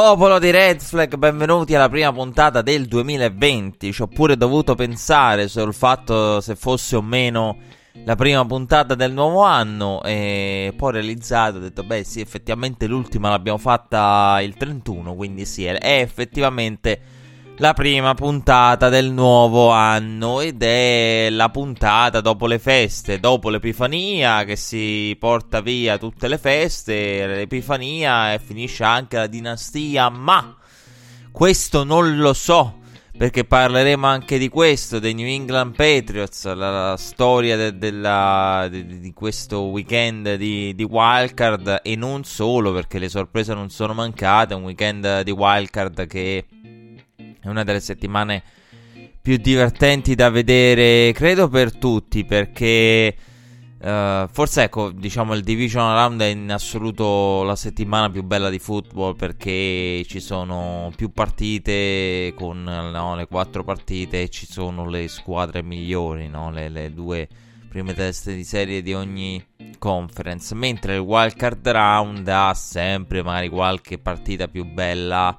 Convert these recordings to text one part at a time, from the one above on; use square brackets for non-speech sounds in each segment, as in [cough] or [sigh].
Popolo di Red Flag, benvenuti alla prima puntata del 2020. Ci ho pure dovuto pensare sul fatto se fosse o meno la prima puntata del nuovo anno e poi ho realizzato, ho detto beh sì, effettivamente l'ultima l'abbiamo fatta il 31, quindi sì, è effettivamente la prima puntata del nuovo anno ed è la puntata dopo le feste, dopo l'Epifania che si porta via tutte le feste, l'Epifania e finisce anche la dinastia, ma questo non lo so perché parleremo anche di questo, dei New England Patriots, la, la storia de, della, de, di questo weekend di, di wildcard e non solo perché le sorprese non sono mancate, un weekend di wildcard che è una delle settimane più divertenti da vedere, credo per tutti, perché uh, forse ecco, diciamo il Division Round è in assoluto la settimana più bella di football perché ci sono più partite con no, le quattro partite ci sono le squadre migliori, no? le, le due prime teste di serie di ogni conference, mentre il wildcard round ha sempre magari qualche partita più bella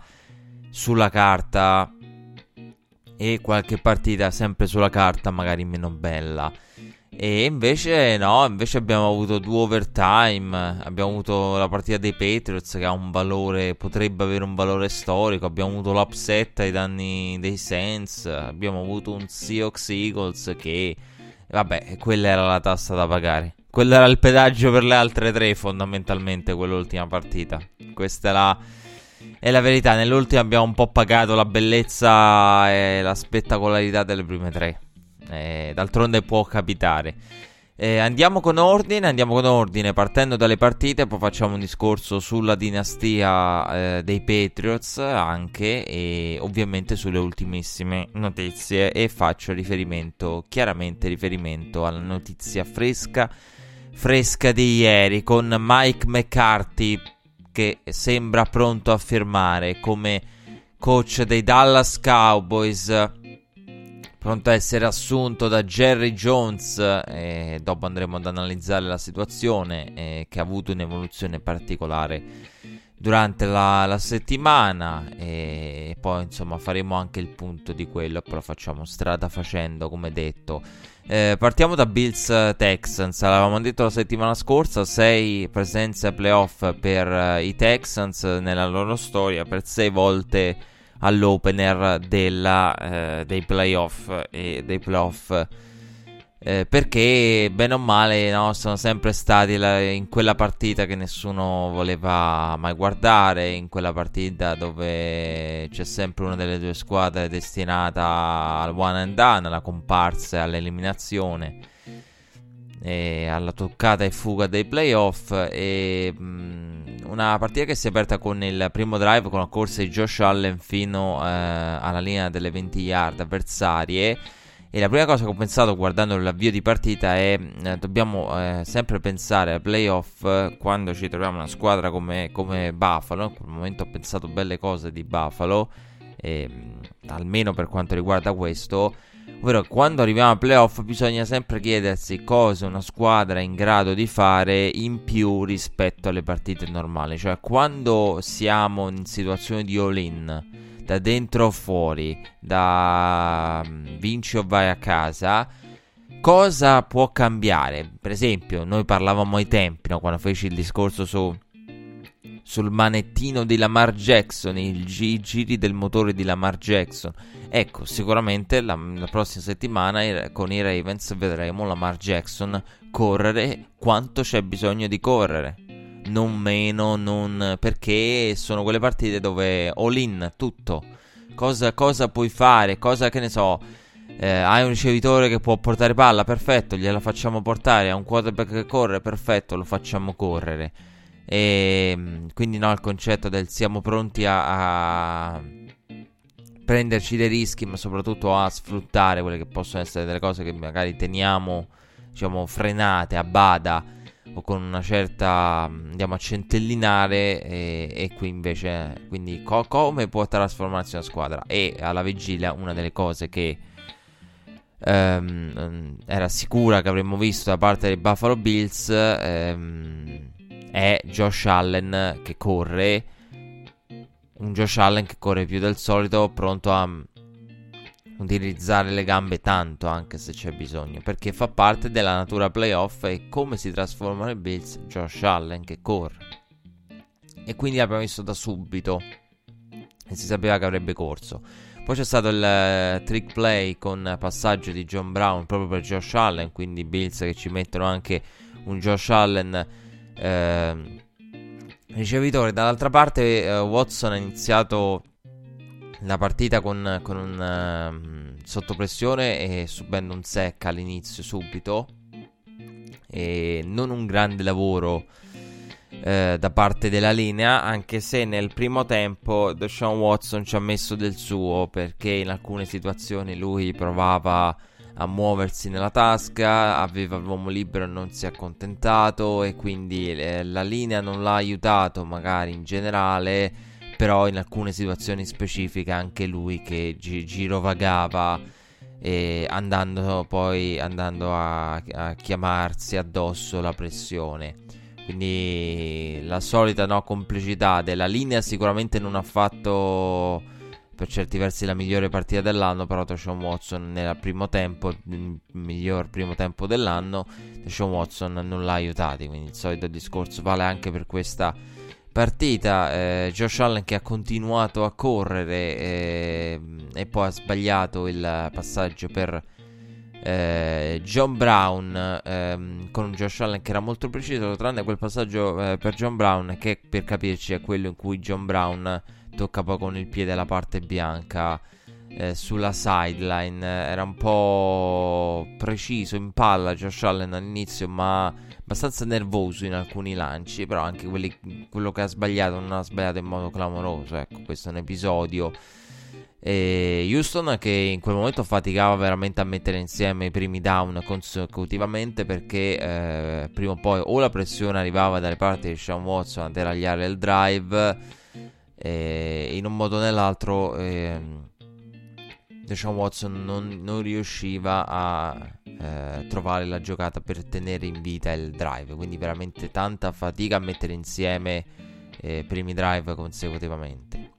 sulla carta e qualche partita sempre sulla carta magari meno bella. E invece no, invece abbiamo avuto due overtime, abbiamo avuto la partita dei Patriots che ha un valore, potrebbe avere un valore storico, abbiamo avuto l'upset ai danni dei Saints, abbiamo avuto un Seahawks Eagles che, vabbè, quella era la tassa da pagare. Quello era il pedaggio per le altre tre fondamentalmente, quell'ultima partita. Questa è la è la verità, nell'ultimo abbiamo un po' pagato la bellezza e la spettacolarità delle prime tre. Eh, d'altronde può capitare. Eh, andiamo con ordine, andiamo con ordine partendo dalle partite, poi facciamo un discorso sulla dinastia eh, dei Patriots anche e ovviamente sulle ultimissime notizie e faccio riferimento, chiaramente riferimento alla notizia fresca, fresca di ieri con Mike McCarthy che sembra pronto a firmare come coach dei Dallas Cowboys, pronto a essere assunto da Jerry Jones. E dopo andremo ad analizzare la situazione eh, che ha avuto un'evoluzione particolare durante la, la, settimana. E poi insomma faremo anche il punto di quello, però facciamo strada facendo, come detto. Eh, partiamo da Bills Texans. L'avevamo detto la settimana scorsa: 6 presenze playoff per uh, i Texans nella loro storia, per 6 volte all'opener della, uh, dei playoff e dei playoff. Eh, perché bene o male no, sono sempre stati la, in quella partita che nessuno voleva mai guardare, in quella partita dove c'è sempre una delle due squadre destinata al one and done, alla comparsa all'eliminazione, e alla toccata e fuga dei playoff. E, mh, una partita che si è aperta con il primo drive con la corsa di Josh Allen fino eh, alla linea delle 20 yard avversarie. E la prima cosa che ho pensato guardando l'avvio di partita è eh, dobbiamo eh, sempre pensare ai playoff eh, quando ci troviamo una squadra come, come Buffalo. In quel momento ho pensato belle cose di Buffalo, almeno per quanto riguarda questo. Ovvero quando arriviamo ai playoff bisogna sempre chiedersi cosa una squadra è in grado di fare in più rispetto alle partite normali. Cioè quando siamo in situazione di all-in da dentro o fuori, da vinci o vai a casa, cosa può cambiare? Per esempio, noi parlavamo ai tempi, no? quando feci il discorso su, sul manettino di Lamar Jackson, i gi- giri del motore di Lamar Jackson. Ecco, sicuramente la, la prossima settimana con i Ravens vedremo Lamar Jackson correre quanto c'è bisogno di correre. Non meno, non... perché sono quelle partite dove all in tutto. Cosa, cosa puoi fare? Cosa che ne so. Eh, hai un ricevitore che può portare palla, perfetto, gliela facciamo portare. Hai un quarterback che corre, perfetto, lo facciamo correre. E mm, quindi no, il concetto del siamo pronti a, a prenderci dei rischi, ma soprattutto a sfruttare quelle che possono essere delle cose che magari teniamo, diciamo, frenate a bada o con una certa andiamo a centellinare e, e qui invece quindi co- come può trasformarsi una squadra? E alla vigilia una delle cose che ehm, era sicura che avremmo visto da parte dei Buffalo Bills ehm, è Josh Allen che corre un Josh Allen che corre più del solito pronto a utilizzare le gambe tanto anche se c'è bisogno perché fa parte della natura playoff e come si trasformano i Bills Josh Allen che corre. E quindi l'abbiamo visto da subito. E si sapeva che avrebbe corso. Poi c'è stato il uh, trick play con passaggio di John Brown proprio per Josh Allen quindi Bills che ci mettono anche un Josh Allen eh, ricevitore. Dall'altra parte uh, Watson ha iniziato la partita con, con un uh, sotto pressione e subendo un sec all'inizio subito. E non un grande lavoro uh, da parte della linea anche se nel primo tempo Deshaun Watson ci ha messo del suo perché in alcune situazioni lui provava a muoversi nella tasca, aveva l'uomo libero e non si è accontentato e quindi eh, la linea non l'ha aiutato magari in generale però in alcune situazioni specifiche anche lui che gi- girovagava e andando poi andando a, a, chiamarsi addosso la pressione. Quindi la solita no, complicità della linea sicuramente non ha fatto per certi versi la migliore partita dell'anno, però Deshaun Watson nel primo tempo, il miglior primo tempo dell'anno, Deshaun Watson non l'ha aiutato, quindi il solito discorso vale anche per questa partita eh, Josh Allen che ha continuato a correre eh, e poi ha sbagliato il passaggio per eh, John Brown ehm, con Josh Allen che era molto preciso tranne quel passaggio eh, per John Brown che per capirci è quello in cui John Brown tocca poi con il piede la parte bianca eh, sulla sideline. Era un po' preciso in palla Josh Allen all'inizio ma abbastanza nervoso in alcuni lanci, però anche quelli, quello che ha sbagliato non ha sbagliato in modo clamoroso. Ecco, questo è un episodio. E Houston che in quel momento faticava veramente a mettere insieme i primi down consecutivamente perché eh, prima o poi o la pressione arrivava dalle parti di Sean Watson a deragliare il drive e in un modo o nell'altro eh, Deshaun Watson non, non riusciva a eh, trovare la giocata per tenere in vita il drive. Quindi veramente tanta fatica a mettere insieme eh, primi drive consecutivamente.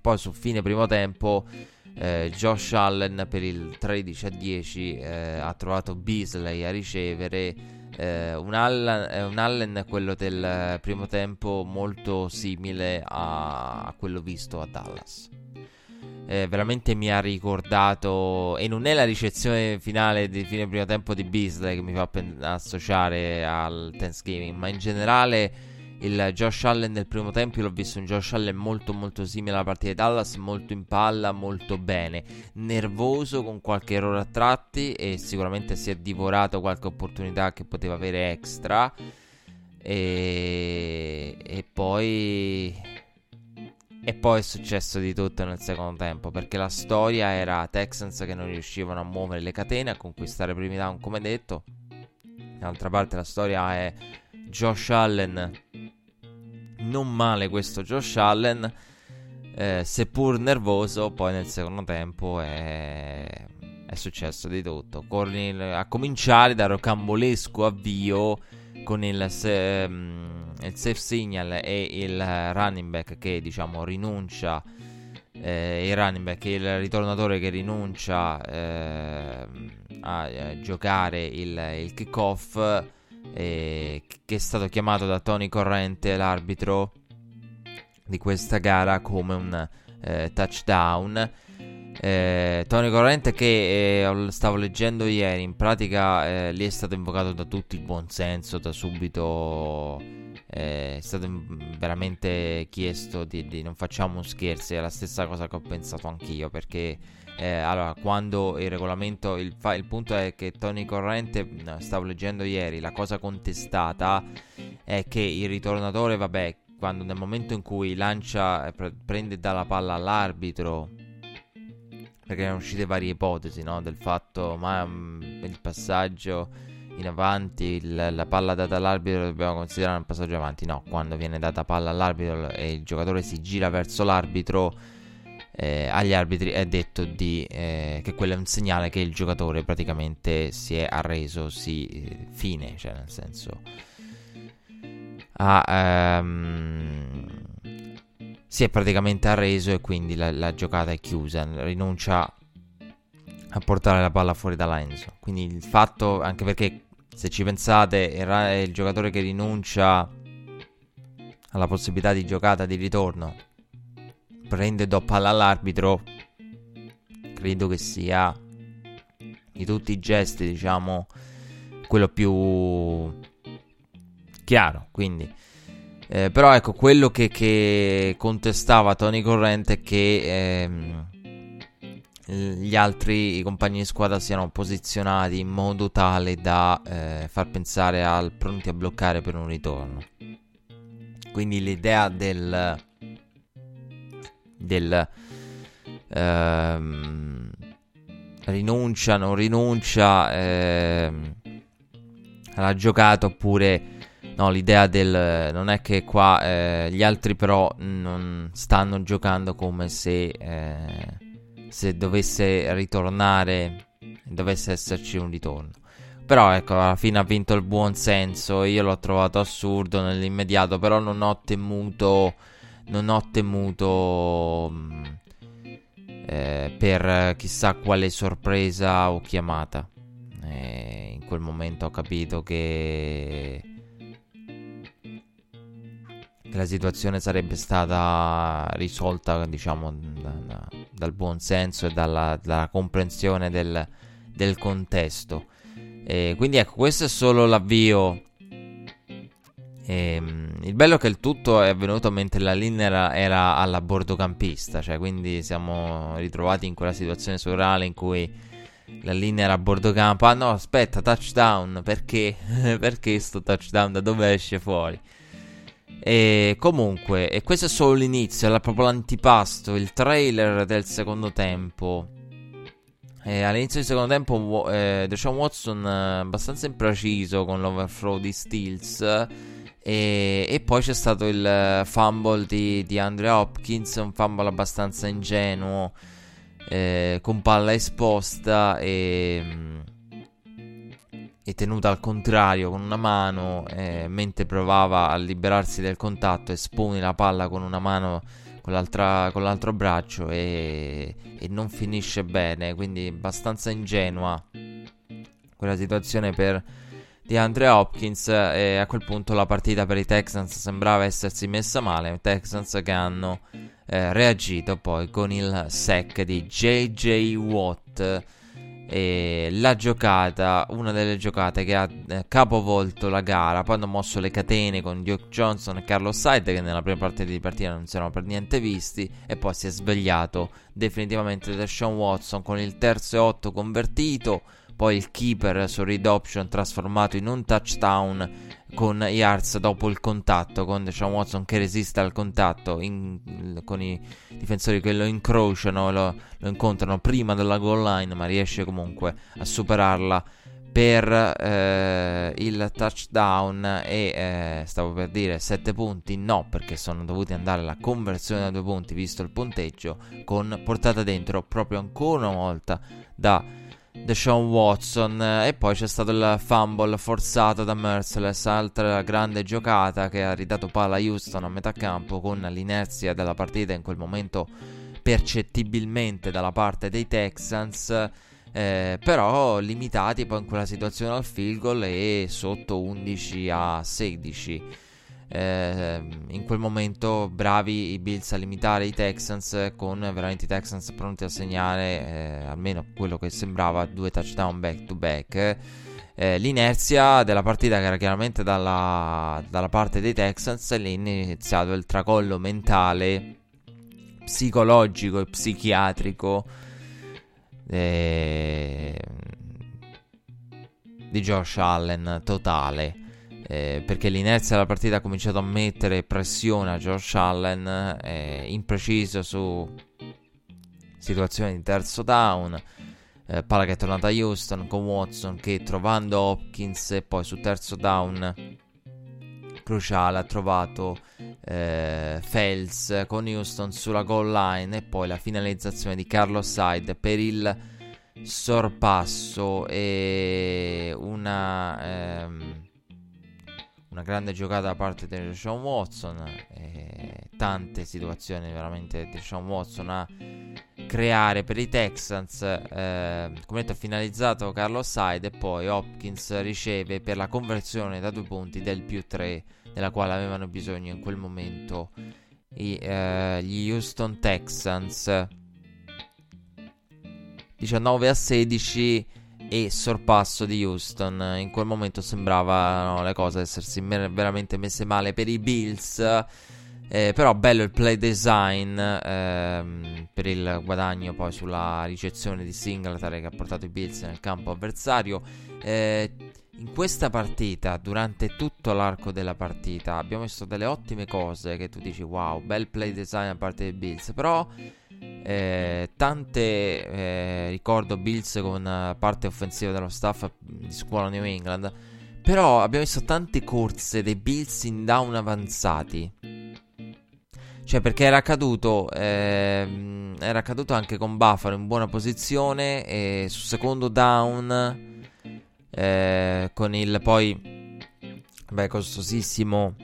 Poi su fine primo tempo eh, Josh Allen per il 13 a 10 eh, ha trovato Beasley a ricevere. Eh, un, Allen, eh, un, Allen, quello del primo tempo molto simile a, a quello visto a Dallas eh, veramente mi ha ricordato e non è la ricezione finale di fine primo tempo di Beasley che mi fa pen- associare al Thanksgiving ma in generale il Josh Allen del primo tempo l'ho visto un Josh Allen molto molto simile alla partita di Dallas molto in palla molto bene. Nervoso con qualche errore a tratti e sicuramente si è divorato qualche opportunità che poteva avere extra. E, e poi e poi è successo di tutto nel secondo tempo perché la storia era Texans che non riuscivano a muovere le catene, a conquistare primi down come detto. D'altra parte la storia è Josh Allen, non male questo Josh Allen, eh, seppur nervoso, poi nel secondo tempo è, è successo di tutto. Corri, a cominciare dal rocambolesco avvio con il, se, um, il, safe signal e il running back che diciamo rinuncia eh, il running back il ritornatore che rinuncia eh, a, a, giocare il, il kickoff eh, che è stato chiamato da Tony Corrente l'arbitro di questa gara come un eh, touchdown Eh, Tony Corrente che eh, stavo leggendo ieri, in pratica eh, lì è stato invocato da tutti il buonsenso, da subito eh, è stato veramente chiesto di, di, non facciamo scherzi, è la stessa cosa che ho pensato anch'io perché eh, allora quando il regolamento, il, fa, il, punto è che Tony Corrente, stavo leggendo ieri, la cosa contestata è che il ritornatore, vabbè, quando nel momento in cui lancia, eh, pre- prende dalla palla all'arbitro perché erano uscite varie ipotesi no? del fatto ma um, il passaggio in avanti il, la palla data all'arbitro dobbiamo considerare un passaggio avanti no quando viene data palla all'arbitro e il giocatore si gira verso l'arbitro eh, agli arbitri è detto di, eh, che quello è un segnale che il giocatore praticamente si è arreso si eh, fine cioè nel senso ha um, si è praticamente arreso e quindi la, la giocata è chiusa, rinuncia a portare la palla fuori da Enzo. Quindi il fatto, anche perché se ci pensate, è il giocatore che rinuncia alla possibilità di giocata di ritorno, prende do palla all'arbitro, credo che sia di tutti i gesti, diciamo, quello più chiaro. Quindi eh, però ecco, quello che, che, contestava Tony Corrente è che ehm, gli altri compagni di squadra siano posizionati in modo tale da eh, far pensare al pronti a bloccare per un ritorno. Quindi l'idea del del ehm, rinuncia, non rinuncia ehm, alla giocata oppure No, l'idea del... non è che qua eh, gli altri però non stanno giocando come se... Eh, se dovesse ritornare... Dovesse esserci un ritorno. Però ecco, alla fine ha vinto il buon senso. Io l'ho trovato assurdo nell'immediato. Però non ho temuto. Non ho temuto. Mm, eh, per chissà quale sorpresa o chiamata. Eh, in quel momento ho capito che che la situazione sarebbe stata risolta, diciamo, da, da, dal buon senso e dalla, dalla comprensione del, del contesto. E quindi ecco, questo è solo l'avvio. E, ehm, il bello è che il tutto è avvenuto mentre la linea era, era alla bordocampista, cioè quindi siamo ritrovati in quella situazione surreale in cui la linea era a bordo campo. Ah no, aspetta, touchdown, perché? [laughs] perché sto touchdown? Da dove esce fuori? E comunque, e questo è solo l'inizio, era proprio l'antipasto, il trailer del secondo tempo. E all'inizio del secondo tempo, eh, Deshaun Watson eh, abbastanza impreciso con l'overthrow di Steels. E, e, poi c'è stato il fumble di, di Andrea Hopkins, un fumble abbastanza ingenuo, eh, con palla esposta e mm, e tenuta al contrario con una mano eh, mentre provava a liberarsi del contatto espone la palla con una mano con, con l'altro braccio e, e, non finisce bene. Quindi abbastanza ingenua quella situazione per DeAndre Hopkins e a quel punto la partita per i Texans sembrava essersi messa male. I Texans che hanno eh, reagito poi con il sack di JJ Watt e la giocata, una delle giocate che ha eh, capovolto la gara, poi hanno mosso le catene con Duke Johnson e Carlos Hyde che nella prima parte di partita non si erano per niente visti. E poi si è svegliato definitivamente da Sean Watson con il terzo e 8 convertito, poi il keeper su read option trasformato in un touchdown con yards dopo il contatto con Deshaun Watson che resiste al contatto in, con i difensori che lo incrociano lo, lo, incontrano prima della goal line ma riesce comunque a superarla per eh, il touchdown e eh, stavo per dire 7 punti. No perché sono dovuti andare alla conversione da 2 punti visto il punteggio con portata dentro proprio ancora una volta da Deshaun Watson e poi c'è stato il fumble forzato da Merciless, altra grande giocata che ha ridato palla a Houston a metà campo con l'inerzia della partita in quel momento percettibilmente dalla parte dei Texans, eh, però limitati poi in quella situazione al field goal e sotto 11 a 16. Eh, in quel momento bravi i Bills a limitare i Texans con veramente i Texans pronti a segnare eh, almeno quello che sembrava due touchdown back to back. Eh, l'inerzia della partita che era chiaramente dalla, dalla parte dei Texans lì è iniziato il tracollo mentale psicologico e psichiatrico eh, di Josh Allen totale eh, perché l'inerzia della partita ha cominciato a mettere pressione a Josh Allen, eh, impreciso su situazioni di terzo down, eh, palla che è tornata a Houston con Watson che trovando Hopkins e poi su terzo down cruciale ha trovato eh, Fels con Houston sulla goal line e poi la finalizzazione di Carlos Hyde per il sorpasso e una... Ehm, una grande giocata da parte di Sean Watson, eh, tante situazioni veramente di Sean Watson a creare per i Texans. Eh, come detto, ha finalizzato Carlos Hyde e poi Hopkins riceve per la conversione da due punti del più 3, della quale avevano bisogno in quel momento i, eh, gli Houston Texans. 19 a 16 e sorpasso di Houston. In quel momento sembravano le cose essersi veramente messe male per i Bills. Eh, però bello il play design ehm, per il guadagno poi sulla ricezione di Singletary che ha portato i Bills nel campo avversario. Eh, in questa partita, durante tutto l'arco della partita, abbiamo visto delle ottime cose che tu dici wow, bel play design da parte dei Bills, però eh, tante eh, ricordo Bills con parte offensiva dello staff di scuola New England. Però abbiamo visto tante corse dei Bills in down avanzati. Cioè, perché era accaduto. Ehm, era accaduto anche con Buffalo in buona posizione. E su secondo down. Eh, con il poi. Beh, costosissimo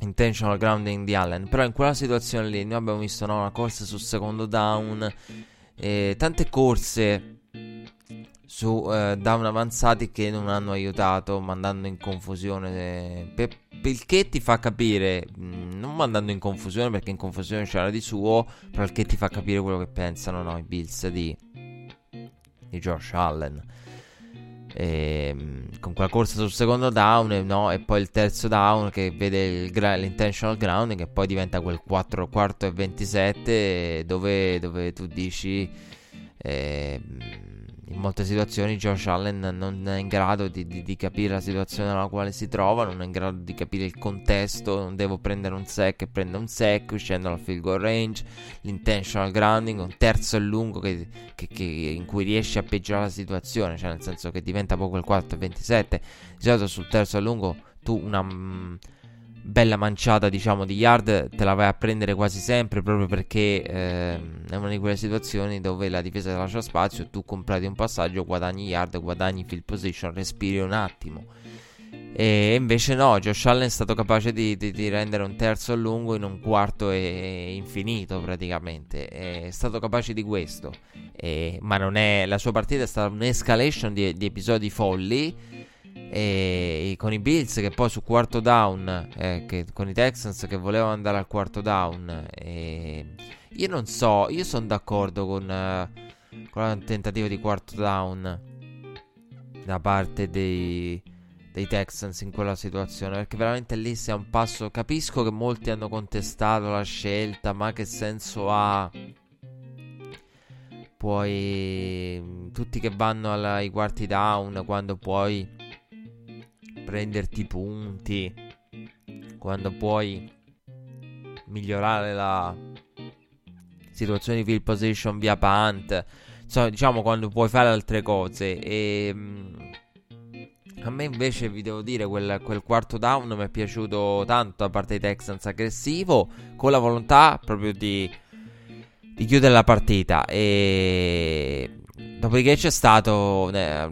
intentional grounding di Allen. Però in quella situazione lì noi abbiamo visto no, una corsa sul secondo down, eh, tante corse su eh, down avanzati che non hanno aiutato, mandando in confusione. Il che ti fa capire, mm, non mandando in confusione perché in confusione c'era di suo, però il che ti fa capire quello che pensano no, i Bills di, di Josh Allen. E, ehm, con quella corsa sul secondo down no? e poi il terzo down che vede gra- l'intentional grounding e poi diventa quel 4 quarto e 27 dove, dove tu dici eh, in molte situazioni Josh Allen non è in grado di, di, di, capire la situazione nella quale si trova, non è in grado di capire il contesto, non devo prendere un sec e prende un sec, uscendo dal field goal range, l'intentional grounding, un terzo e lungo che, che, che, in cui riesce a peggiorare la situazione, cioè nel senso che diventa poco il 4 e 27, di solito sul terzo e lungo tu una... Mm, bella manciata diciamo di yard te la vai a prendere quasi sempre proprio perché eh, è una di quelle situazioni dove la difesa lascia spazio tu comprati un passaggio guadagni yard guadagni field position respiri un attimo. E invece no Josh Allen è stato capace di, di, di rendere un terzo a lungo in un quarto e infinito praticamente. È stato capace di questo. E, ma non è la sua partita è stata un'escalation di, di episodi folli e con i Bills che poi su quarto down, eh, che, con i Texans che volevano andare al quarto down. E io non so, io sono d'accordo con, eh, con il tentativo di quarto down da parte dei, dei Texans in quella situazione. Perché veramente lì sia un passo. Capisco che molti hanno contestato la scelta, ma che senso ha? Puoi. Tutti che vanno ai quarti down quando puoi prenderti punti, quando puoi migliorare la situazione di field position via punt, insomma, diciamo quando puoi fare altre cose. E mm, a me invece vi devo dire quel, quel quarto down mi è piaciuto tanto da parte dei Texans aggressivo, con la volontà proprio di, di chiudere la partita. E dopodiché c'è stato eh,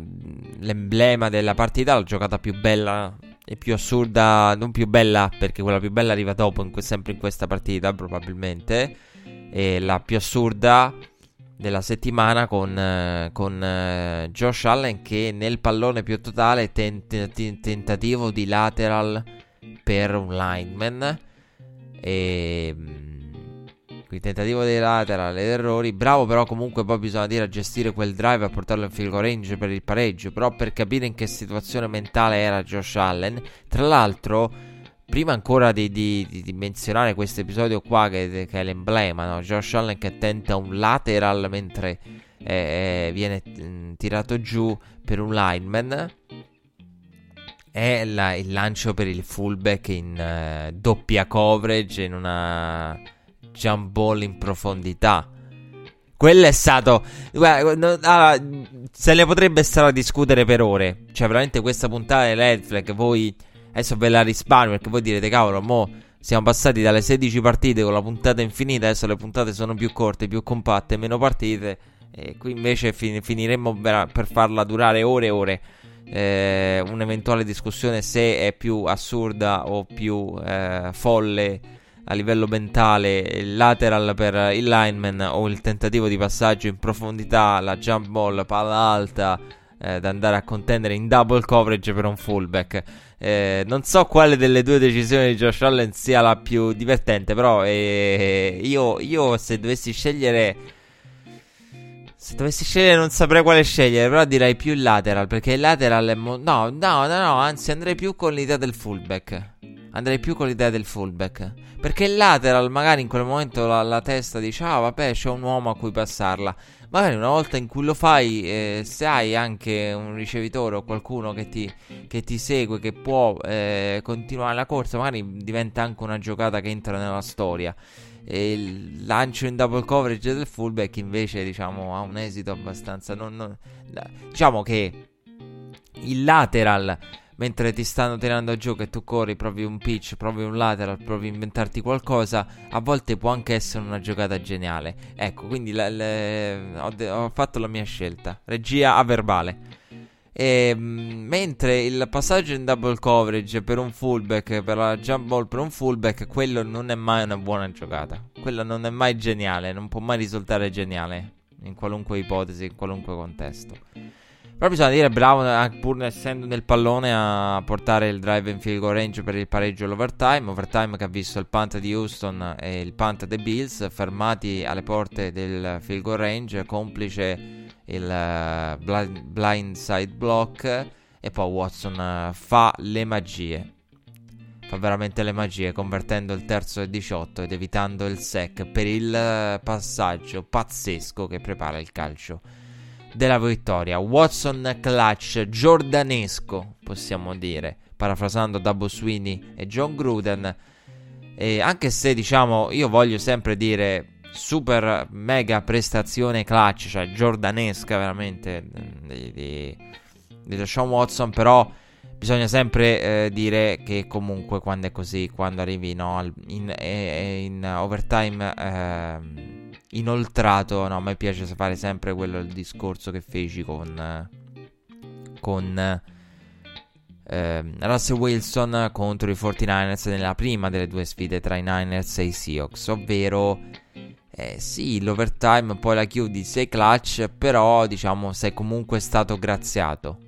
l'emblema della partita, la giocata più bella e più assurda, non più bella perché quella più bella arriva dopo, in que- sempre in questa partita probabilmente, e la più assurda della settimana con, eh, con eh, Josh Allen che nel pallone più totale tent- t- tentativo di lateral per un lineman. E il tentativo dei lateral ed errori. Bravo, però, comunque, poi bisogna dire a gestire quel drive a portarlo in field range per il pareggio. Però, per capire in che situazione mentale era Josh Allen, tra l'altro, prima ancora di, di, di menzionare questo episodio qua, che, che è l'emblema, no? Josh Allen che tenta un lateral mentre eh, viene mh, mm, tirato giù per un lineman. È la, il lancio per il fullback in uh, doppia coverage in una jump ball in profondità. Quello è stato. Guarda, se ne potrebbe stare a discutere per ore. Cioè, veramente questa puntata di Red Flag. Voi adesso ve la risparmio perché voi direte, cavolo, mo siamo passati dalle 16 partite con la puntata infinita. Adesso le puntate sono più corte, più compatte, meno partite. E qui invece fin- finiremmo per farla durare ore e ore. Eh, un'eventuale discussione se è più assurda o più eh, folle a livello mentale il lateral per il lineman o il tentativo di passaggio in profondità, la jump ball, palla alta eh, da andare a contendere in double coverage per un fullback. Eh, non so quale delle due decisioni di Josh Allen sia la più divertente, però eh, io, io se dovessi scegliere... Se dovessi scegliere non saprei quale scegliere, però direi più il lateral, perché il lateral è... Mo- no, no, no, no, anzi andrei più con l'idea del fullback. Andrei più con l'idea del fullback. Perché il lateral, magari in quel momento la, la testa dice: Ah, vabbè, c'è un uomo a cui passarla. Magari una volta in cui lo fai, eh, se hai anche un ricevitore o qualcuno che ti, che ti segue, che può eh, continuare la corsa, magari diventa anche una giocata che entra nella storia. E il lancio in double coverage del fullback invece, diciamo, ha un esito abbastanza. Non, non, diciamo che il lateral mentre ti stanno tirando giù che tu corri, provi un pitch, provi un lateral, provi a inventarti qualcosa, a volte può anche essere una giocata geniale. Ecco, quindi le, le, ho, de- ho, fatto la mia scelta. Regia a verbale. E, ehm, mentre il passaggio in double coverage per un fullback, per la jump ball per un fullback, quello non è mai una buona giocata. Quello non è mai geniale, non può mai risultare geniale in qualunque ipotesi, in qualunque contesto. Però bisogna dire bravo, pur essendo nel pallone, a portare il drive in field goal range per il pareggio all'overtime. Overtime che ha visto il punt di Houston e il punt dei Bills fermati alle porte del field goal range, complice il uh, blind, blind side block. E poi Watson uh, fa le magie. Fa veramente le magie, convertendo il terzo e 18 ed evitando il sec per il passaggio pazzesco che prepara il calcio della vittoria. Watson clutch giordanesco, possiamo dire, parafrasando Dabo Sweeney e John Gruden. E anche se diciamo, io voglio sempre dire super mega prestazione clutch, cioè giordanesca veramente di, di, di Sean Watson, però bisogna sempre eh, dire che comunque quando è così, quando arrivi no, in, in, in overtime... Eh, inoltrato, no, a me piace fare sempre quello il discorso che feci con con eh, Russell Wilson contro i 49ers nella prima delle due sfide tra i Niners e i Seahawks, ovvero eh, sì, l'overtime poi la chiudi, sei clutch, però diciamo sei comunque stato graziato.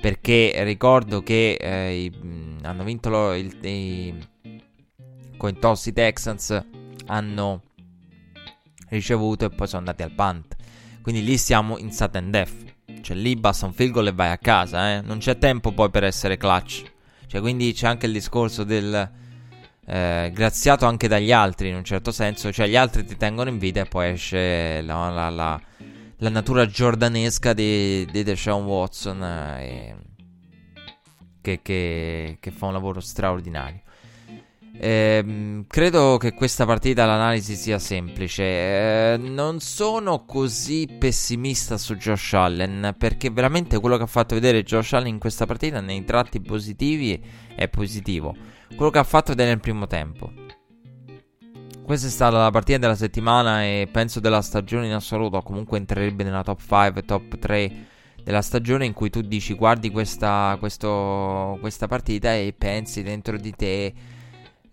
Perché ricordo che eh, i, hanno vinto lo, il, i coin toss i Texans hanno ricevuto e poi sono andati al punt. Quindi lì siamo in sudden death. Cioè lì basta un field goal e vai a casa, eh. Non c'è tempo poi per essere clutch. Cioè quindi c'è anche il discorso del eh, graziato anche dagli altri in un certo senso. Cioè gli altri ti tengono in vita e poi esce la, la, la, la natura giordanesca di, di Deshaun Watson eh, che, che, che fa un lavoro straordinario. Eh, credo che questa partita l'analisi sia semplice. Eh, non sono così pessimista su Josh Allen perché veramente quello che ha fatto vedere Josh Allen in questa partita nei tratti positivi è positivo. Quello che ha fatto vedere nel primo tempo. Questa è stata la partita della settimana e penso della stagione in assoluto. Comunque entrerebbe nella top 5, top 3 della stagione in cui tu dici guardi questa, questo, questa partita e pensi dentro di te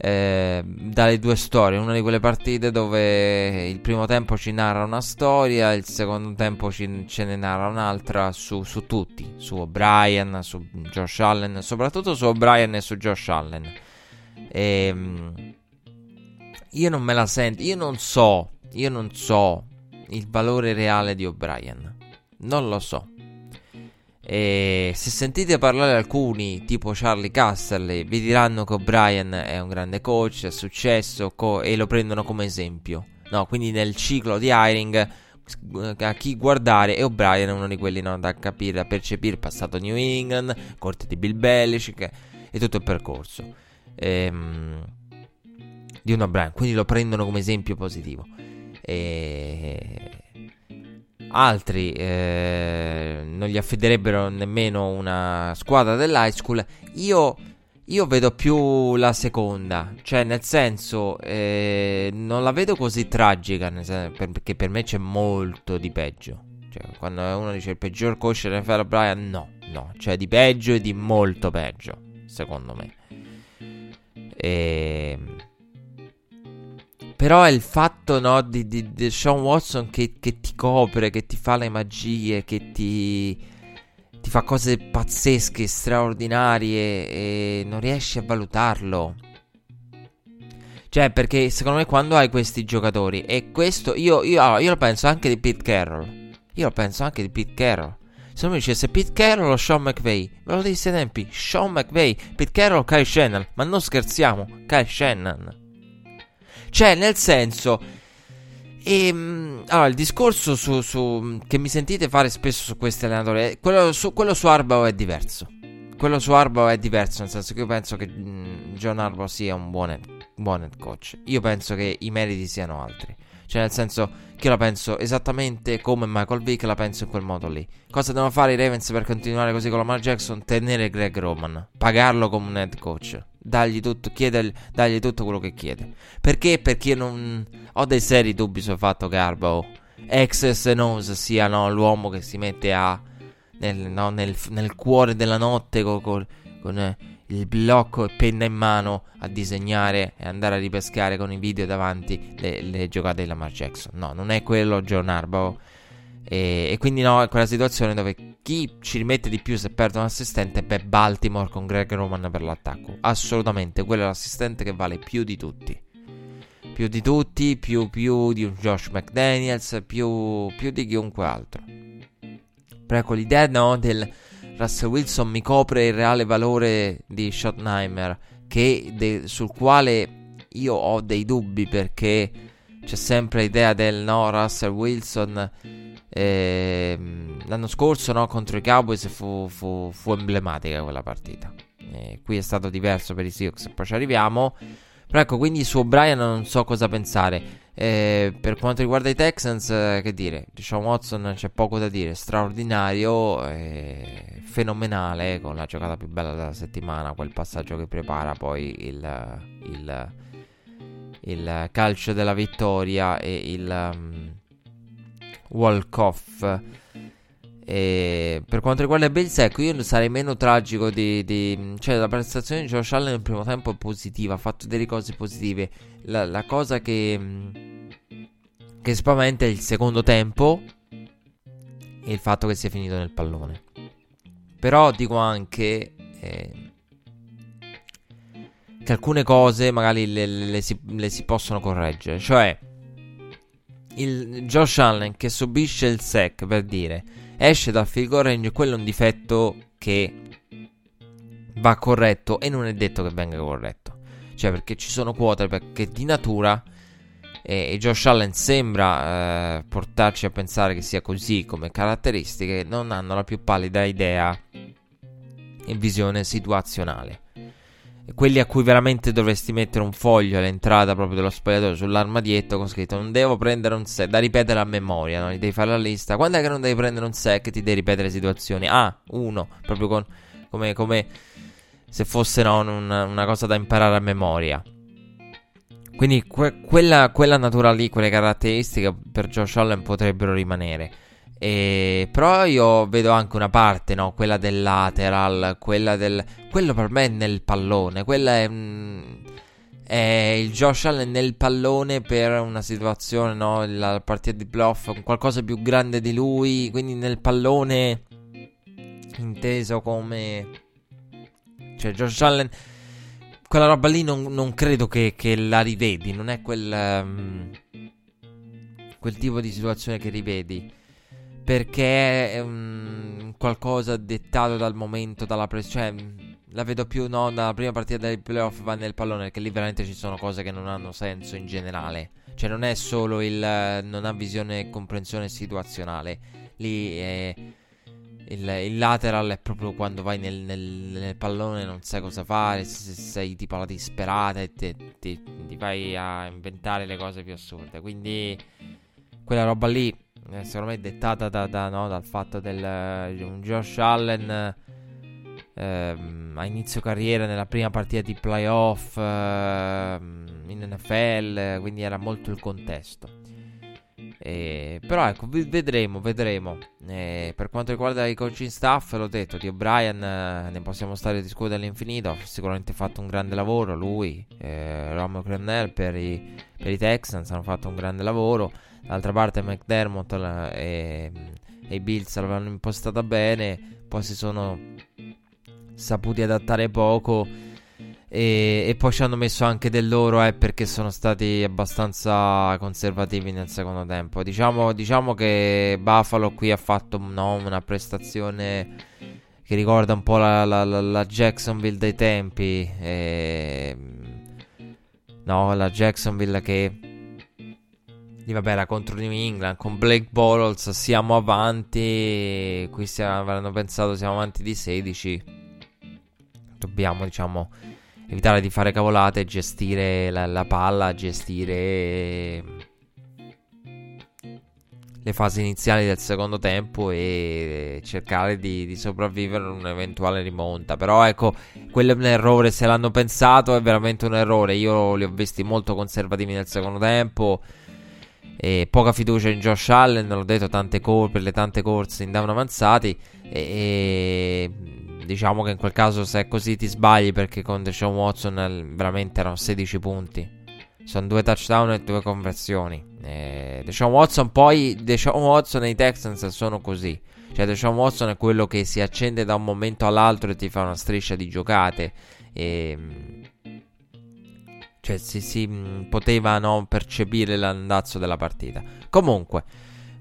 eh, dalle due storie. Una di quelle partite dove il primo tempo ci narra una storia, il secondo tempo ci, ce ne narra un'altra su, su tutti, su O'Brien, su Josh Allen, soprattutto su O'Brien e su Josh Allen. Ehm, io non me la sento, io non so, io non so il valore reale di O'Brien. Non lo so. E se sentite parlare alcuni, tipo Charlie Casserly, vi diranno che O'Brien è un grande coach, è successo co- e lo prendono come esempio. No, quindi nel ciclo di hiring a chi guardare e O'Brien è uno di quelli no, da capire, da percepire, passato New England, corte di Bill Belichick e tutto il percorso ehm, di un O'Brien, quindi lo prendono come esempio positivo. E altri eh, non gli affiderebbero nemmeno una squadra dell'high school. Io, io vedo più la seconda, cioè nel senso eh, non la vedo così tragica, senso, perché per me c'è molto di peggio. Cioè, quando uno dice il peggior coach NFL Brian, no, no, c'è di peggio e di molto peggio, secondo me. Ehm, però è il fatto no, di, di, di Sean Watson che, che, ti copre, che ti fa le magie, che ti, ti fa cose pazzesche, straordinarie e non riesci a valutarlo. Cioè, perché secondo me quando hai questi giocatori, e questo io, io, io lo penso anche di Pete Carroll. Io lo penso anche di Pete Carroll. Se uno dicesse Pete Carroll o Sean McVay, ve lo disse ai tempi, Sean McVay, Pete Carroll o Kyle Shannon, ma non scherziamo, Kyle Shannon. Cioè, nel senso. E, ehm, allora, il discorso su, su, che mi sentite fare spesso su questi allenatori, quello su, quello su Arbaugh è diverso. Quello su Arbaugh è diverso, nel senso che io penso che mh, John Arbaugh sia un buon, buon head coach. Io penso che i meriti siano altri. Cioè, nel senso che io la penso esattamente come Michael Vick la penso in quel modo lì. Cosa devono fare i Ravens per continuare così con Lamar Jackson? Tenere Greg Roman, pagarlo come un head coach dargli tutto, chiedergli, dargli tutto quello che chiede. Perché? Perché io non ho dei seri dubbi sul fatto che Arbo, ex Nose, sia no, l'uomo che si mette a, nel, no, nel, nel, cuore della notte con, con, con eh, il blocco e penna in mano a disegnare e andare a ripescare con i video davanti le, le giocate di Lamar Jackson. No, non è quello John Arbo. E, e, quindi no, è quella situazione dove chi ci rimette di più se perde un assistente è Baltimore con Greg Roman per l'attacco. Assolutamente, quello è l'assistente che vale più di tutti. Più di tutti, più, più di un Josh McDaniels, più, più di chiunque altro. Però ecco l'idea no, del Russell Wilson mi copre il reale valore di Schottenheimer, de, sul quale io ho dei dubbi perché c'è sempre l'idea del no, Russell Wilson eh, l'anno scorso no, contro i Cowboys fu, fu, fu emblematica quella partita. Eh, qui è stato diverso per i Seahawks, poi ci arriviamo. Però ecco, quindi su O'Brien non so cosa pensare. Eh, per quanto riguarda i Texans, eh, che dire, diciamo Watson c'è poco da dire, straordinario, eh, fenomenale, con la giocata più bella della settimana, quel passaggio che prepara poi il, il, il calcio della vittoria e il... Um, walk-off. E per quanto riguarda il Bills, ecco, io sarei meno tragico di, di, Cioè, la prestazione di Josh Allen nel primo tempo è positiva, ha fatto delle cose positive. La, la cosa che... Che spaventa è il secondo tempo e il fatto che sia finito nel pallone. Però dico anche... Eh, che alcune cose magari le, le, le, si, le si possono correggere. Cioè il Josh Allen che subisce il sack per dire esce dal field goal range quello è un difetto che va corretto e non è detto che venga corretto. Cioè perché ci sono quarterback che di natura e, e Josh Allen sembra eh, portarci a pensare che sia così come caratteristiche non hanno la più pallida idea e visione situazionale quelli a cui veramente dovresti mettere un foglio all'entrata proprio dello spogliatoio sull'armadietto con scritto non devo prendere un set da ripetere a memoria, no? devi fare la lista. Quando è che non devi prendere un set ti devi ripetere situazioni? Ah, uno, proprio con, come, come se fosse no, una, una, cosa da imparare a memoria. Quindi que- quella, quella natura lì, quelle caratteristiche per Josh Allen potrebbero rimanere. E, però io vedo anche una parte, no? Quella del lateral, quella del... Quello per me è nel pallone, quella è... Mm, è il Josh Allen nel pallone per una situazione, no? La partita di bluff con qualcosa più grande di lui, quindi nel pallone inteso come... Cioè Josh Allen quella roba lì non, non credo che, che, la rivedi, non è quel, um, quel tipo di situazione che rivedi. Perché è um, qualcosa dettato dal momento, dalla pressione. Cioè, la vedo più no, dalla prima partita dei playoff va nel pallone, perché lì veramente ci sono cose che non hanno senso in generale. Cioè, non è solo il. non ha visione e comprensione situazionale. Lì è il, il, lateral è proprio quando vai nel, nel, nel, pallone non sai cosa fare, se, sei tipo alla disperata e ti, ti, ti, vai a inventare le cose più assurde. Quindi quella roba lì, secondo me, è dettata da, da, no, dal fatto del uh, un Josh Allen uh, a inizio carriera nella prima partita di playoff uh, in NFL, quindi era molto il contesto. Eh, però ecco, vedremo, vedremo. Eh, per quanto riguarda i coaching staff, l'ho detto, di O'Brien eh, ne possiamo stare a discutere all'infinito. Ha sicuramente fatto un grande lavoro lui, eh, Romeo Crennel per per i, Texans hanno fatto un grande lavoro. D'altra parte McDermott e, e i Bills l'avevano impostata bene, poi si sono saputi adattare poco e, e, poi ci hanno messo anche del loro eh, perché sono stati abbastanza conservativi nel secondo tempo. Diciamo, diciamo che Buffalo qui ha fatto no, una prestazione che ricorda un po' la, la, la Jacksonville dei tempi. E, no, la Jacksonville che vabbè era contro New England con Blake Bottles siamo avanti qui avranno pensato siamo avanti di 16 dobbiamo diciamo evitare di fare cavolate, gestire la, la palla, gestire le fasi iniziali del secondo tempo e cercare di, di sopravvivere a un'eventuale rimonta. Però ecco, quello è un errore, se l'hanno pensato è veramente un errore. Io li ho visti molto conservativi nel secondo tempo. E poca fiducia in Josh Allen, l'ho detto, tante cor- per le tante corse in down avanzati. E, e diciamo che in quel caso se è così ti sbagli perché con Deshaun Watson veramente erano 16 punti. Sono due touchdown e due conversioni. Eh, Deshaun Watson poi Deshaun Watson e i Texans sono così. Cioè Deshaun Watson è quello che si accende da un momento all'altro e ti fa una striscia di giocate. E, cioè si, si poteva no, percepire l'andazzo della partita. Comunque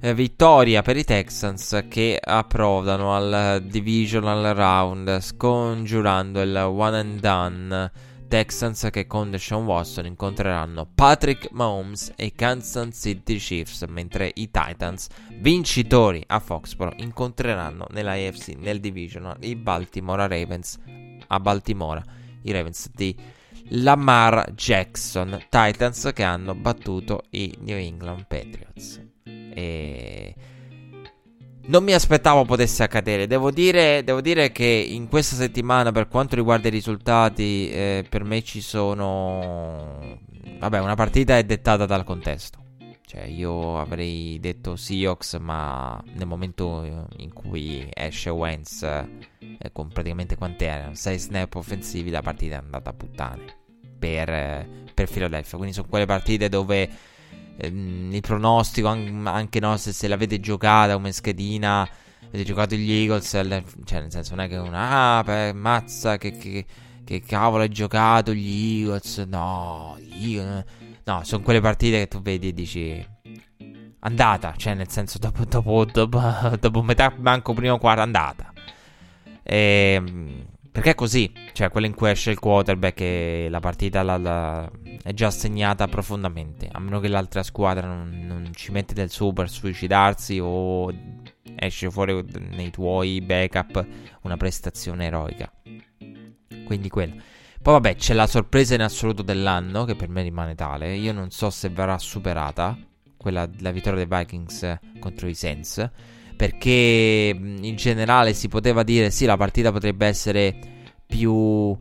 eh, vittoria per i Texans che approdano al divisional round scongiurando il one and done. Texans che con Deshaun Watson incontreranno Patrick Mahomes e Kansas City Chiefs, mentre i Titans, vincitori a Foxborough, incontreranno nella AFC nel divisional i Baltimore Ravens a Baltimora, i Ravens di Lamar Jackson, Titans che hanno battuto i New England Patriots. E non mi aspettavo potesse accadere. Devo dire, devo dire, che in questa settimana, per quanto riguarda i risultati, eh, per me ci sono. Vabbè, una partita è dettata dal contesto. Cioè, io avrei detto Seahawks, ma nel momento in cui esce Wentz eh, con praticamente quant'era 6 snap offensivi, la partita è andata a puttane per, per Philadelphia. Quindi sono quelle partite dove ehm, il pronostico, anche no, se, se l'avete giocata come schedina, avete giocato gli Eagles, cioè nel senso non è che una, ah, beh, mazza, che, che, che cavolo hai giocato gli Eagles, no, gli Eagles, no, sono quelle partite che tu vedi e dici andata, cioè nel senso dopo, dopo, dopo, [laughs] dopo metà banco primo quarto andata. E, ehm, perché è così, cioè quella in cui esce il quarterback e la partita la, la, è già segnata profondamente, a meno che l'altra squadra non, non ci mette del suo per suicidarsi o esce fuori nei tuoi backup una prestazione eroica. Quindi quello. Poi vabbè, c'è la sorpresa in assoluto dell'anno, che per me rimane tale. Io non so se verrà superata, quella della vittoria dei Vikings contro i Saints perché in generale si poteva dire sì, la partita potrebbe essere più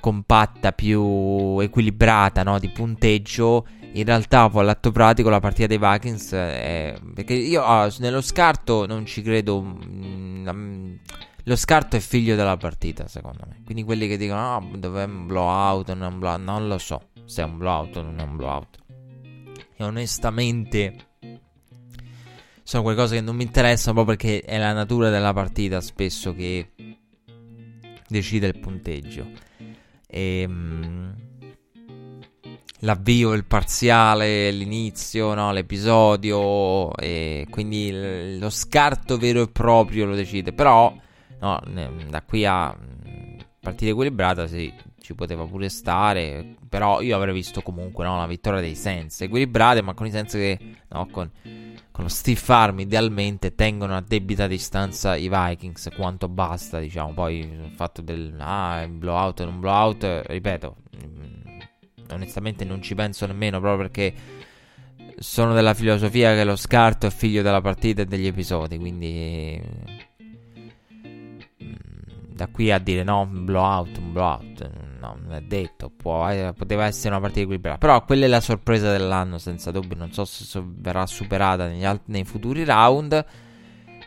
compatta, più equilibrata no? di punteggio. In realtà, poi all'atto pratico, la partita dei Vikings è... Perché io oh, nello scarto non ci credo. Mm, lo scarto è figlio della partita, secondo me. Quindi quelli che dicono: Ah, oh, dov'è un blowout? Non, un blowout. non lo so se è un blowout o non è un blowout. E onestamente sono quelle cose che non mi interessano proprio perché è la natura della partita spesso che decide il punteggio. E, ehm, l'avvio, il parziale, l'inizio, no, l'episodio, e quindi lo scarto vero e proprio lo decide. Però, no, da qui a mm, partita equilibrata sì, ci poteva pure stare, però io avrei visto comunque no, la vittoria dei Sens, equilibrate, ma con i Sens che no, con, con lo stiff arm idealmente tengono a debita distanza i Vikings quanto basta, diciamo, poi il fatto del ah, blowout non blowout, ripeto, onestamente non ci penso nemmeno proprio perché sono della filosofia che lo scarto è figlio della partita e degli episodi, quindi mm, da qui a dire no, un blowout, un blowout, no, non è detto, può, eh, poteva essere una partita equilibrata, però quella è la sorpresa dell'anno senza dubbio, non so se so, verrà superata alt- nei futuri round.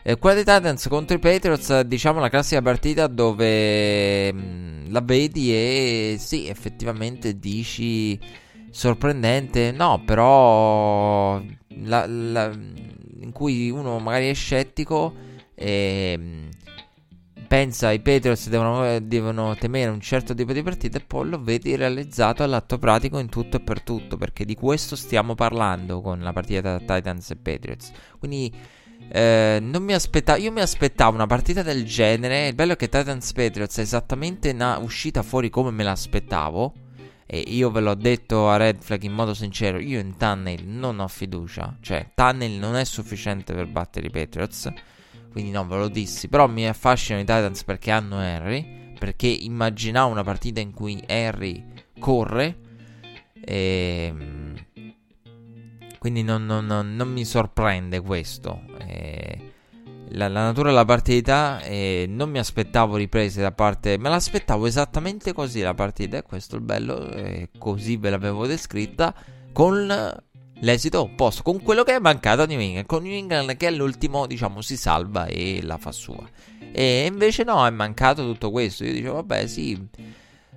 Eh, quella dei Titans contro i Patriots, diciamo la classica partita dove mh, mm, la vedi e sì, effettivamente dici sorprendente, no, però la, la, in cui uno magari è scettico e mm, pensa i Patriots devono, devono, temere un certo tipo di partita e poi lo vedi realizzato all'atto pratico in tutto e per tutto, perché di questo stiamo parlando con la partita tra Titans e Patriots. Quindi eh, non mi aspettavo, io mi aspettavo una partita del genere. Il bello è che Titans Patriots è esattamente una uscita fuori come me l'aspettavo. E io ve l'ho detto a Red Flag in modo sincero: io in Tunnel non ho fiducia. Cioè, Tunnel non è sufficiente per battere i Patriots. Quindi, no, ve lo dissi. Però mi affascinano i Titans perché hanno Harry. Perché immaginavo una partita in cui Harry corre. E ehm, quindi non, non, non, non mi sorprende questo. Eh, la, la, natura della partita eh, non mi aspettavo riprese da parte... Me l'aspettavo esattamente così la partita e questo è il bello, eh, così ve l'avevo descritta, con l'esito opposto, con quello che è mancato a New England, con New England che all'ultimo diciamo si salva e la fa sua. E invece no, è mancato tutto questo. Io dicevo, vabbè sì...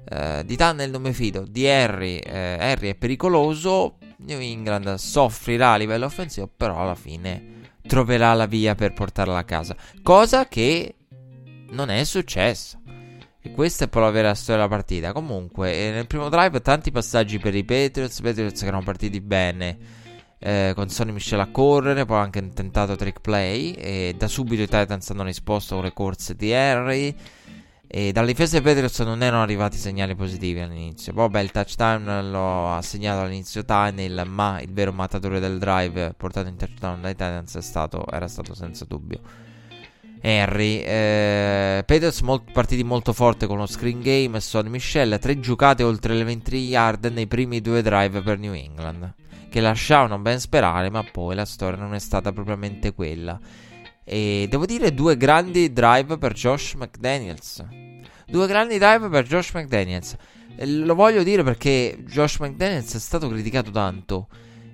Uh, di Tunnel non mi fido, di Harry, uh, Harry è pericoloso, New England soffrirà a livello offensivo, però alla fine troverà la via per portarla a casa. Cosa che non è successa. E questa è poi la vera storia della partita. Comunque, eh, nel primo drive tanti passaggi per i Patriots. Patriots che erano partiti bene. Eh, con Sonny Michel a correre, poi anche tentato trick play. E da subito i Titans hanno risposto con le corse di Harry. E dalle difese Patriots non erano arrivati segnali positivi all'inizio. Poi, beh, il touchdown lo ha segnato all'inizio Tannehill, ma il vero mattatore del drive portato in touchdown dai Titans stato, era stato senza dubbio Henry. Eh, Patriots molt, partiti molto forte con lo screen game e Sonny Michel. Tre giocate oltre le 20 yard nei primi due drive per New England, che lasciavano ben sperare, ma poi la storia non è stata propriamente quella. E devo dire due grandi drive per Josh McDaniels. Due grandi drive per Josh McDaniels. Lo voglio dire perché Josh McDaniels è stato criticato tanto.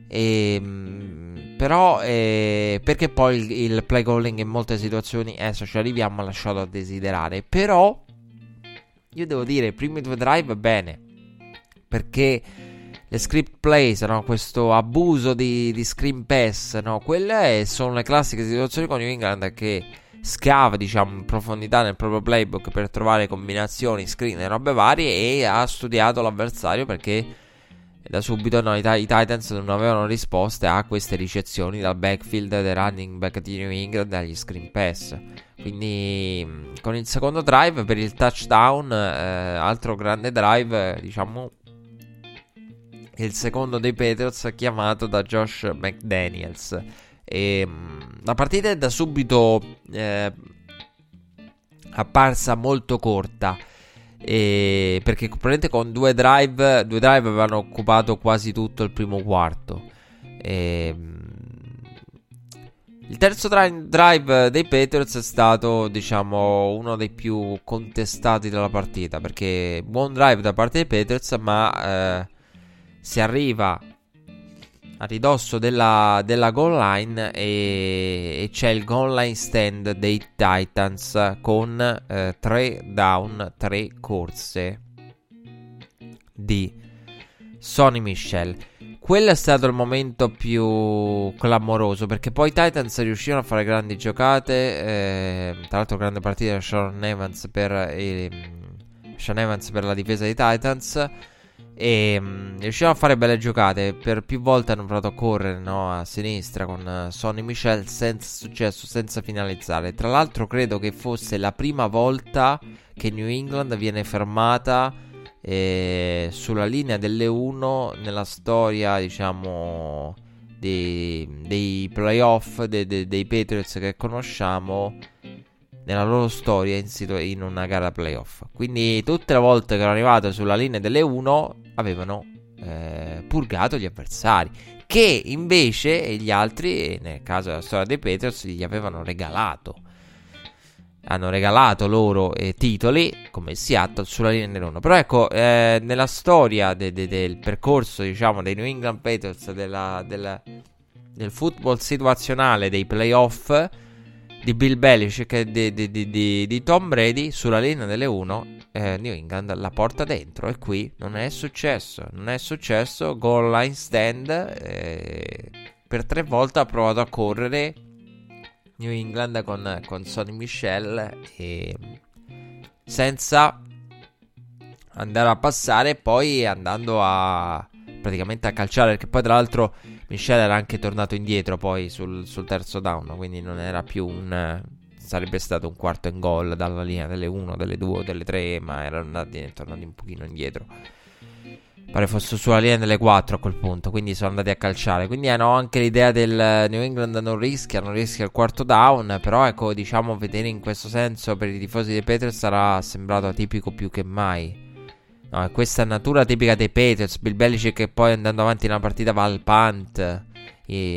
E, ehm, però eh, perché poi il, il, play calling in molte situazioni adesso ci arriviamo ha lasciato a desiderare però io devo dire i primi due drive bene perché le script plays, no? questo abuso di, di screen pass, no? quelle sono le classiche situazioni con New England che scava diciamo in profondità nel proprio playbook per trovare combinazioni, screen e robe varie e ha studiato l'avversario perché da subito no, i, i, Titans non avevano risposte a queste ricezioni dal backfield dei running back di New England dagli screen pass. Quindi con il secondo drive per il touchdown, eh, altro grande drive, diciamo il secondo dei Patriots chiamato da Josh McDaniels. E, mm, la partita è da subito eh, apparsa molto corta. E perché probabilmente con due drive, due drive avevano occupato quasi tutto il primo quarto. E, mm, il terzo drive dei Patriots è stato, diciamo, uno dei più contestati della partita. Perché buon drive da parte dei Patriots, ma eh, si arriva a ridosso della, della goal line e, e, c'è il goal line stand dei Titans con 3 eh, down, 3 corse di Sonny Michel. Quello è stato il momento più clamoroso perché poi i Titans riuscirono a fare grandi giocate. Eh, tra l'altro, grande partita da Sharon Evans per eh, Sean Evans per la difesa dei Titans. E um, riuscivano a fare belle giocate. Per più volte hanno provato a correre no, a sinistra con uh, Sonny Michel senza successo, senza finalizzare. Tra l'altro, credo che fosse la prima volta che New England viene fermata eh, sulla linea delle 1 nella storia, diciamo, dei, dei playoff de, de, dei Patriots che conosciamo nella loro storia in, situ- in una gara playoff. Quindi tutte le volte che erano arrivate sulla linea delle 1 avevano eh, purgato gli avversari, che invece gli altri, nel caso della storia dei Patriots, gli avevano regalato. Hanno regalato loro eh, titoli come Seattle sulla linea delle 1. Però ecco, eh, nella storia de- de- del percorso, diciamo, dei New England Patriots, della, della, del football situazionale, dei playoff di Bill Belichick e di, di, di, di, Tom Brady sulla linea delle 1 eh, New England la porta dentro e qui non è successo non è successo goal line stand eh, per tre volte ha provato a correre New England con, con Sonny Michel e senza andare a passare poi andando a praticamente a calciare perché poi tra l'altro Michel era anche tornato indietro poi sul, sul terzo down, quindi non era più un... sarebbe stato un quarto in gol dalla linea delle 1, delle 2 o delle 3, ma erano andati, tornati un pochino indietro. Pare fosse sulla linea delle 4 a quel punto, quindi sono andati a calciare. Quindi hanno anche l'idea del New England non rischia, non rischia il quarto down, però ecco, diciamo, vedere in questo senso per i tifosi dei Patriots sarà sembrato atipico più che mai. No, questa natura tipica dei Patriots. Bill Belichick che poi andando avanti nella partita va al punt.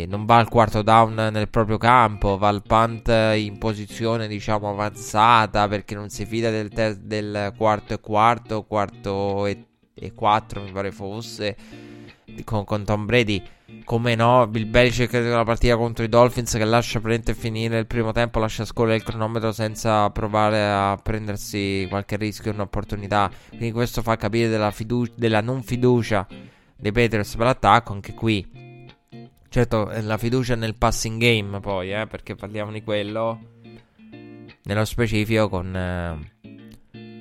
non va al quarto down nel proprio campo, va al punt in posizione diciamo avanzata perché non si fida del, ter- del quarto e quarto, quarto e, e quattro mi pare fosse con, con Tom Brady come no, Bill Belichick nella partita contro i Dolphins che lascia prendere finire il primo tempo, lascia scorrere il cronometro senza provare a prendersi qualche rischio e un'opportunità. Quindi questo fa capire della, fidu- della non fiducia dei Patriots per l'attacco, anche qui. Certo, la fiducia nel passing game poi, eh, perché parliamo di quello. Nello specifico con... Eh,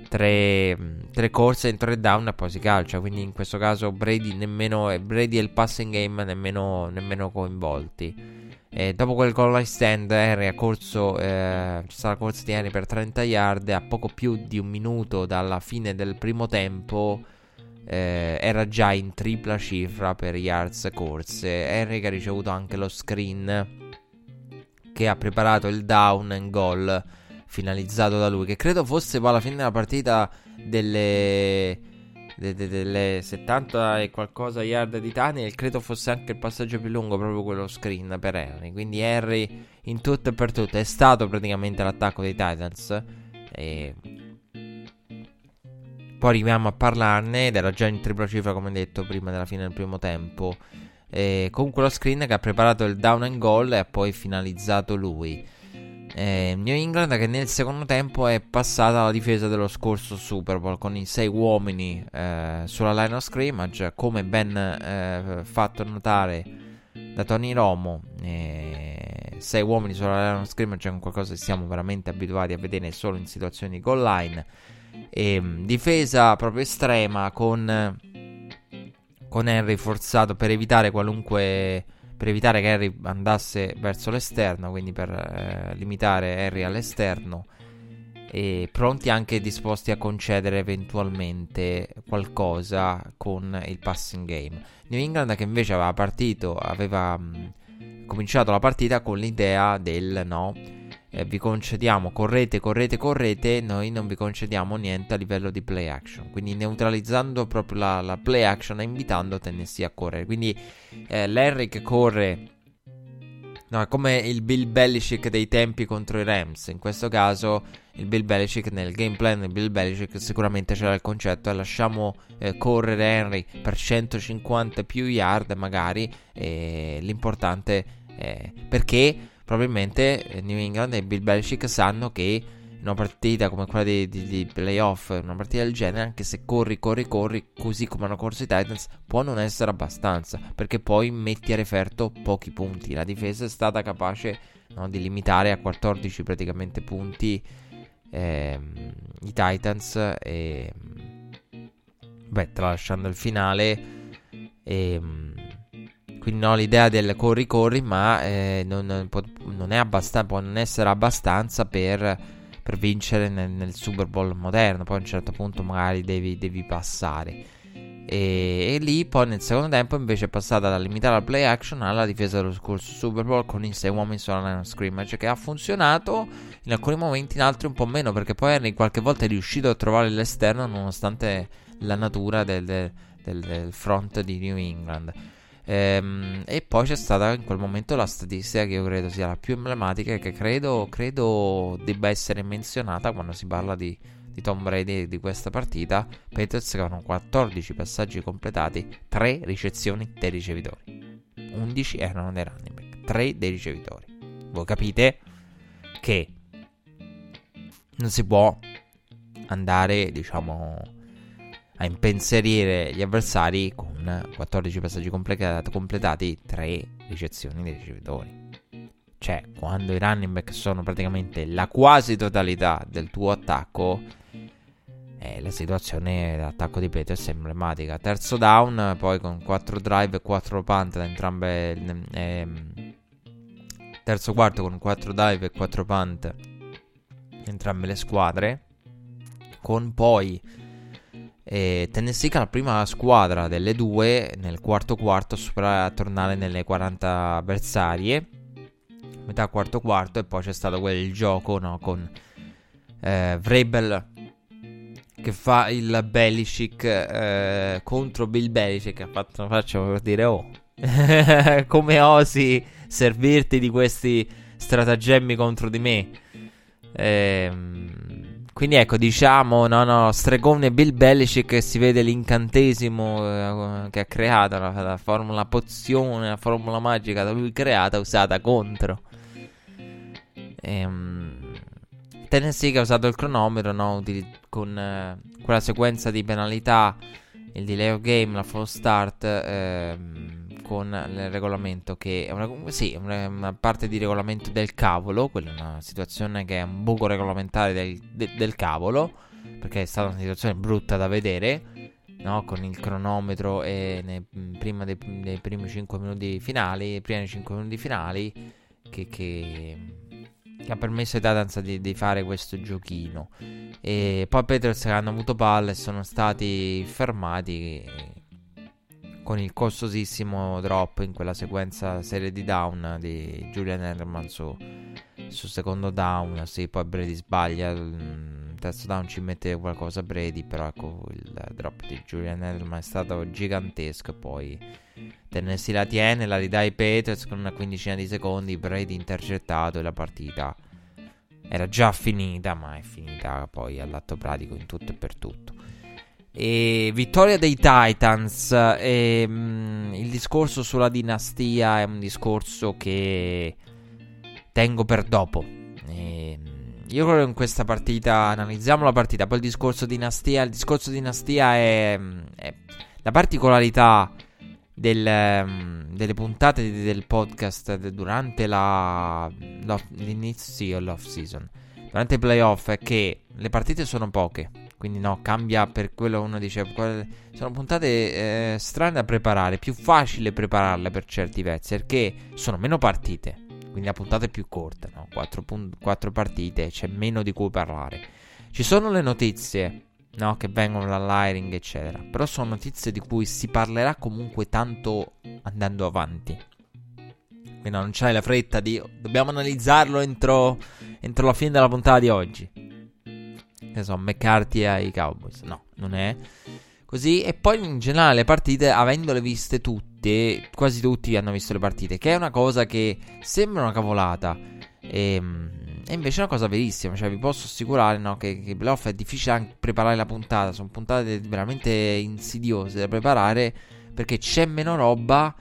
tre, tre corse in tre down e poi si calcia. Quindi in questo caso Brady nemmeno Brady e il passing game nemmeno, nemmeno coinvolti. E dopo quel goal line stand Henry ha corso eh, c'è stata la corsa di Henry per 30 yard a poco più di un minuto dalla fine del primo tempo eh, era già in tripla cifra per yards corse Henry ha ricevuto anche lo screen che ha preparato il down and goal finalizzato da lui, che credo fosse poi alla fine della partita delle, de, de, delle 70 e qualcosa yard di Daniel, credo fosse anche il passaggio più lungo, proprio quello screen per Henry. Quindi Henry in tutto e per tutto è stato praticamente l'attacco dei Titans. E... Poi arriviamo a parlarne ed era già in tripla cifra come detto prima della fine del primo tempo. E comunque lo screen che ha preparato il down and goal e ha poi finalizzato lui. Eh, New England che nel secondo tempo è passata alla difesa dello scorso Super Bowl con i sei uomini eh, sulla line of scrimmage, come ben eh, fatto notare da Tony Romo. Eh, sei uomini sulla line of scrimmage è qualcosa che siamo veramente abituati a vedere solo in situazioni di goal line. E, mm, difesa proprio estrema con, con Henry forzato per evitare qualunque per evitare che Harry andasse verso l'esterno, quindi per eh, limitare Harry all'esterno e pronti anche disposti a concedere eventualmente qualcosa con il passing game. New England che invece aveva partito, aveva mh, cominciato la partita con l'idea del no eh, vi concediamo correte, correte, correte, noi non vi concediamo niente a livello di play action. Quindi neutralizzando proprio la, la play action e invitando Tennessee a correre. Quindi eh, Larry che corre... No, è come il Bill Belichick dei tempi contro i Rams. In questo caso, il Bill Belichick, nel game plan del Bill Belichick, sicuramente c'era il concetto: eh, lasciamo eh, correre Henry per 150 più yard, magari. E l'importante è perché probabilmente eh, New England e Bill Belichick sanno che una partita come quella di, di, di playoff, una partita del genere, anche se corri, corri, corri, così come hanno corso i Titans, può non essere abbastanza, perché poi metti a referto pochi punti. La difesa è stata capace no, di limitare a 14 praticamente punti ehm, i Titans e beh tralasciando il finale e ehm, quindi no l'idea del corri corri ma eh, non, non, è abbastanza può non essere abbastanza per, per vincere nel, nel, Super Bowl moderno poi a un certo punto magari devi, devi passare e, e, lì poi nel secondo tempo invece è passata da limitare al play action alla difesa dello scorso Super Bowl con i 6 uomini sulla line of scrimmage che ha funzionato in alcuni momenti, in altri un po' meno perché poi Henry qualche volta è riuscito a trovare l'esterno nonostante la natura del, del, del front di New England. Ehm, e poi c'è stata in quel momento la statistica che io credo sia la più emblematica e che credo, credo debba essere menzionata quando si parla di di Tom Brady di questa partita, Patriots avevano 14 passaggi completati, 3 ricezioni dei ricevitori. 11 erano dei running back, 3 dei ricevitori. Voi capite che non si può andare, diciamo, a impensierire gli avversari con 14 passaggi completati, 3 ricezioni dei ricevitori. Cioè, quando i running back sono praticamente la quasi totalità del tuo attacco, eh, la situazione dell'attacco di Peters è emblematica. Terzo down, poi con 4 drive e 4 punt da entrambe. Eh, terzo quarto con 4 drive e 4 punt entrambe le squadre. Con poi eh, Tennessee che è la prima squadra delle due nel quarto quarto a tornare nelle 40 avversarie. Metà quarto quarto e poi c'è stato quel gioco no, con eh, Vrabel che fa il Belichick eh, contro Bill Belichick che ha fatto una faccia per dire oh [laughs] come osi servirti di questi stratagemmi contro di me ehm, quindi ecco diciamo no no stregone Bill Belichick si vede l'incantesimo eh, che ha creato la, la formula pozione la formula magica da lui creata usata contro ehm Tennessee che ha usato il cronometro no? con eh, quella sequenza di penalità, il delay of game, la false start, eh, con il regolamento che è una, sì, una, parte di regolamento del cavolo, quella è una situazione che è un buco regolamentare del, de, del cavolo, perché è stata una situazione brutta da vedere. No, con il cronometro e nei, prima dei, dei primi 5 minuti finali, prima dei 5 minuti finali, che, che che ha permesso ai Titans di, di, fare questo giochino. E poi che hanno avuto palle e sono stati fermati con il costosissimo drop in quella sequenza serie di down di Julian Edelman su, su secondo down. Sì, poi Brady sbaglia. Il terzo down ci mette qualcosa Brady, però ecco il drop di Julian Edelman è stato gigantesco. Poi Tennessee la tiene, la ridà ai Patriots con una quindicina di secondi, Brady intercettato e la partita era già finita, ma è finita poi all'atto pratico in tutto e per tutto. E vittoria dei Titans. E, mh, mm, il discorso sulla dinastia è un discorso che tengo per dopo. E, mm, io credo in questa partita analizziamo la partita. Poi il discorso dinastia. Il discorso dinastia è, è la particolarità del, um, delle puntate del podcast durante la, l'inizio l'off season, durante i playoff, è che le partite sono poche. Quindi no, cambia per quello uno dice. Sono puntate eh, strane da preparare, più facile prepararle per certi versi, perché sono meno partite. Quindi la puntata è più corta, no? 4, pun- 4 partite, c'è meno di cui parlare. Ci sono le notizie no, che vengono dall'hiring, eccetera. Però sono notizie di cui si parlerà comunque tanto andando avanti. Quindi non c'hai la fretta di dobbiamo analizzarlo entro, entro la fine della puntata di oggi. Che so, McCarthy ai Cowboys. No, non è così. E poi in generale le partite, avendole viste tutte, quasi tutti hanno visto le partite. Che è una cosa che sembra una cavolata. Ehm e invece è una cosa verissima, cioè vi posso assicurare no, che, che playoff è difficile anche preparare la puntata, sono puntate veramente insidiose da preparare perché c'è meno roba,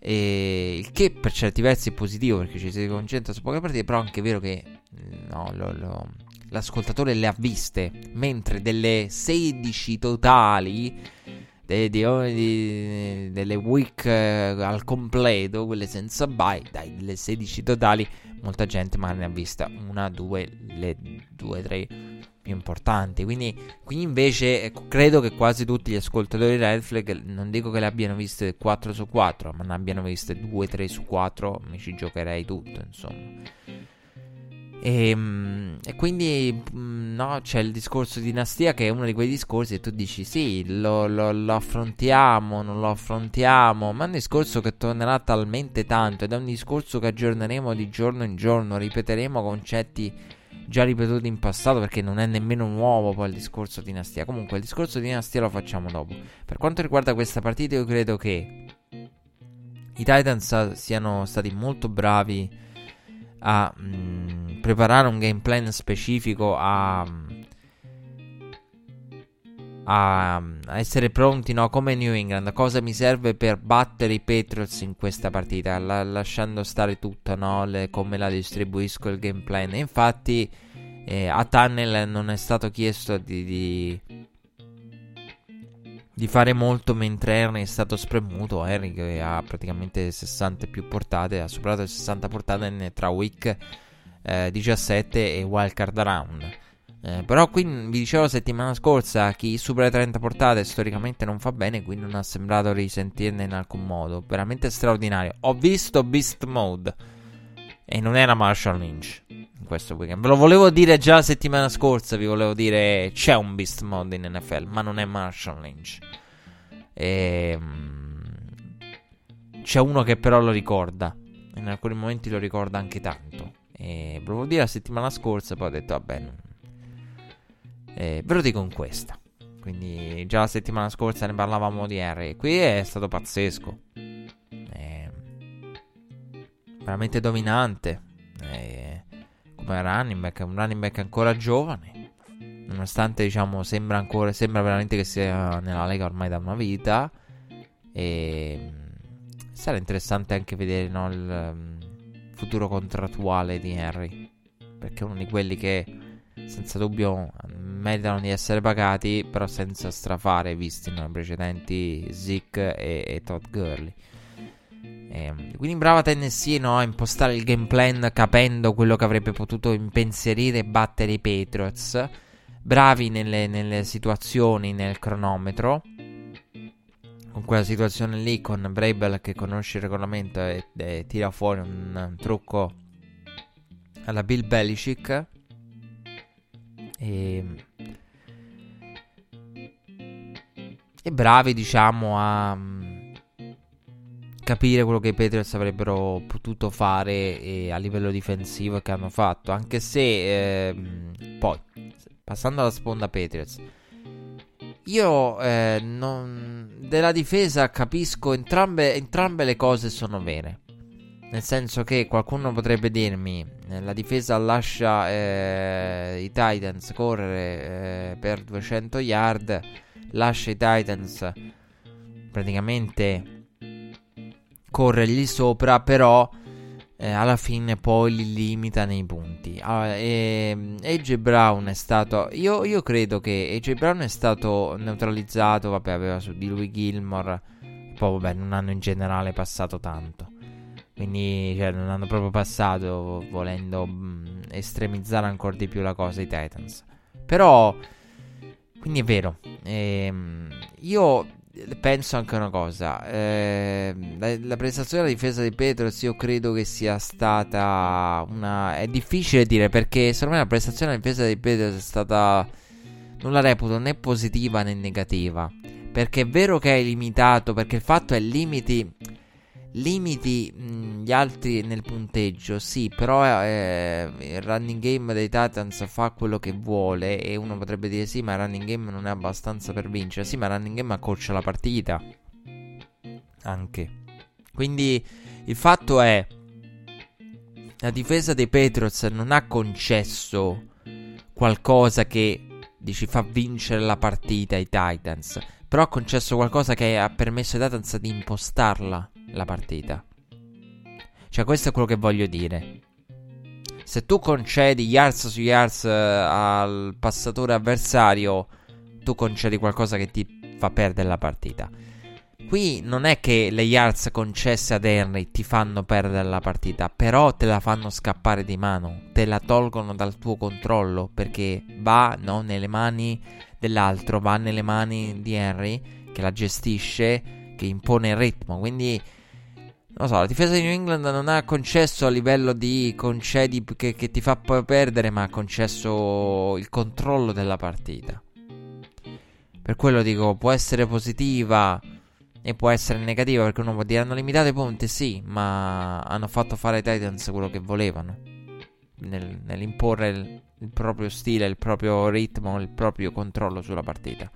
e il che per certi versi è positivo perché ci si concentra su poche partite, però è anche vero che no, lo, lo, l'ascoltatore le ha viste, mentre delle 16 totali de, de, de, delle week eh, al completo, quelle senza buy, dai, delle 16 totali, molta gente ma ne ha vista una, due, le due, tre più importanti. Quindi, qui invece ecco, credo che quasi tutti gli ascoltatori Red Flag, non dico che le abbiano viste 4 su 4, ma ne abbiano viste 2, 3 su 4, mi ci giocherei tutto, insomma. E, ehm, e, quindi mm, no, c'è il discorso di dinastia che è uno di quei discorsi e tu dici sì, lo, lo, lo, affrontiamo, non lo affrontiamo, ma è un discorso che tornerà talmente tanto ed è un discorso che aggiorneremo di giorno in giorno, ripeteremo concetti già ripetuti in passato perché non è nemmeno nuovo poi il discorso di dinastia. Comunque il discorso di dinastia lo facciamo dopo. Per quanto riguarda questa partita io credo che i Titans siano stati molto bravi a mh, mm, preparare un game plan specifico, a, a, a essere pronti, no? come New England. Cosa mi serve per battere i Patriots in questa partita? La, lasciando stare tutto, no? Le, come la distribuisco il game plan. E infatti eh, a Tunnel non è stato chiesto di, di di fare molto mentre Henry è stato spremuto. Henry che ha praticamente 60 più portate, ha superato le 60 portate tra week eh, 17 e wildcard round. Eh, però qui vi dicevo la settimana scorsa chi supera le 30 portate storicamente non fa bene, quindi non ha sembrato risentirne in alcun modo. Veramente straordinario. Ho visto Beast Mode e non era Marshall Lynch in questo weekend. Ve lo volevo dire già la settimana scorsa. Vi volevo dire c'è un Beast Mode in NFL, ma non è Marshall Lynch. E, ehm, c'è uno che però lo ricorda. In alcuni momenti lo ricorda anche tanto. E ve lo volevo dire la settimana scorsa. Poi ho detto, vabbè, e ve lo dico in questa. Quindi già la settimana scorsa ne parlavamo di Harry. Qui è stato pazzesco. È veramente dominante. È come running back, un running back ancora giovane. Nonostante, diciamo, sembra ancora. Sembra veramente che sia nella Lega ormai da una vita. E sarà interessante anche vedere no, il um, futuro contrattuale di Henry. Perché è uno di quelli che senza dubbio meritano di essere pagati, però senza strafare, visti nei precedenti Zeke e, e Todd Gurley. E, ehm, quindi brava Tennessee no, a impostare il game plan capendo quello che avrebbe potuto impensierire e battere i Patriots. Bravi nelle, nelle situazioni, nel cronometro. Con quella situazione lì, con Brabel che conosce il regolamento e, e tira fuori un, trucco alla Bill Belichick. E, e bravi, diciamo, a capire quello che i Patriots avrebbero potuto fare eh, a livello difensivo che hanno fatto. Anche se eh, poi, passando alla sponda Patriots, io eh, non, della difesa capisco entrambe, entrambe le cose sono vere. Nel senso che qualcuno potrebbe dirmi: eh, la difesa lascia eh, i Titans correre eh, per 200 yard, lascia i Titans praticamente corrergli sopra, però eh, alla fine poi li limita nei punti. Allora, e, AJ Brown è stato. Io, io, credo che AJ Brown è stato neutralizzato. Vabbè, aveva su di lui Gilmore. Poi, vabbè, non hanno in generale passato tanto. Quindi cioè, non hanno proprio passato volendo mh, mm, estremizzare ancora di più la cosa i Titans. Però, quindi è vero. Ehm, io penso anche una cosa. Ehm, la, la, prestazione della difesa di Petros io credo che sia stata una... È difficile dire perché secondo me la prestazione della difesa di Petros è stata... Non la reputo né positiva né negativa. Perché è vero che è limitato, perché il fatto è limiti limiti mh, gli altri nel punteggio, sì, però eh, il running game dei Titans fa quello che vuole e uno potrebbe dire sì, ma il running game non è abbastanza per vincere. Sì, ma il running game accorcia la partita. Anche. Quindi il fatto è la difesa dei Patriots non ha concesso qualcosa che dici fa vincere la partita ai Titans, però ha concesso qualcosa che ha permesso ai Titans di impostarla la partita. Cioè, questo è quello che voglio dire. Se tu concedi yards su yards uh, al passatore avversario, tu concedi qualcosa che ti fa perdere la partita. Qui non è che le yards concesse ad Henry ti fanno perdere la partita, però te la fanno scappare di mano, te la tolgono dal tuo controllo perché va no, nelle mani dell'altro, va nelle mani di Henry che la gestisce, che impone il ritmo. Quindi, non so, la difesa di New England non ha concesso a livello di concedi che, che ti fa poi perdere, ma ha concesso il controllo della partita. Per quello dico, può essere positiva e può essere negativa perché uno può dire hanno limitato i punti, sì, ma hanno fatto fare ai Titans quello che volevano. Nel, nell'imporre il, il, proprio stile, il proprio ritmo, il proprio controllo sulla partita.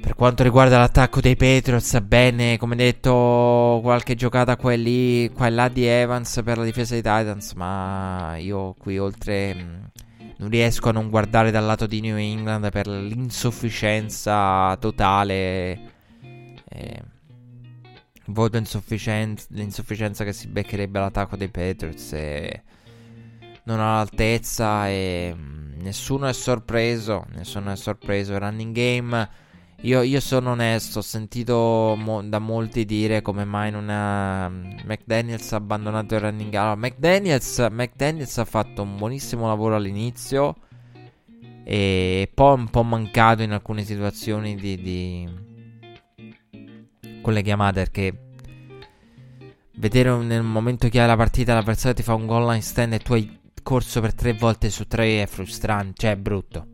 Per quanto riguarda l'attacco dei Patriots, bene, come detto, qualche giocata qua e lì, qua e là di Evans per la difesa dei Titans, ma io qui oltre non riesco a non guardare dal lato di New England per l'insufficienza totale eh, voto insufficienza, l'insufficienza che si beccherebbe l'attacco dei Patriots e non l'altezza e mm, nessuno è sorpreso, nessuno è sorpreso. Running game, io, io sono onesto, ho sentito mo- da molti dire come mai non ha McDaniels ha abbandonato il running game. Allora, McDaniels, McDaniels ha fatto un buonissimo lavoro all'inizio e poi un po' mancato in alcune situazioni di, di con le chiamate perché vedere nel momento che hai la partita l'avversario ti fa un goal line stand e tu hai corso per tre volte su tre è frustrante, cioè è brutto.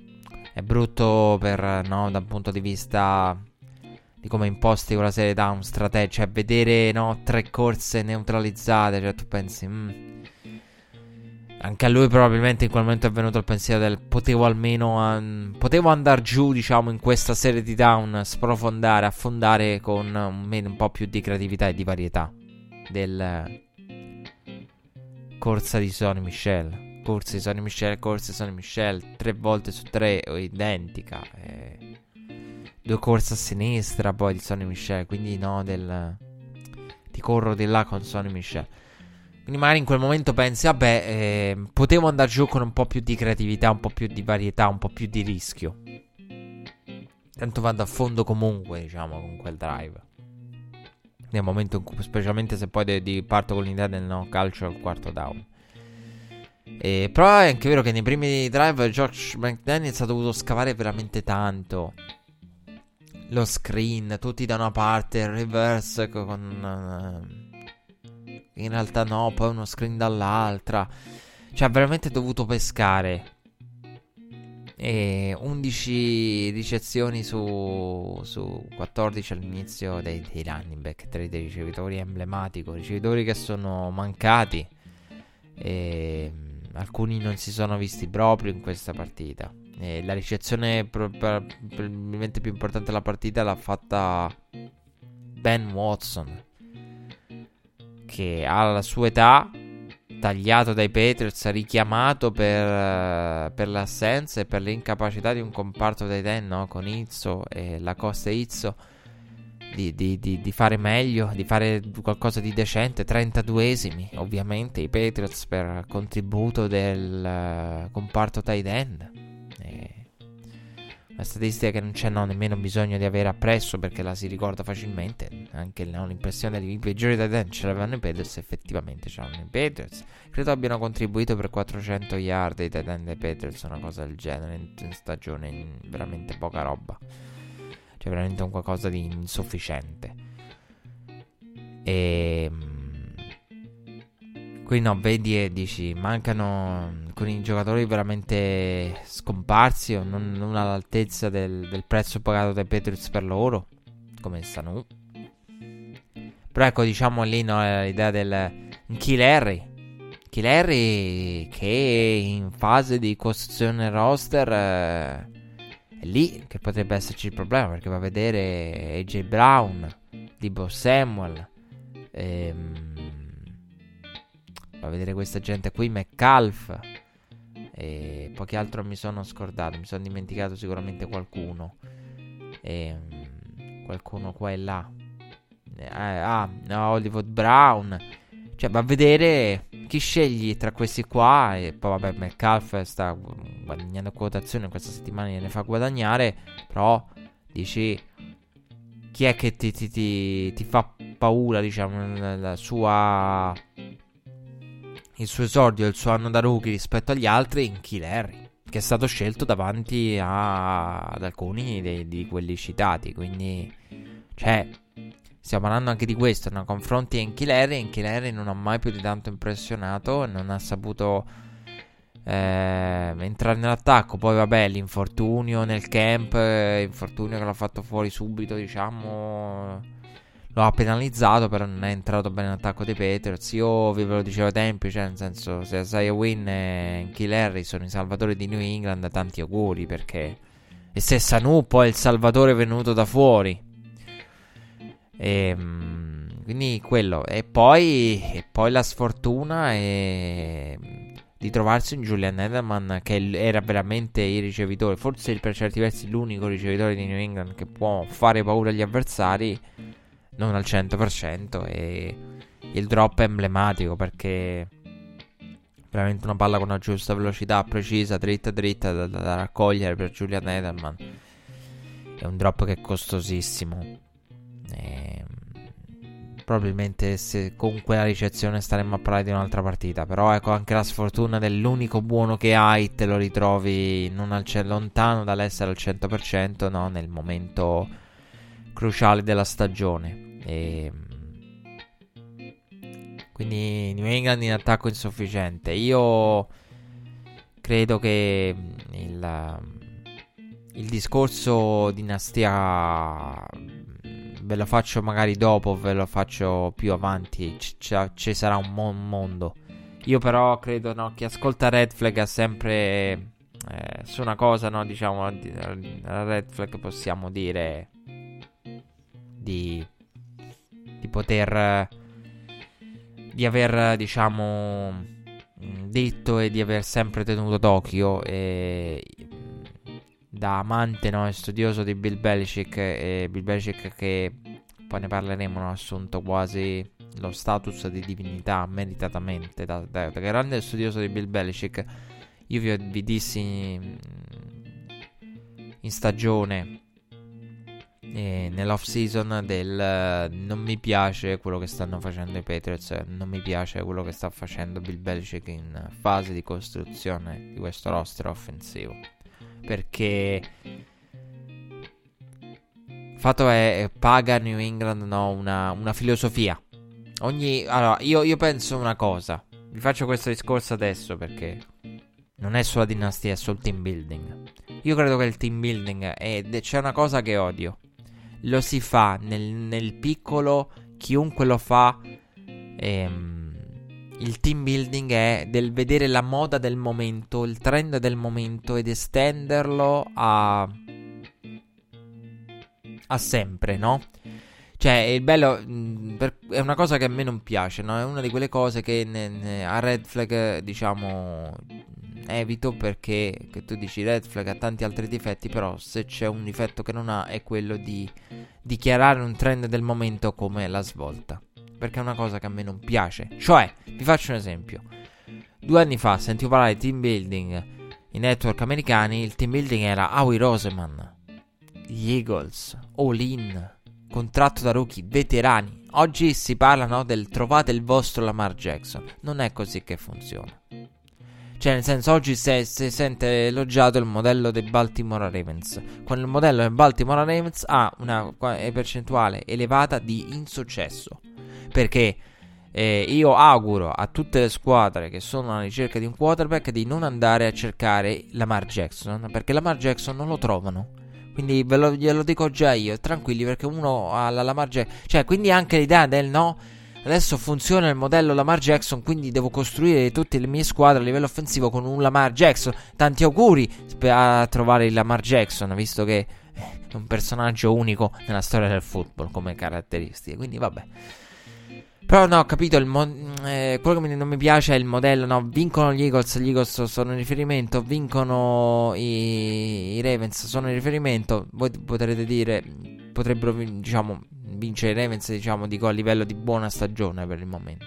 È brutto per, no, dal punto di vista di come imposti quella serie down strategia, cioè vedere, no, tre corse neutralizzate, cioè tu pensi, mm, anche a lui probabilmente in quel momento è venuto il pensiero del potevo almeno um, potevo andare giù diciamo in questa serie di down sprofondare affondare con un, un po' più di creatività e di varietà del corsa di Sonny Michel corsa di Sonny Michel corsa di Sonny Michel tre volte su tre identica eh, due corse a sinistra poi di Sonny Michel quindi no del ti corro di là con Sonny Michel quindi magari in quel momento pensi, vabbè, eh, potevo andare giù con un po' più di creatività, un po' più di varietà, un po' più di rischio. Tanto vado a fondo comunque, diciamo, con quel drive. Nel momento in cui, specialmente se poi de- de- parto con l'idea del no calcio al quarto down. E, però è anche vero che nei primi drive George McDaniels ha dovuto scavare veramente tanto. Lo screen, tutti da una parte, il reverse con... Uh, in realtà no, poi uno screen dall'altra. Cioè, ha veramente dovuto pescare. E 11 ricezioni su, su 14 all'inizio dei, dei running back, 3 dei ricevitori emblematico, ricevitori che sono mancati. E alcuni non si sono visti proprio in questa partita. E la ricezione probabilmente più importante della partita l'ha fatta Ben Watson che alla sua età, tagliato dai Patriots, richiamato per, per l'assenza e per l'incapacità di un comparto dei ten, no? con Izzo e la Costa Izzo, di, di, di, di, fare meglio, di fare qualcosa di decente. 32esimi, ovviamente, i Patriots per contributo del uh, comparto tight end. Una statistica che non c'è no, nemmeno bisogno di avere appresso perché la si ricorda facilmente. Anche no, l'impressione di i peggiori da denti ce l'avevano i Patriots, effettivamente ce l'hanno i Patriots. Credo abbiano contribuito per 400 yard i tight dei Patriots, una cosa del genere in, in stagione, in veramente poca roba. Cioè veramente un qualcosa di insufficiente. E ehm, Qui no, vedi e dici, mancano alcuni giocatori veramente scomparsi o non, non all'altezza del, del, prezzo pagato dai Patriots per loro, come Sanu. Però ecco, diciamo lì no, l'idea del Kill Kilerri che in fase di costruzione roster eh, è lì che potrebbe esserci il problema perché va a vedere AJ Brown, Debo Samuel, ehm, a vedere questa gente qui, McCalf. E poi che altro mi sono scordato? Mi sono dimenticato sicuramente qualcuno. E, um, qualcuno qua e là. Eh, ah, no, Hollywood Brown. Cioè, va a vedere chi scegli tra questi qua. E poi, vabbè, McCalf sta guadagnando quotazione questa settimana, ne fa guadagnare. Però dici chi è che ti, ti, ti, ti fa paura, diciamo, la sua il suo esordio, il suo anno da rookie rispetto agli altri in Kill che è stato scelto davanti a, ad alcuni dei, di quelli citati. Quindi, cioè, stiamo parlando anche di questo. No? Confronti in in Kill Harry non ha mai più di tanto impressionato, non ha saputo eh, entrare nell'attacco. Poi, vabbè, l'infortunio nel camp, eh, infortunio che l'ha fatto fuori subito, diciamo lo ha penalizzato, però non è entrato bene l'attacco dei Patriots. Io vi ve lo dicevo a tempi, cioè nel senso, se Isaiah Wynn e Kill sono i salvatori di New England, tanti auguri perché... E se Sanu poi è il salvatore venuto da fuori. E, ehm, quindi quello. E poi, e poi la sfortuna è di trovarsi un Julian Edelman che era veramente il ricevitore, forse per certi versi l'unico ricevitore di New England che può fare paura agli avversari non al 100% e il drop è emblematico perché veramente una palla con una giusta velocità precisa, dritta dritta da, da raccogliere per Julian Edelman è un drop che è costosissimo e, probabilmente se con quella ricezione staremmo a parlare di un'altra partita però ecco anche la sfortuna dell'unico buono che hai te lo ritrovi non al, lontano dall'essere al 100% no, nel momento cruciale della stagione e... Quindi New England in attacco insufficiente. Io credo che il, il discorso dinastia ve lo faccio magari dopo, ve lo faccio più avanti. Ci sarà un, mo- mondo. Io però credo no, che ascolta Red Flag ha sempre eh, su una cosa, no, diciamo, a Red Flag possiamo dire di di poter di aver diciamo detto e di aver sempre tenuto d'occhio e da amante no, e studioso di Bill Belichick e Bill Belichick che poi ne parleremo hanno assunto quasi lo status di divinità meritatamente da, da, da grande studioso di Bill Belichick io vi, vi dissi in, in stagione nell'off season del non mi piace quello che stanno facendo i Patriots, non mi piace quello che sta facendo Bill Belichick in fase di costruzione di questo roster offensivo. Perché fatto è paga New England no, una, una filosofia. Ogni, allora, io, io penso una cosa. Vi faccio questo discorso adesso perché non è solo la dinastia, è il team building. Io credo che il team building è, c'è una cosa che odio lo si fa nel, nel piccolo, chiunque lo fa. Ehm, il team building è del vedere la moda del momento, il trend del momento ed estenderlo a, a sempre, no? Cioè, il bello per, è una cosa che a me non piace, no? È una di quelle cose che ne, ne, a Red Flag, diciamo, evito perché tu dici Red Flag ha tanti altri difetti, però se c'è un difetto che non ha è quello di dichiarare un trend del momento come la svolta. Perché è una cosa che a me non piace. Cioè, vi faccio un esempio. Due anni fa sentivo parlare di team building i network americani, il team building era Howie Roseman, gli Eagles, All In, contratto da rookie, veterani. Oggi si parla no, del trovate il vostro Lamar Jackson. Non è così che funziona. Cioè, nel senso, oggi si, si sente elogiato il modello dei Baltimore Ravens. Quando il modello dei Baltimore Ravens ha una percentuale elevata di insuccesso. Perché eh, io auguro a tutte le squadre che sono alla ricerca di un quarterback di non andare a cercare Lamar Jackson. Perché Lamar Jackson non lo trovano. Quindi ve lo, glielo dico già io, tranquilli, perché uno ha la Lamar Jackson. Cioè, quindi anche l'idea del no Adesso funziona il modello Lamar Jackson, quindi devo costruire tutte le mie squadre a livello offensivo con un Lamar Jackson. Tanti auguri a trovare il Lamar Jackson, visto che è un personaggio unico nella storia del football come caratteristiche. Quindi vabbè. Però no, ho capito, mo- eh, quello che non mi piace è il modello, no, vincono gli Eagles, gli Eagles sono in riferimento, vincono i, i Ravens, sono in riferimento, voi potrete dire, potrebbero, diciamo, vincere i Ravens, diciamo, dico a livello di buona stagione per il momento.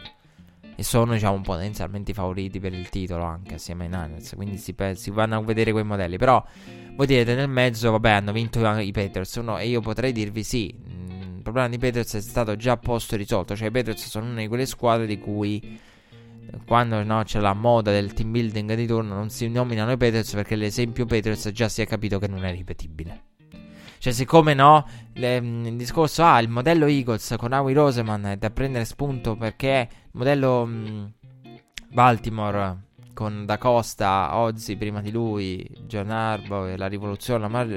e sono diciamo potenzialmente favoriti per il titolo anche assieme ai Niners quindi si, pe- si, vanno a vedere quei modelli però voi direte nel mezzo vabbè hanno vinto i Patriots no, e io potrei dirvi sì problema di Patriots è stato già posto e risolto cioè i Patriots sono una di quelle squadre di cui quando no, c'è la moda del team building di turno non si nominano i Patriots perché l'esempio Patriots già si è capito che non è ripetibile. Cioè, siccome no, le, mm, il discorso, ah, il modello Eagles con Howie Roseman è da prendere spunto perché il modello mh, mm, Baltimore con Da Costa, Ozzy prima di lui, John Harbaugh e la rivoluzione la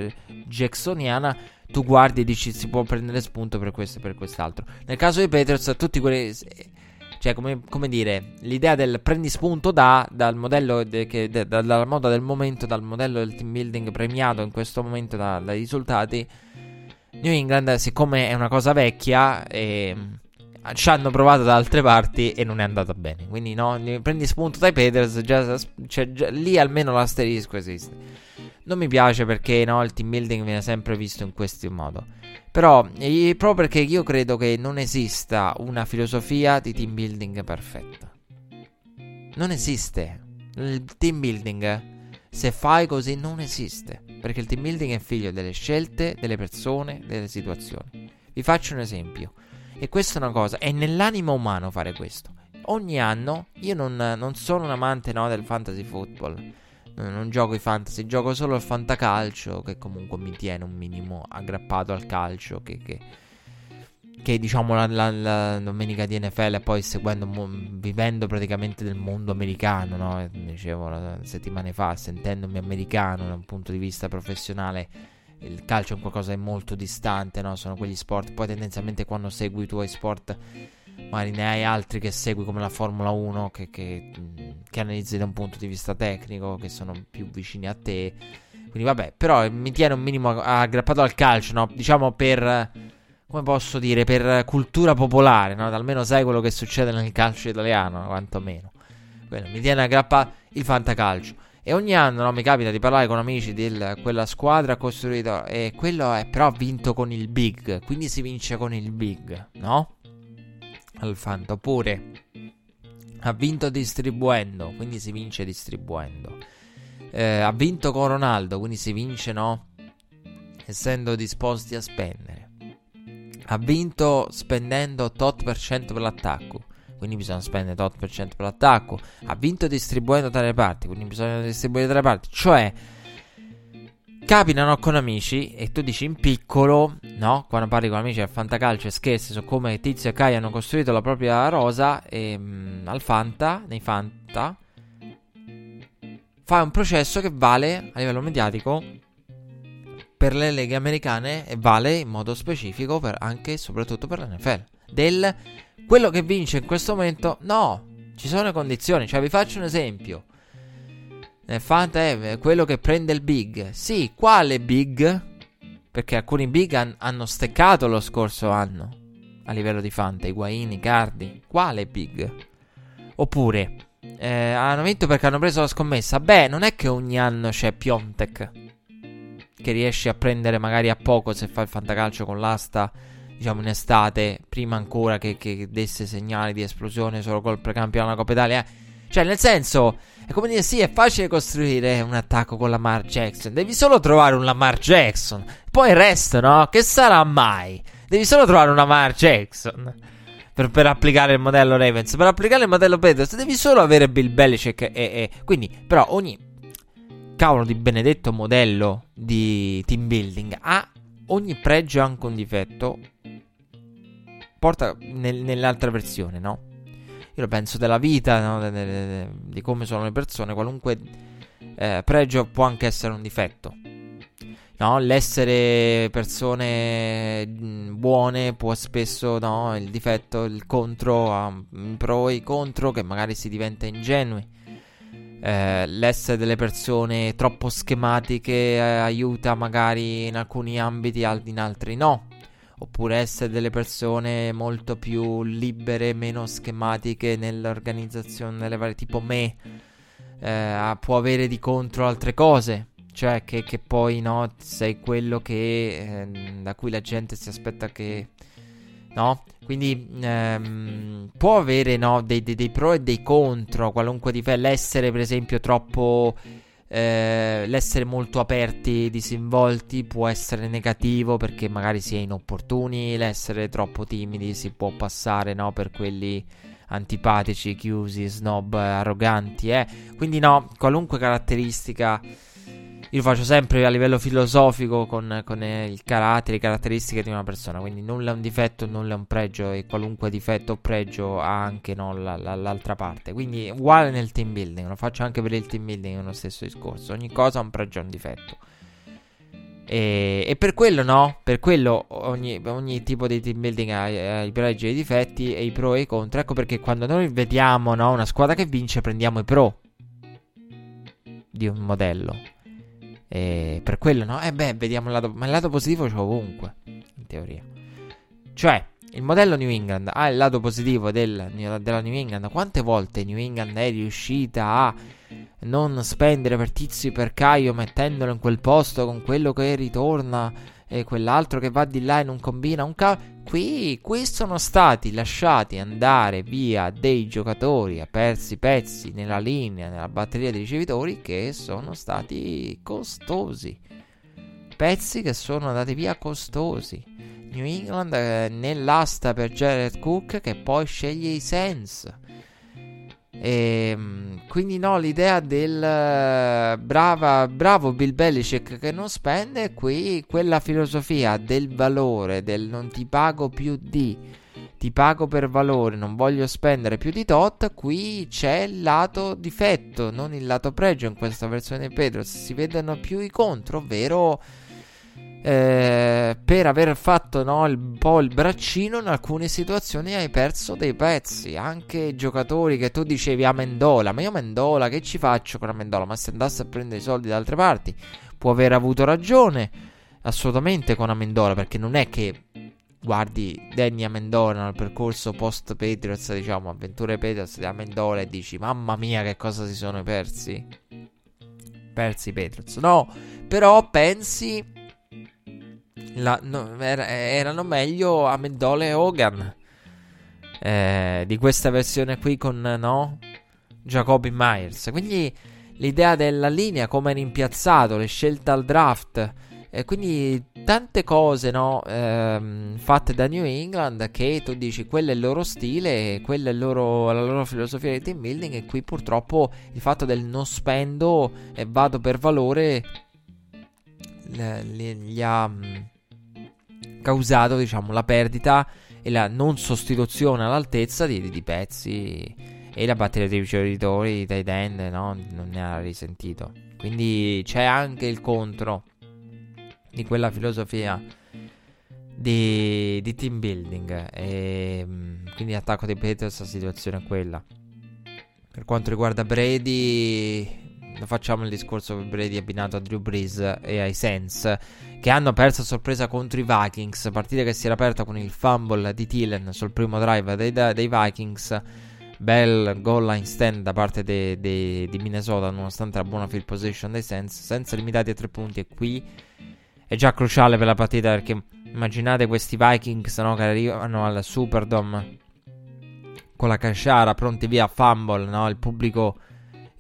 jacksoniana, tu guardi e dici si può prendere spunto per questo e per quest'altro. Nel caso dei Patriots, tutti quelli cioè, come, come, dire, l'idea del prendi spunto da, dal modello, de, che, de, da, dalla moda del momento, dal modello del team building premiato in questo momento da, dai risultati. New England, siccome è una cosa vecchia, eh, ci hanno provato da altre parti e non è andata bene. Quindi, no, prendi spunto dai Peters, già, cioè, già, lì almeno l'asterisco esiste. Non mi piace perché no, il team building viene sempre visto in questo modo. Però, proprio perché io credo che non esista una filosofia di team building perfetta. Non esiste. Il team building, se fai così, non esiste. Perché il team building è figlio delle scelte, delle persone, delle situazioni. Vi faccio un esempio. E questa è una cosa, è nell'animo umano fare questo. Ogni anno, io non, non sono un amante no, del fantasy football non gioco i fantasy, gioco solo il fantacalcio che comunque mi tiene un minimo aggrappato al calcio che, che, che diciamo la, la, la, domenica di NFL e poi seguendo, vivendo praticamente del mondo americano, no? dicevo settimane fa, sentendomi americano da un punto di vista professionale il calcio è qualcosa di molto distante, no? sono quegli sport, poi tendenzialmente quando segui i tuoi sport magari ne hai altri che segui come la Formula 1 che, che, che, analizzi da un punto di vista tecnico, che sono più vicini a te. Quindi vabbè, però mi tiene un minimo aggrappato al calcio, no? Diciamo per, come posso dire, per cultura popolare, no? Almeno sai quello che succede nel calcio italiano, quantomeno. Quello, mi tiene aggrappato il fantacalcio. E ogni anno no, mi capita di parlare con amici di quella squadra costruita e quello è però vinto con il big, quindi si vince con il big, no? Al Fanta. Oppure ha vinto distribuendo, quindi si vince distribuendo. Eh, ha vinto con Ronaldo, quindi si vince, no? Essendo disposti a spendere. Ha vinto spendendo tot per cento per l'attacco. Quindi bisogna spendere tot per cento per l'attacco. Ha vinto distribuendo tra le parti. Quindi bisogna distribuire tra le parti. Cioè, capitano con amici e tu dici in piccolo, no? Quando parli con amici al fantacalcio e scherzi su come Tizio e Kai hanno costruito la propria rosa e, mh, al Fanta, nei Fanta, fai un processo che vale a livello mediatico per le leghe americane e vale in modo specifico per, anche e soprattutto per l'NFL. Del quello che vince in questo momento, no, ci sono condizioni. Cioè, vi faccio un esempio. Nel Fanta è quello che prende il big. Sì, quale big? Perché alcuni big han- hanno steccato lo scorso anno a livello di Fanta. Higuaini, Cardi. Quale big? Oppure eh, hanno vinto perché hanno preso la scommessa. Beh, non è che ogni anno c'è Piontek che riesce a prendere magari a poco se fa il fantacalcio con l'asta. Diciamo in estate, prima ancora che, che desse segnali di esplosione solo col precampionato Coppa Italia. Eh. Cioè, nel senso, è come dire, sì, è facile costruire un attacco con Lamar Jackson. Devi solo trovare un Lamar Jackson. Poi il resto, no? Che sarà mai? Devi solo trovare un Lamar Jackson. Per, per, applicare il modello Ravens. Per applicare il modello Peters devi solo avere Bill Belichick e, e, Quindi, però, ogni cavolo di benedetto modello di team building ha ogni pregio e anche un difetto. Porta nel, nell'altra versione, no? Io penso della vita, no? di come sono le persone, qualunque eh, pregio può anche essere un difetto. No, l'essere persone buone può spesso, no, il difetto, il contro, um, pro e contro, che magari si diventa ingenui. Eh, l'essere delle persone troppo schematiche eh, aiuta magari in alcuni ambiti, in altri no oppure essere delle persone molto più libere, meno schematiche nell'organizzazione delle varie, tipo me, eh, può avere di contro altre cose. Cioè che, che poi no, sei quello che, eh, da cui la gente si aspetta che no? Quindi ehm, può avere no, dei, dei, dei, pro e dei contro, qualunque difetto. L'essere, per esempio, troppo. Eh, l'essere molto aperti, disinvolti può essere negativo perché magari si è inopportuni. L'essere troppo timidi si può passare no, per quelli antipatici, chiusi, snob, arroganti. Eh. Quindi, no, qualunque caratteristica io lo faccio sempre a livello filosofico con, con eh, il carattere, le caratteristiche di una persona. Quindi nulla è un difetto, nulla è un pregio. E qualunque difetto o pregio ha anche no, la, la, l'altra parte. Quindi uguale nel team building. Lo faccio anche per il team building, è lo stesso discorso. Ogni cosa ha un pregio e un difetto. E, e, per quello no, per quello ogni, ogni tipo di team building ha, ha, i pregi e i difetti e i pro e i contro. Ecco perché quando noi vediamo no, una squadra che vince prendiamo i pro di un modello. E per quello, no? Eh beh, vediamo il lato... Ma il lato positivo c'è ovunque, in teoria. Cioè, il modello New England ha il lato positivo del, della New England. Quante volte New England è riuscita a non spendere per Tizio per Caio mettendolo in quel posto con quello che ritorna e quell'altro che va di là e non combina un cavolo. Qui, qui sono stati lasciati andare via dei giocatori a persi pezzi nella linea, nella batteria dei ricevitori che sono stati costosi. Pezzi che sono andati via costosi. New England eh, nell'asta per Jared Cook che poi sceglie i Sens. E, ehm, quindi no, l'idea del uh, brava, bravo Bill Belichick che non spende, qui quella filosofia del valore, del non ti pago più di, ti pago per valore, non voglio spendere più di tot, qui c'è il lato difetto, non il lato pregio in questa versione di Pedro, si vedono più i contro, ovvero eh, per aver fatto no, il, un po' il braccino in alcune situazioni hai perso dei pezzi. Anche giocatori che tu dicevi Amendola ma io Amendola che ci faccio con Amendola ma se andasse a prendere i soldi da altre parti può aver avuto ragione assolutamente con Amendola perché non è che guardi Danny Amendola nel percorso post Patriots diciamo avventure Patriots di Amendola e dici mamma mia che cosa si sono persi. Persi i Patriots. No però pensi la, no, era, erano meglio Amendola e Hogan eh, di questa versione qui con no? Jacoby Myers. Quindi l'idea della linea, come è rimpiazzato, le scelte al draft. E quindi tante cose no, ehm, fatte da New England che tu dici quello è il loro stile, quella è loro, la loro filosofia di team building e qui purtroppo il fatto del non spendo e vado per valore gli ha causato diciamo, la perdita e la non sostituzione all'altezza di, di pezzi e la batteria dei ricevitori dai end no? non ne ha risentito. Quindi c'è anche il contro di quella filosofia di, di team building. E, mm, quindi attacco dei Patriots la situazione è quella. Per quanto riguarda Brady, facciamo il discorso per Brady abbinato a Drew Brees e ai Saints che hanno perso a sorpresa contro i Vikings, partita che si era aperta con il fumble di Thielen sul primo drive dei, dei Vikings. Bel goal line stand da parte di Minnesota, nonostante la buona field position dei Saints, senza limitati a tre punti. E qui è già cruciale per la partita perché immaginate questi Vikings no, che arrivano al Superdome con la casciara pronti via fumble, no? il pubblico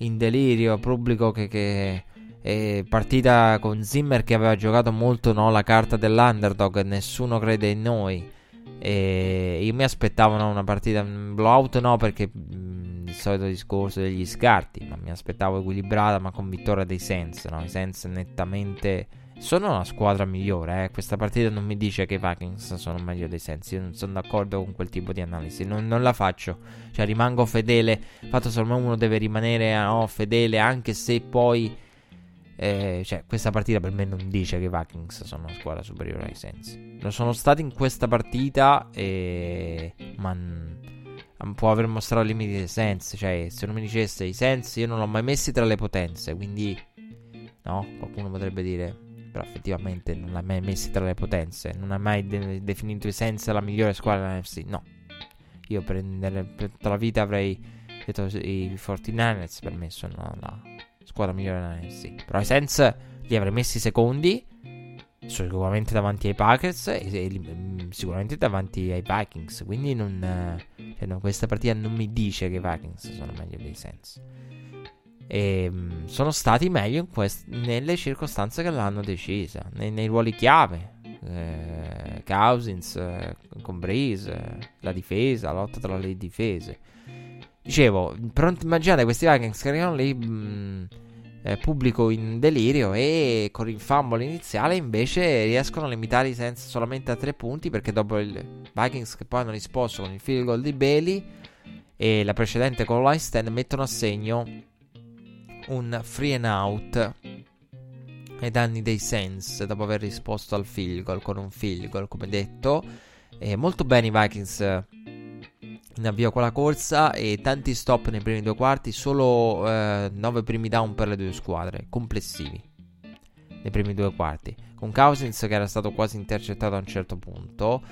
in delirio, pubblico che, che è partita con Zimmer che aveva giocato molto no, la carta dell'underdog, nessuno crede in noi. E io mi aspettavo no, una partita blowout, no, perché mh, mm, il solito discorso degli scarti, ma mi aspettavo equilibrata, ma con vittoria dei Sens, no? I Sens nettamente sono una squadra migliore. Eh. Questa partita non mi dice che i Vikings sono meglio dei Saints. Io non sono d'accordo con quel tipo di analisi. Non, non la faccio. Cioè, rimango fedele. Fatto solo uno deve rimanere no, fedele, anche se poi. Eh, cioè, questa partita per me non dice che i Vikings sono una squadra superiore ai Saints. Lo sono stati in questa partita, e... ma può aver mostrato i limiti dei Saints. Cioè, se non mi dicesse i Saints, io non l'ho mai messi tra le potenze. Quindi, no, qualcuno potrebbe dire però effettivamente non l'ha mai messi tra le potenze, non ha mai de- definito i Sense la migliore squadra dell'NFC, no. Io per, per tutta la vita avrei detto i 49ers per me sono la squadra migliore dell'NFC, però i Sense li avrei messi secondi sicuramente davanti ai Packers e, e mm, sicuramente davanti ai Vikings. Quindi non, cioè, questa partita non mi dice che i Vikings sono meglio dei Saints. E, mm, sono stati meglio quest- nelle circostanze che l'hanno decisa, nei, nei ruoli chiave. Eh, Cousins eh, con Breeze, eh, la difesa, la lotta tra le difese. Dicevo, pronto, immaginate questi Vikings che arrivano lì. Mh, mm, eh, pubblico in delirio e con il fumble iniziale invece riescono a limitare i Saints solamente a tre punti perché dopo il Vikings che poi hanno risposto con il field goal di Bailey e la precedente con line mettono a segno un free and out ai danni dei Saints dopo aver risposto al field goal con un field goal come detto e molto bene i Vikings in avvio con la corsa e tanti stop nei primi due quarti, solo eh, 9 primi down per le due squadre complessivi nei primi due quarti, con Cousins che era stato quasi intercettato a un certo punto.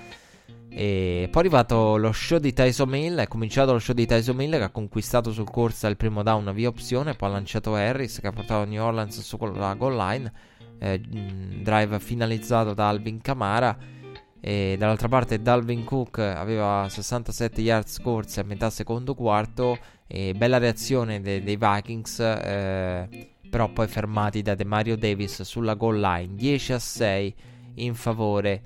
E poi è arrivato lo show di Tyson Hill. È cominciato lo show di Tyson Hill che ha conquistato sul corsa il primo down via opzione. Poi ha lanciato Harris che ha portato New Orleans sulla goal line. Eh, drive finalizzato da Alvin Kamara. E dall'altra parte Dalvin Cook aveva 67 yards corsi a metà secondo quarto. E bella reazione de- dei Vikings. Eh, però poi fermati da Mario Davis sulla goal line. 10 a 6 in favore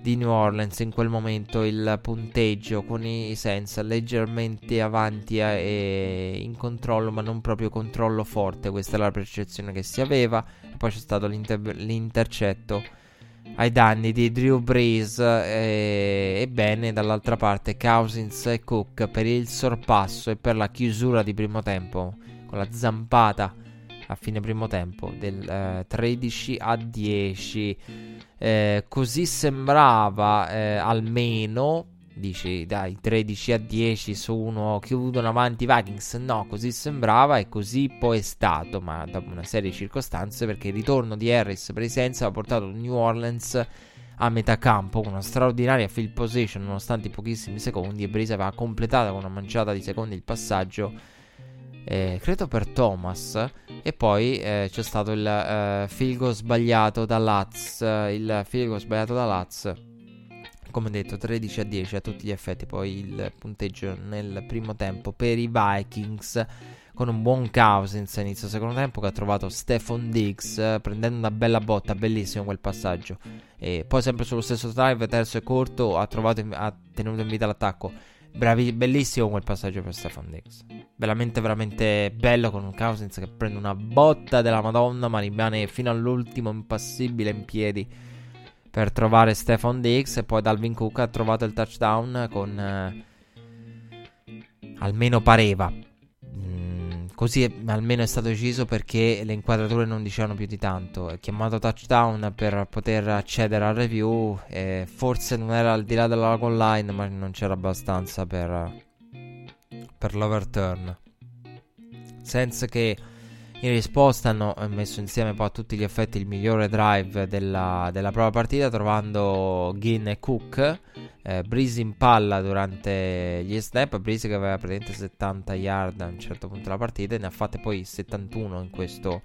di New Orleans. In quel momento il punteggio con i Saints leggermente avanti e in controllo, ma non proprio controllo forte. Questa è la percezione che si aveva. Poi c'è stato l'inter- l'intercetto ai danni di Drew Brees e, ebbene dall'altra parte Cousins e Cook per il sorpasso e per la chiusura di primo tempo con la zampata a fine primo tempo del eh, 13 a 10 eh, così sembrava eh, almeno dici dai 13 a 10 su uno chiudono avanti i Vikings. No così sembrava e così poi è stato ma dopo una serie di circostanze perché il ritorno di Harris Saints ha portato New Orleans a metà campo. Con una straordinaria field position nonostante i pochissimi secondi e Breeze aveva completato con una manciata di secondi il passaggio eh, credo per Thomas. E poi eh, c'è stato il eh, field goal sbagliato da Laz il field goal sbagliato da Laz come detto 13 a 10 a tutti gli effetti. Poi il punteggio nel primo tempo per i Vikings con un buon Cousins inizio secondo tempo che ha trovato Stephon Diggs prendendo una bella botta bellissimo quel passaggio. E poi sempre sullo stesso drive terzo e corto ha, trovato, ha tenuto in vita l'attacco Bravi, bellissimo quel passaggio per Stephon Diggs veramente veramente bello con un Cousins che prende una botta della madonna ma rimane fino all'ultimo impassibile in piedi per trovare Stefan Diggs e poi Dalvin Cook ha trovato il touchdown con eh, almeno pareva. Mm, così è, almeno è stato deciso perché le inquadrature non dicevano più di tanto. È chiamato touchdown per poter accedere al review e forse non era al di là della goal line ma non c'era abbastanza per, per l'overturn. Senza che in risposta hanno messo insieme poi a tutti gli effetti il migliore drive della, della propria partita trovando Ginn e Cook. Eh, Breeze in palla durante gli snap, Breeze che aveva praticamente 70 yard a un certo punto della partita e ne ha fatte poi 71 in questo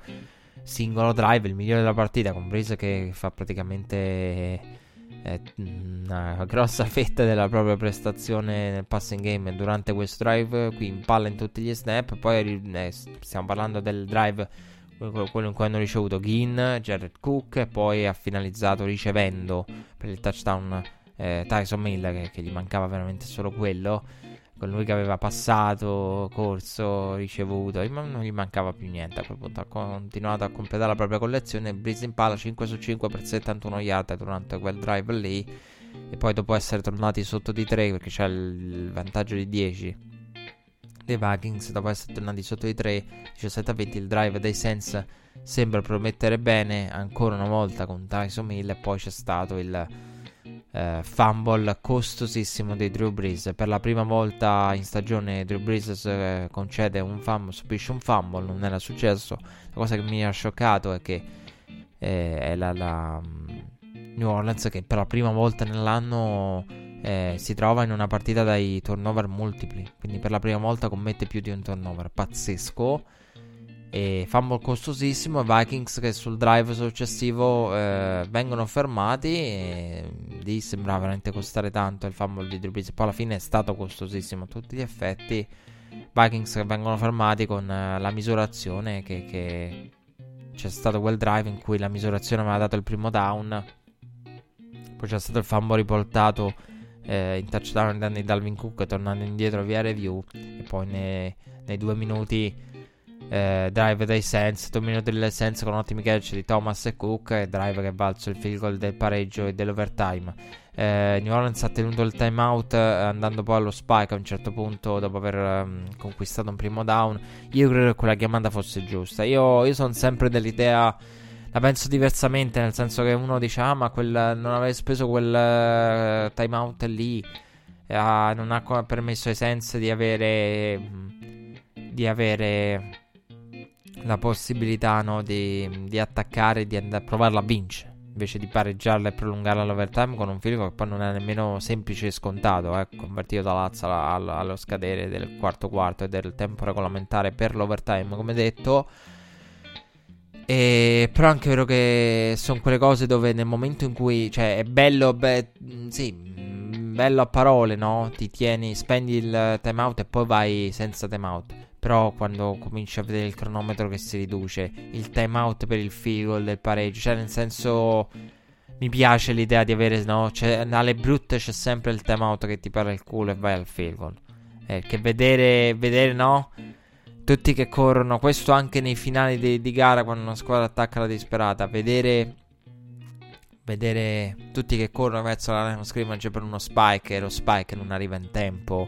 singolo drive, il migliore della partita con Breeze che fa praticamente eh, una grossa [laughs] fetta della propria prestazione nel passing game. Durante questo drive, qui in palla in tutti gli snap, poi eh, stiamo parlando del drive quello in cui hanno ricevuto Ginn, Jared Cook e poi ha finalizzato ricevendo per il touchdown eh, Tyson Mill che, che, gli mancava veramente solo quello con lui che aveva passato, corso, ricevuto, non gli mancava più niente punto. Ha continuato a completare la propria collezione. Breeze in palla 5 su 5 per 71 yard durante quel drive lì. E poi dopo essere tornati sotto di 3, perché c'è il vantaggio di 10 dei Vikings, dopo essere tornati sotto di 3, 17 a 20, il drive dei Sens sembra promettere bene ancora una volta con Tyson Hill. E poi c'è stato il eh, fumble costosissimo di Drew Brees. Per la prima volta in stagione Drew Brees eh, concede un fumble, subisce un fumble, non era successo. La cosa che mi ha scioccato è che eh, è la, la um, New Orleans che per la prima volta nell'anno eh, si trova in una partita dai turnover multipli, quindi per la prima volta commette più di un turnover, pazzesco. E fumble costosissimo. Vikings che sul drive successivo eh, vengono fermati. E lì sembrava veramente costare tanto il fumble di Drew. Poi alla fine è stato costosissimo a tutti gli effetti. Vikings che vengono fermati con eh, la misurazione che, che c'è stato quel drive in cui la misurazione aveva dato il primo down. Poi c'è stato il fumble riportato eh, in touchdown di Dalvin Cook tornando indietro via review. E poi nei, nei due minuti eh, drive dei Saints, dominio delle Saints con ottimi catch di Thomas e Cook e drive che valso il field goal del pareggio e dell'overtime. Eh, New Orleans ha tenuto il timeout eh, andando poi allo spike a un certo punto dopo aver um, conquistato un primo down. Io credo che quella chiamata fosse giusta. Io, io sono sempre dell'idea la penso diversamente, nel senso che uno dice: Ah, ma quel, non avevi speso quel uh, timeout lì. Uh, non ha permesso ai Sense di avere. di avere la possibilità no, di, di, attaccare e di andare a provarla a vincere invece di pareggiarla e prolungarla all'overtime con un field che poi non è nemmeno semplice e scontato, eh, convertito da Lazio allo, scadere del quarto quarto e del tempo regolamentare per l'overtime, come detto. E, però anche vero che sono quelle cose dove nel momento in cui, cioè, è bello, beh, sì, bello a parole, no? Ti tieni, spendi il timeout e poi vai senza timeout. Però quando cominci a vedere il cronometro che si riduce, il timeout per il field del pareggio, cioè nel senso mi piace l'idea di avere, no, cioè, alle brutte c'è sempre il timeout che ti para il culo e vai al field goal. Eh, che vedere, vedere, no, tutti che corrono, questo anche nei finali di, di gara quando una squadra attacca la disperata, vedere vedere tutti che corrono verso la line scrimmage per uno spike e lo spike non arriva in tempo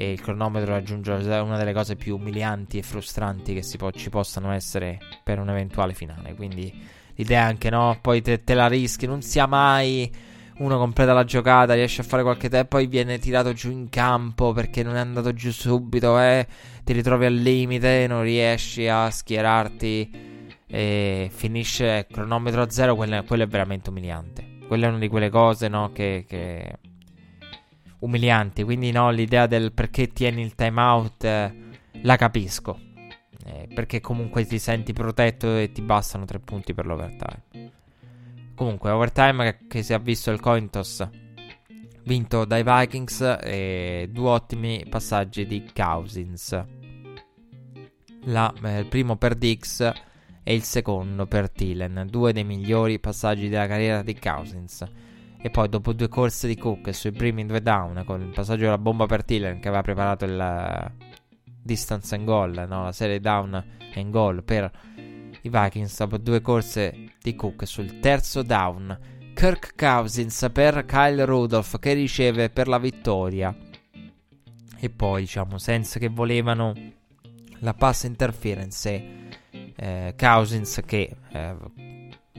e il cronometro raggiunge una delle cose più umilianti e frustranti che po- ci possano essere per un eventuale finale. Quindi l'idea è anche no, poi te, te la rischi, non sia mai uno completa la giocata, riesce a fare qualche tempo, poi viene tirato giù in campo perché non è andato giù subito, eh, ti ritrovi al limite, non riesci a schierarti e finisce cronometro a zero, quello, quello, è veramente umiliante. Quella è una di quelle cose, no, che, che... umilianti. Quindi, no, l'idea del perché tieni il timeout eh, la capisco. Eh, perché comunque ti senti protetto e ti bastano tre punti per l'overtime. Comunque, overtime che, che si è visto il coin toss vinto dai Vikings e due ottimi passaggi di Cousins. La, eh, il primo per Dix e il secondo per Thielen, due dei migliori passaggi della carriera di Cousins. E poi dopo due corse di Cook sui primi due down, con il passaggio della bomba per Thielen che aveva preparato il eh, distance and goal, no? la serie down and goal per i Vikings, dopo due corse di Cook sul terzo down, Kirk Cousins per Kyle Rudolph che riceve per la vittoria. E poi diciamo senza che volevano la pass interference eh, Cousins che eh,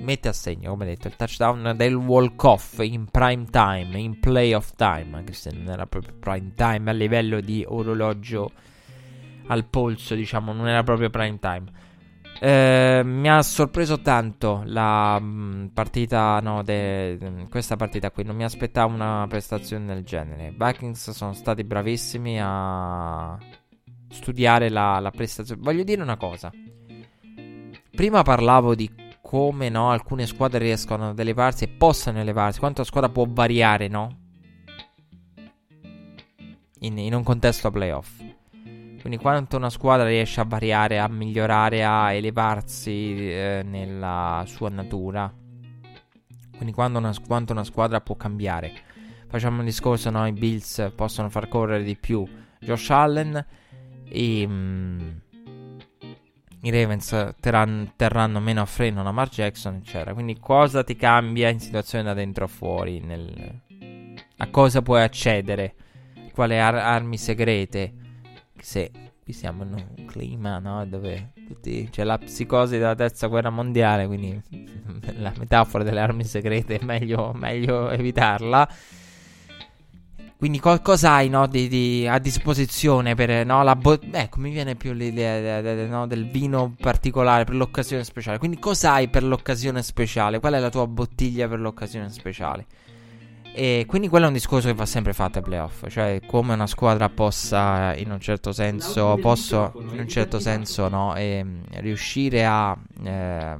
mette a segno, come detto, il touchdown del walk-off in prime time, in playoff time, anche se non era proprio prime time a livello di orologio al polso, diciamo, non era proprio prime time. Eh, mi ha sorpreso tanto la mm, partita, no, de, de, questa partita qui. Non mi aspettavo una prestazione del genere. I Vikings sono stati bravissimi a studiare la, la prestazione. Voglio dire una cosa. Prima parlavo di come no, alcune squadre riescono ad elevarsi e possano elevarsi, quanto la squadra può variare, no? In, in un contesto playoff. Quindi quanto una squadra riesce a variare, a migliorare, a elevarsi eh, nella sua natura. Quindi una, quanto una squadra può cambiare. Facciamo un discorso, no? I Bills possono far correre di più Josh Allen e... Mm, i Ravens terran- terranno meno a freno Lamar Jackson, eccetera. Quindi cosa ti cambia in situazione da dentro a fuori? Nel... A cosa puoi accedere? Quali ar- armi segrete? Se qui siamo in un clima no? dove tutti... c'è la psicosi della terza guerra mondiale, quindi [laughs] la metafora delle armi segrete è meglio, meglio evitarla. Quindi qualcosa hai no, di, di, a disposizione per no, la bo- Ecco, mi viene più l'idea de, de, no, del vino particolare per l'occasione speciale. Quindi cosa hai per l'occasione speciale? Qual è la tua bottiglia per l'occasione speciale? E quindi quello è un discorso che va sempre fatto ai playoff, cioè come una squadra possa in un certo senso, posso, in un certo senso no, e, riuscire a... Eh,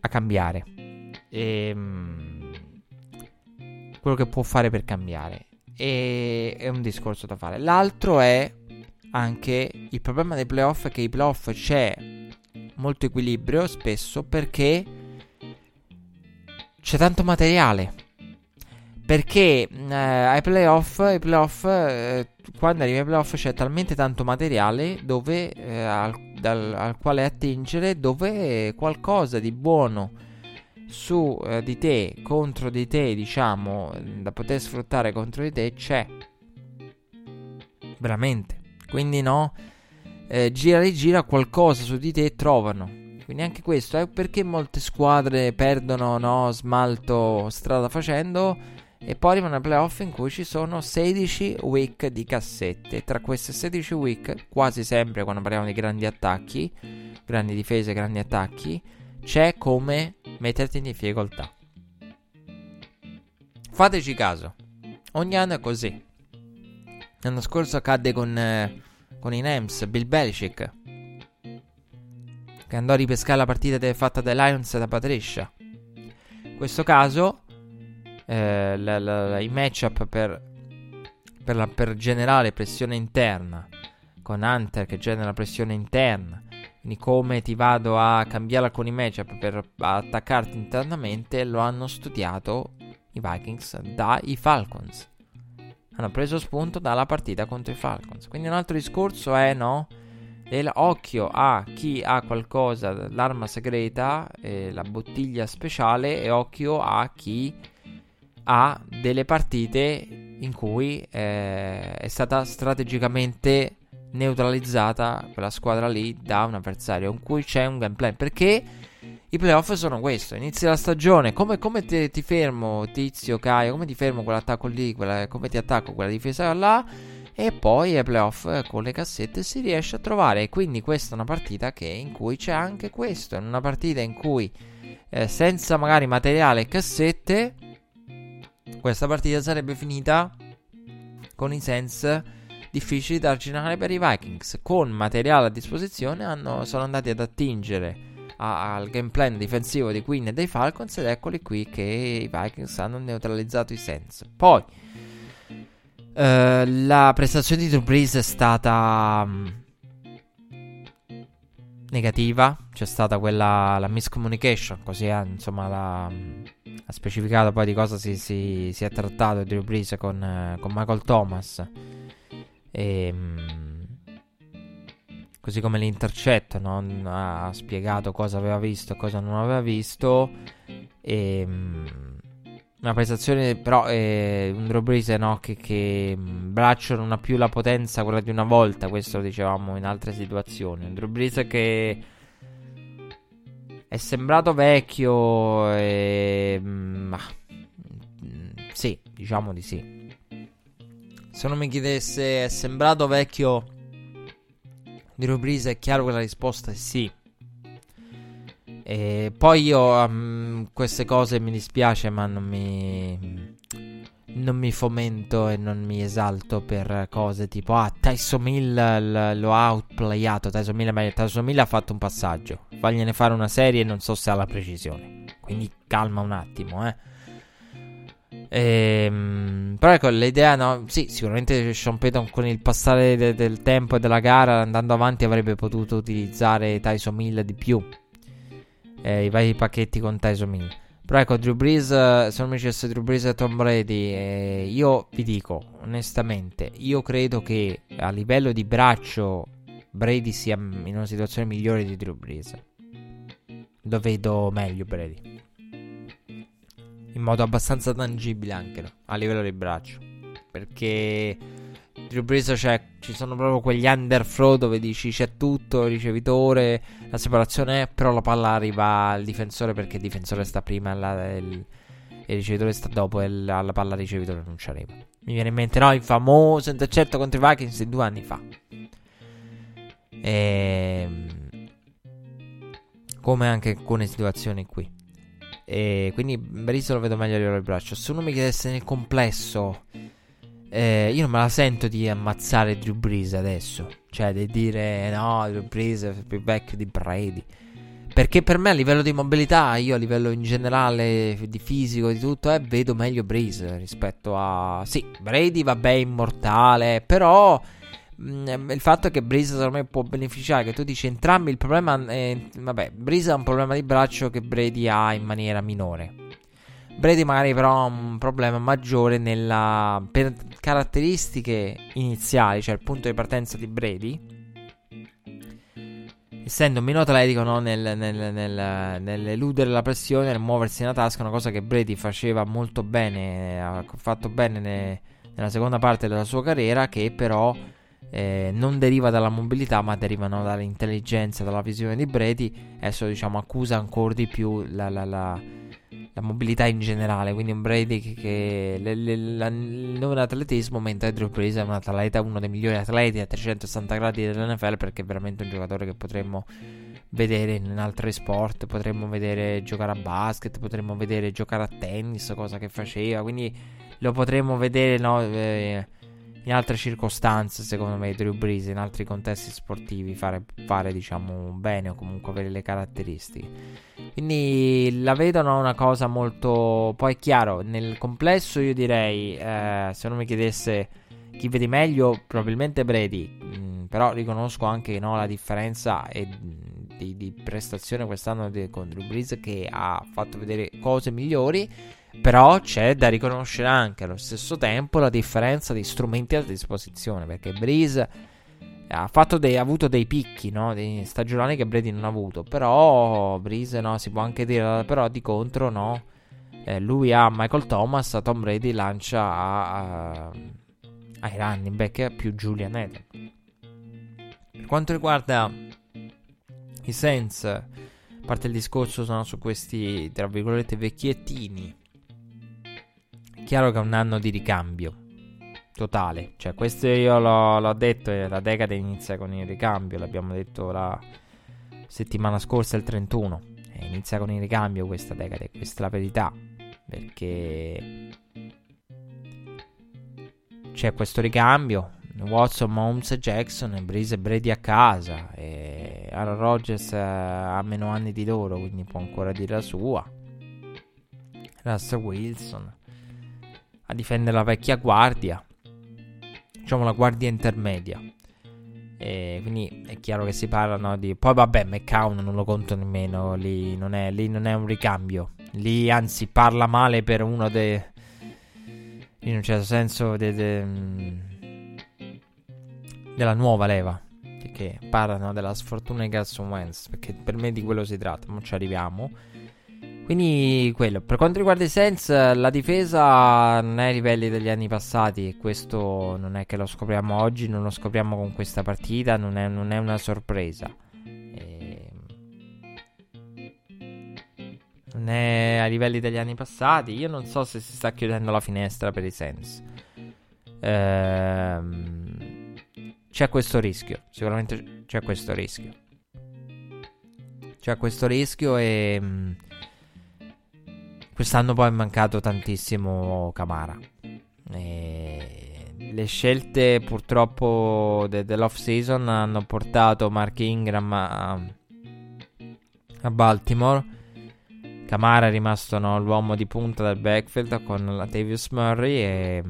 a cambiare. E, quello che può fare per cambiare. E è un discorso da fare. L'altro è anche il problema dei playoff che i playoff c'è molto equilibrio spesso perché c'è tanto materiale. Perché eh, ai playoff, ai playoff eh, quando arrivi ai playoff c'è talmente tanto materiale dove, eh, al, dal, al, quale attingere dove qualcosa di buono su eh, di te, contro di te, diciamo, da poter sfruttare contro di te c'è. Veramente. Quindi no, eh, gira e gira qualcosa su di te trovano. Quindi anche questo è perché molte squadre perdono no, smalto strada facendo e poi arrivano ai playoff in cui ci sono 16 week di cassette. Tra queste 16 week, quasi sempre quando parliamo di grandi attacchi, grandi difese, grandi attacchi, c'è come metterti in difficoltà. Fateci caso, ogni anno è così. L'anno scorso accadde con, eh, con i Nams, Bill Belichick che andò a ripescare la partita fatta dai Lions da Patricia. In questo caso, eh, la, la, i matchup per, per, per generare pressione interna, con Hunter che genera pressione interna, quindi come ti vado a cambiare alcuni matchup per attaccarti internamente, lo hanno studiato i Vikings dai Falcons. Hanno preso spunto dalla partita contro i Falcons. Quindi un altro discorso è no e occhio a chi ha qualcosa, l'arma segreta, eh, la bottiglia speciale, e occhio a chi ha delle partite in cui eh, è stata strategicamente neutralizzata quella squadra lì da un avversario, in cui c'è un gameplay. Perché i playoff sono questo: inizia la stagione, come, come te, ti fermo, tizio, Caio, come ti fermo quell'attacco lì, quella, come ti attacco quella difesa là e poi ai playoff eh, con le cassette si riesce a trovare. Quindi questa è una partita che, in cui c'è anche questo. È una partita in cui eh, senza magari materiale e cassette, questa partita sarebbe finita con i sense difficili da arginare per i Vikings. Con materiale a disposizione hanno, sono andati ad attingere a, al game plan difensivo di Queen e dei Falcons ed eccoli qui che i Vikings hanno neutralizzato i sense. Poi Uh, la prestazione di Drew Brees è stata um, negativa. C'è stata quella la miscommunication, così eh, insomma la, ha specificato poi di cosa si, si, si è trattato Drew Brees con, uh, con Michael Thomas. E, um, così come l'intercetto non ha spiegato cosa aveva visto e cosa non aveva visto. E. Um, una prestazione, però, eh, un Brees no, che, che mm, braccio non ha più la potenza quella di una volta. Questo lo dicevamo in altre situazioni. Un Brees che è sembrato vecchio. E, mm, ma, mm, sì, diciamo di sì. Se non mi chiedesse, è sembrato vecchio Drew Brees? È chiaro che la risposta è sì. E poi io um, queste cose mi dispiace, ma non mi. Non mi fomento e non mi esalto per cose tipo Ah, Tyson Hill l- lo ha outplayato. Tyson Hill, ma Tyson Hill ha fatto un passaggio. Fagliene fare una serie e non so se ha la precisione. Quindi calma un attimo, eh. Ehm, però ecco l'idea, no? Sì, sicuramente Sean Payton con il passare de- del tempo e della gara andando avanti avrebbe potuto utilizzare Tyson Hill di più eh, i vari pacchetti con Tyson Hill. Però ecco, Drew Brees, se non mi dicesse Drew Brees e Tom Brady, eh, io vi dico onestamente, io credo che a livello di braccio Brady sia in una situazione migliore di Drew Brees. Lo vedo meglio Brady. In modo abbastanza tangibile anche no? a livello di braccio. Perché Drew Brees cioè, ci sono proprio quegli underthrow dove dici c'è tutto, il ricevitore, la separazione è, però la palla arriva al difensore perché il difensore sta prima e, il, il, ricevitore sta dopo e la, la palla al ricevitore non ci arriva. Mi viene in mente no, il famoso intercetto contro i Vikings di due anni fa. E... Ehm, come anche alcune situazioni qui. E quindi Breeze lo vedo meglio a livello di braccio. Se uno mi chiedesse nel complesso, eh, io non me la sento di ammazzare Drew Brees adesso. Cioè, di dire no, Drew Brees è più vecchio di Brady. Perché per me a livello di mobilità, io a livello in generale di fisico, di tutto, eh, vedo meglio Breeze rispetto a... Sì, Brady vabbè immortale, però mm, il fatto è che Breeze me può beneficiare, che tu dici entrambi, il problema è... Vabbè, Breeze ha un problema di braccio che Brady ha in maniera minore. Brady magari però ha un problema maggiore nella... per caratteristiche iniziali, cioè il punto di partenza di Brady essendo meno atletico no, nel, nel, nel, nell'eludere la pressione, nel muoversi nella tasca, una cosa che Brady faceva molto bene, ha fatto bene ne, nella seconda parte della sua carriera, che però eh, non deriva dalla mobilità, ma derivano dall'intelligenza, dalla visione di Brady. Adesso diciamo accusa ancora di più la, la, la la mobilità in generale. Quindi un Brady che, che le, le, la, non atletismo, mentre Drew Brees è un atleta, uno dei migliori atleti a 360 gradi dell'NFL perché è veramente un giocatore che potremmo vedere in altri sport, potremmo vedere giocare a basket, potremmo vedere giocare a tennis, cosa che faceva, quindi lo potremmo vedere no, eh, in altre circostanze, secondo me, Drew Brees, in altri contesti sportivi, fare, fare diciamo bene o comunque avere le caratteristiche. Quindi la vedono una cosa molto. Poi è chiaro, nel complesso io direi, eh, se non mi chiedesse chi vedi meglio, probabilmente Brady. Mm, però riconosco anche no, la differenza e, di, di, prestazione quest'anno di, con Drew Brees che ha fatto vedere cose migliori. Però c'è da riconoscere anche allo stesso tempo la differenza di strumenti a disposizione. Perché Breeze ha, dei, ha avuto dei picchi no? dei stagionali che Brady non ha avuto. Però Breeze no, si può anche dire, però di contro no. Eh, lui ha Michael Thomas, Tom Brady lancia a, a, ai running back più Julian Eden. Per quanto riguarda i Saints, parte il discorso sono su questi, tra virgolette, vecchiettini Chiaro che è un anno di ricambio totale. Cioè, questo io l'ho, l'ho detto, la decade inizia con il ricambio, l'abbiamo detto la settimana scorsa, il 31. E inizia con il ricambio questa decade, questa è la verità. Perché c'è questo ricambio. Watson, Holmes Jackson, Breeze e Brady a casa. E Aaron Rodgers eh, ha meno anni di loro, quindi può ancora dire la sua. Russell Wilson a difendere la vecchia guardia, diciamo la guardia intermedia. E quindi è chiaro che si parla no, di. Poi vabbè, McCown non lo conto nemmeno. Lì non, è, lì non è un ricambio. Lì anzi parla male per uno dei. In un certo senso de, de, della nuova leva. Che parlano della sfortuna di Carson Wentz. Perché per me di quello si tratta. Ma ci arriviamo. Quindi quello. Per quanto riguarda i Saints, la difesa non è ai livelli degli anni passati. E questo non è che lo scopriamo oggi, non lo scopriamo con questa partita. Non è, non è una sorpresa. E... Ehm, non è ai livelli degli anni passati. Io non so se si sta chiudendo la finestra per i Saints. Ehm... C'è questo rischio. Sicuramente c'è questo rischio. C'è questo rischio e mm, Quest'anno poi è mancato tantissimo Camara. E le scelte purtroppo de- dell'off season hanno portato Mark Ingram a, a Baltimore. Camara è rimasto no, l'uomo di punta del backfield con Latavius Murray e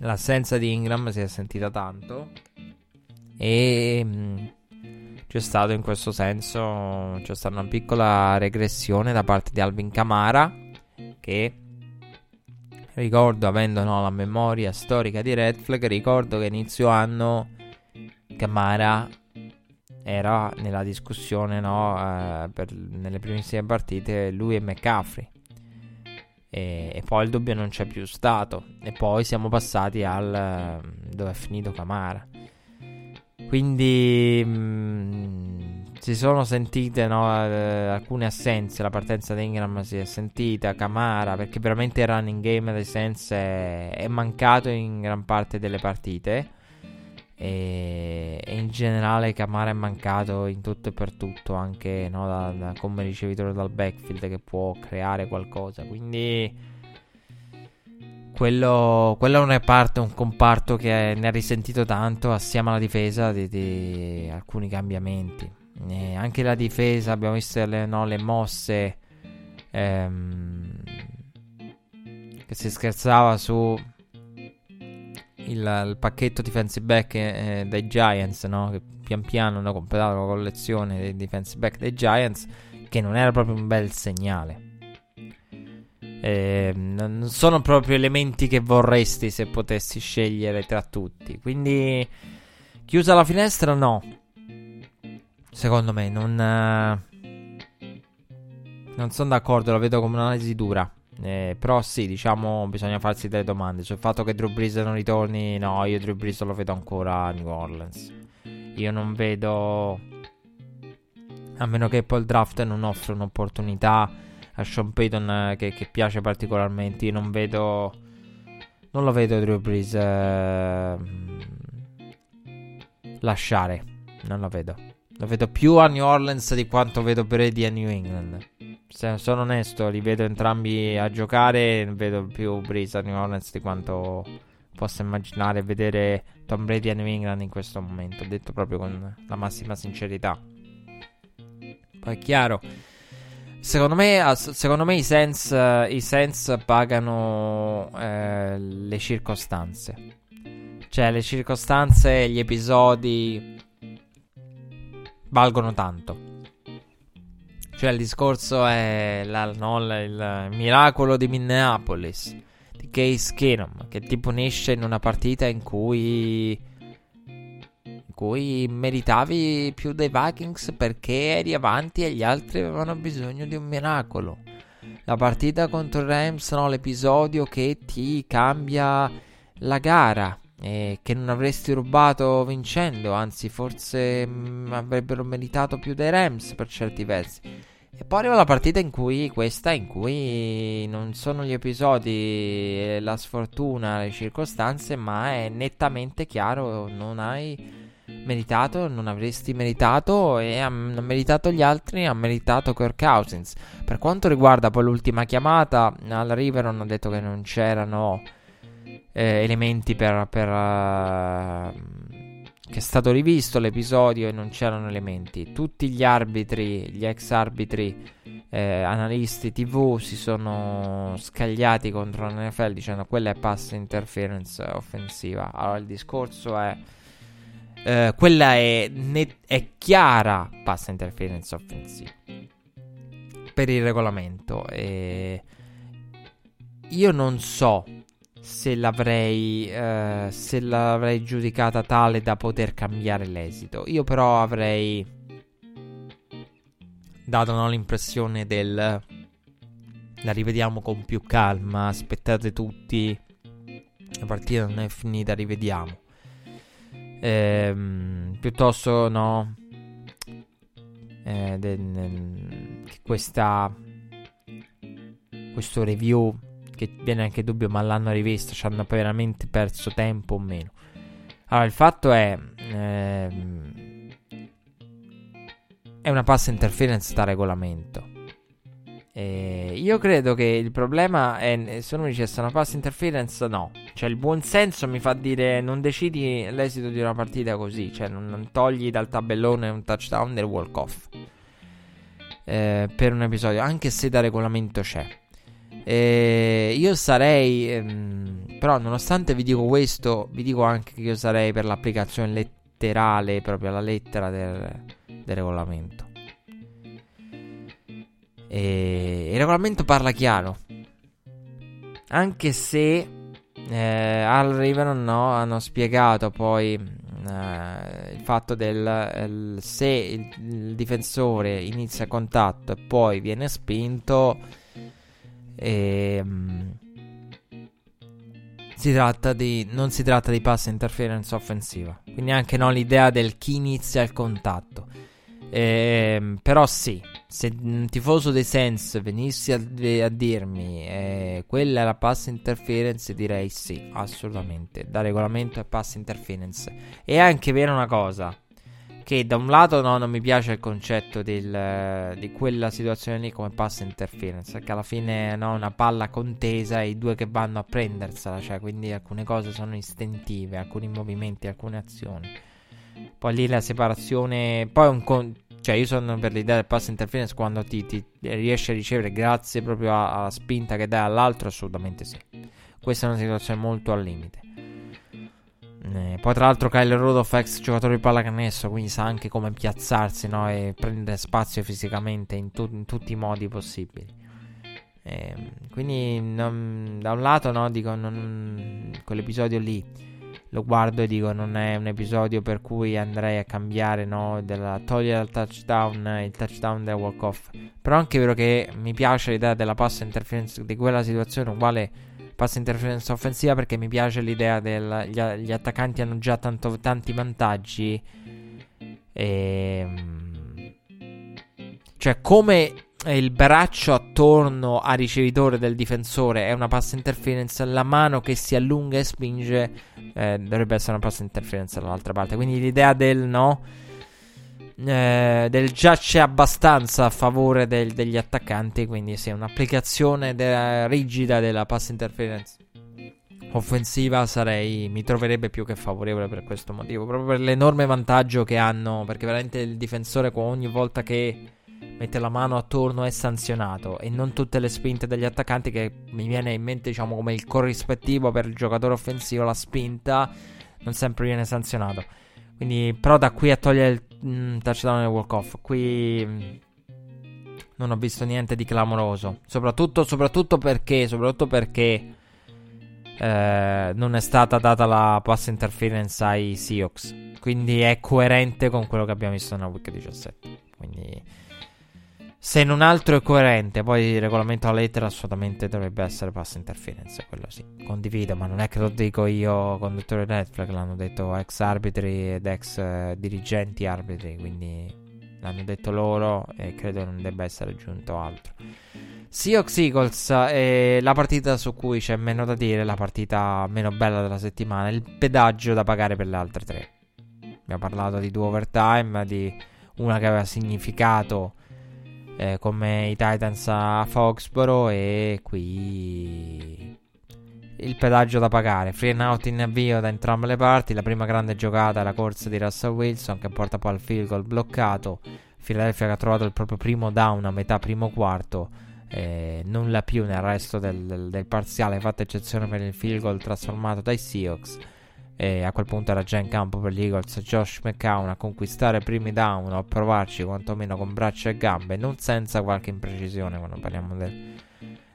l'assenza di Ingram si è sentita tanto. E c'è stato in questo senso c'è stata una piccola regressione da parte di Alvin Camara che ricordo avendo no, la memoria storica di Red Flag ricordo che inizio anno Camara era nella discussione no, eh, per, nelle primissime partite lui e McCaffrey. E, e, poi il dubbio non c'è più stato. E poi siamo passati al dove è finito Camara quindi mh, mm, si sono sentite no, eh, alcune assenze. La partenza di Ingram si è sentita, Camara, perché veramente il running game dei Sense è, è mancato in gran parte delle partite. E, e, in generale Camara è mancato in tutto e per tutto, anche no, da, da, come ricevitore dal backfield che può creare qualcosa. Quindi quello, quello è un reparto, un comparto che ne ha risentito tanto assieme alla difesa di, di alcuni cambiamenti. E anche la difesa, abbiamo visto le, no, le mosse ehm, che si scherzava su il, il pacchetto defensive back eh, dei Giants, no? Che pian piano hanno completato la collezione dei defensive back dei Giants, che non era proprio un bel segnale. Eh, non sono proprio elementi che vorresti se potessi scegliere tra tutti. Quindi, chiusa la finestra, no. Secondo me, non. Uh, non sono d'accordo, la vedo come un'analisi dura. Eh, però sì, diciamo, bisogna farsi delle domande sul fatto che Drew Brees non ritorni. No, io Drew Brees lo vedo ancora a New Orleans. Io non vedo... A meno che poi il draft non offre un'opportunità a Sean Payton eh, che, che, piace particolarmente. Io non vedo... Non lo vedo Drew Brees eh, lasciare. Non lo vedo. Lo vedo più a New Orleans di quanto vedo Brady a New England. Se sono onesto, li vedo entrambi a giocare. Vedo più Breeze a New Orleans di quanto possa immaginare vedere Tom Brady a New England in questo momento. Detto proprio con la massima sincerità. Poi è chiaro. Secondo me, secondo me i, sense, i Sense pagano eh, le circostanze. Cioè, le circostanze gli episodi valgono tanto. Cioè il discorso è la, no, il miracolo di Minneapolis, di Case Keenum, che ti punisce in una partita in cui, cui meritavi più dei Vikings perché eri avanti e gli altri avevano bisogno di un miracolo. La partita contro Rams, no, l'episodio che ti cambia la gara e che non avresti rubato vincendo, anzi forse mh, mm, avrebbero meritato più dei Rams per certi versi. E poi arriva la partita in cui questa, in cui non sono gli episodi, la sfortuna, le circostanze, ma è nettamente chiaro, non hai meritato, non avresti meritato e hanno meritato gli altri, ha meritato Kirk Cousins. Per quanto riguarda poi l'ultima chiamata, al River hanno detto che non c'erano eh, elementi per... per uh, che è stato rivisto l'episodio e non c'erano elementi. Tutti gli arbitri, gli ex arbitri, eh, analisti TV si sono scagliati contro l'NFL dicendo quella è pass interference offensiva. Allora il discorso è... Eh, quella è, net- è chiara pass interference offensiva per il regolamento. E io non so se l'avrei, eh, se l'avrei giudicata tale da poter cambiare l'esito. Io però avrei dato no, l'impressione del la rivediamo con più calma, aspettate tutti, la partita non è finita, rivediamo. Ehm, piuttosto no, eh, de, de, questa, questo review che viene anche dubbio, ma l'hanno rivista, ci hanno veramente perso tempo o meno. Allora, il fatto è... Ehm, è una pass interference da regolamento. E io credo che il problema è se uno se è una pass interference no cioè il buon senso mi fa dire non decidi l'esito di una partita così cioè non, non togli dal tabellone un touchdown del walk off eh, per un episodio anche se da regolamento c'è eh, io sarei, ehm, però nonostante vi dico questo, vi dico anche che io sarei per l'applicazione letterale, proprio alla lettera del, del regolamento. E il regolamento parla chiaro. Anche se eh, al Riveron no, hanno spiegato poi eh, il fatto del il, se il, il difensore inizia contatto e poi viene spinto e, um, si tratta di, non si tratta di pass interference offensiva. Quindi anche no, l'idea del chi inizia il contatto. Ehm, però sì, se un tifoso dei Sens venisse a, a dirmi eh, quella è la pass interference, direi sì, assolutamente. Da regolamento è pass interference. E anche vero una cosa. Che da un lato no, non mi piace il concetto del, di quella situazione lì come pass interference. Perché alla fine no, una palla contesa e i due che vanno a prendersela. Cioè, quindi alcune cose sono istintive, alcuni movimenti, alcune azioni. Poi lì la separazione. Poi un. Con- cioè, io sono per l'idea del pass interference quando ti, ti riesci a ricevere grazie proprio alla spinta che dai all'altro, assolutamente sì. Questa è una situazione molto al limite. Eh, poi, tra l'altro, Kyle Rodolph, ex giocatore di pallacanestro, quindi sa anche come piazzarsi no? e prendere spazio fisicamente in, tu- in tutti i modi possibili. Eh, quindi, non, da un lato, no, dico, non, quell'episodio lì lo guardo e dico non è un episodio per cui andrei a cambiare, no, della, togliere il touchdown, il touchdown del walk off. Però è anche vero che mi piace l'idea della pass interference di quella situazione uguale pass interference offensiva perché mi piace l'idea del gli, gli attaccanti hanno già tanto, tanti vantaggi e ehm, cioè come il braccio attorno al ricevitore del difensore è una pass interference, la mano che si allunga e spinge eh, dovrebbe essere una pass interference dall'altra parte. Quindi l'idea del no, eh, del già c'è abbastanza a favore del, degli attaccanti. Quindi sì, un'applicazione de- rigida della pass interference offensiva sarei, mi troverebbe più che favorevole per questo motivo. Proprio per l'enorme vantaggio che hanno. Perché veramente il difensore ogni volta che mette la mano attorno è sanzionato. E non tutte le spinte degli attaccanti che mi viene in mente diciamo come il corrispettivo per il giocatore offensivo la spinta non sempre viene sanzionato. Quindi però da qui a togliere il mm, touchdown e walk off qui mm, non ho visto niente di clamoroso. Soprattutto, soprattutto perché soprattutto perché eh, non è stata data la pass interference ai Seahawks. Quindi è coerente con quello che abbiamo visto nella week 17 quindi se non altro è coerente, poi il regolamento a lettera assolutamente dovrebbe essere pass interference, quello sì, condivido, ma non è che lo dico io, conduttore Netflix, l'hanno detto ex arbitri ed ex eh, dirigenti arbitri, quindi l'hanno detto loro e credo non debba essere aggiunto altro. Seahawks Eagles è la partita su cui c'è meno da dire, la partita meno bella della settimana, il pedaggio da pagare per le altre tre. Abbiamo parlato di due overtime, di una che aveva significato eh, come i Titans a Foxboro e qui il pedaggio da pagare. Free and out in avvio da entrambe le parti. La prima grande giocata è la corsa di Russell Wilson che porta poi al field goal bloccato. Philadelphia che ha trovato il proprio primo down a metà primo quarto. Eh, nulla più nel resto del, del, del parziale, fatta eccezione per il field goal trasformato dai Seahawks. E a quel punto era già in campo per gli Eagles Josh McCown a conquistare primi down o a provarci quantomeno con braccia e gambe, non senza qualche imprecisione quando parliamo del,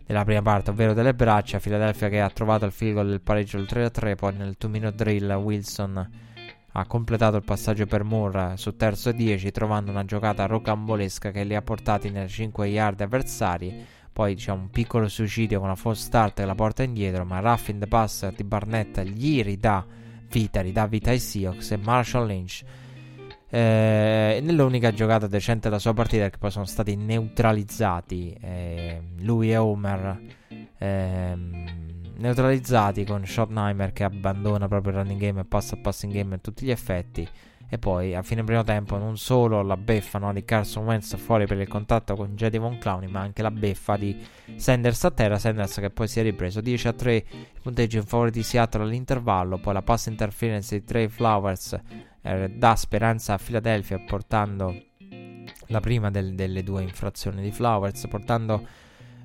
della prima parte, ovvero delle braccia. Philadelphia che ha trovato il field goal del pareggio del 3-3, poi nel 2-minute drill Wilson ha completato il passaggio per Moore su terzo e 10, trovando una giocata rocambolesca che li ha portati nelle 5 yard avversari. Poi diciamo un piccolo suicidio con la false start che la porta indietro, ma roughing the passer di Barnett gli ridà vita, ridà vita ai Seahawks e Marshall Lynch. Eh, nell'unica giocata decente della sua partita, che poi sono stati neutralizzati eh, lui e Homer. Eh, neutralizzati con Schottenheimer che abbandona proprio il running game e passa a passing game a tutti gli effetti. E poi a fine primo tempo non solo la beffa no, di Carson Wentz fuori per il contatto con Jedi Von Clowney, ma anche la beffa di Sanders a terra. Sanders che poi si è ripreso 10 a 3 il punteggio in favore di Seattle all'intervallo. Poi la pass interference di Trey Flowers eh, dà speranza a Philadelphia portando la prima del, delle due infrazioni di Flowers, portando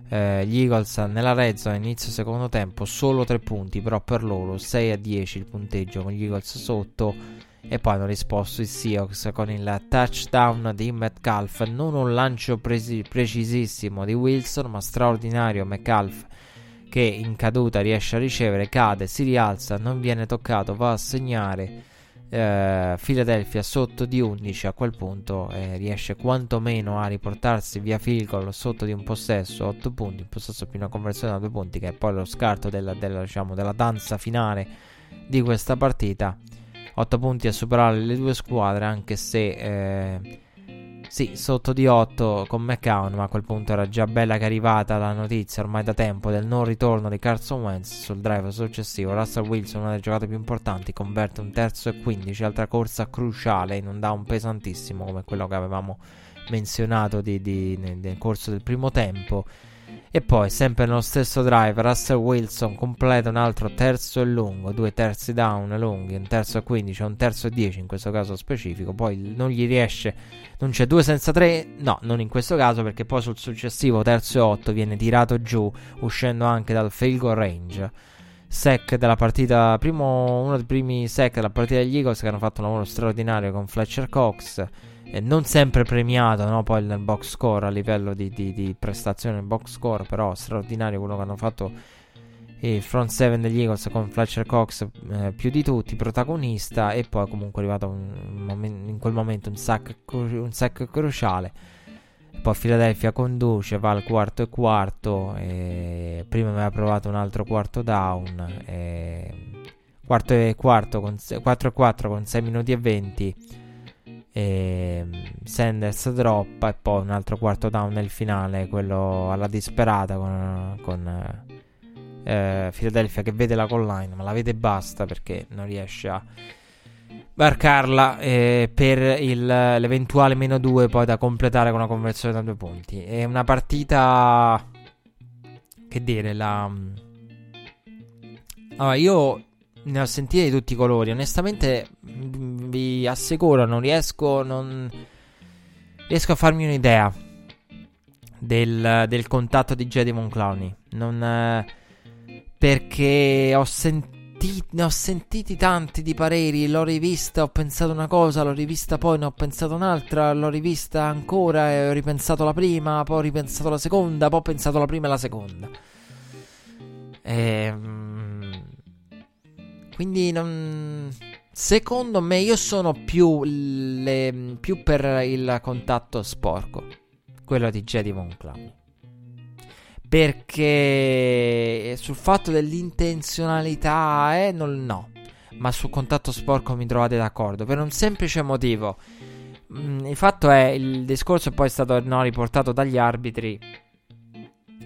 eh, gli Eagles nella red zone inizio secondo tempo solo 3 punti, però per loro 6 a 10 il punteggio con gli Eagles sotto e poi hanno risposto i Seahawks con il touchdown di Metcalf. Non un lancio presi- precisissimo di Wilson, ma straordinario Metcalf che in caduta riesce a ricevere, cade, si rialza, non viene toccato, va a segnare. Eh, Philadelphia sotto di 11 a quel punto eh, riesce quantomeno a riportarsi via field goal sotto di un possesso 8 punti, un possesso più una conversione da 2 punti che è poi lo scarto della, della, diciamo, della danza finale di questa partita 8 punti a superare le due squadre, anche se eh, Sì, sotto di 8 con McCown, ma a quel punto era già bella che arrivata la notizia ormai da tempo del non ritorno di Carson Wentz sul drive successivo. Russell Wilson, una delle giocate più importanti, converte un terzo e 15, altra corsa cruciale in un down pesantissimo come quello che avevamo menzionato di, di, nel corso del primo tempo. E poi, sempre nello stesso drive, Russell Wilson completa un altro terzo e lungo, due terzi down lunghi, un terzo e 15, un terzo e 10 in questo caso specifico. Poi non gli riesce, non c'è due senza tre, no, non in questo caso perché poi sul successivo terzo e 8 viene tirato giù, uscendo anche dal field goal range. Sec della partita, primo, uno dei primi sec della partita degli Eagles che hanno fatto un lavoro straordinario con Fletcher Cox eh, non sempre premiato no? poi nel box score a livello di, di, di prestazione nel box score, però straordinario quello che hanno fatto il front 7 degli Eagles con Fletcher Cox eh, più di tutti, protagonista, e poi comunque è arrivato un, un in quel momento un sack, un sack cruciale. Poi Philadelphia conduce, va al quarto e quarto. E prima aveva provato un altro quarto down. E quarto e quarto con 4 e 4 con 6 minuti e 20 e mm, Sanders droppa e poi un altro quarto down nel finale, quello alla disperata con, con eh, Philadelphia che vede la colline ma la vede basta perché non riesce a barcarla eh, per il, l'eventuale meno 2 poi da completare con una conversione da due punti. È una partita che dire la... Mm, allora io ne ho sentite di tutti i colori. Onestamente, vi assicuro, non riesco, non riesco a farmi un'idea del, del contatto di Jedi Clowney. Non, eh, perché ho sentito. Ne ho sentiti tanti di pareri, l'ho rivista, ho pensato una cosa, l'ho rivista poi, ne ho pensato un'altra, l'ho rivista ancora e ho ripensato la prima, poi ho ripensato la seconda, poi ho pensato la prima e la seconda. Ehm quindi non... Secondo me io sono più, le... più per il contatto sporco. Quello di Jedi Von. Perché sul fatto dell'intenzionalità, eh, non, no. Ma sul contatto sporco mi trovate d'accordo. Per un semplice motivo. Mm, il fatto è, il discorso poi è stato no, riportato dagli arbitri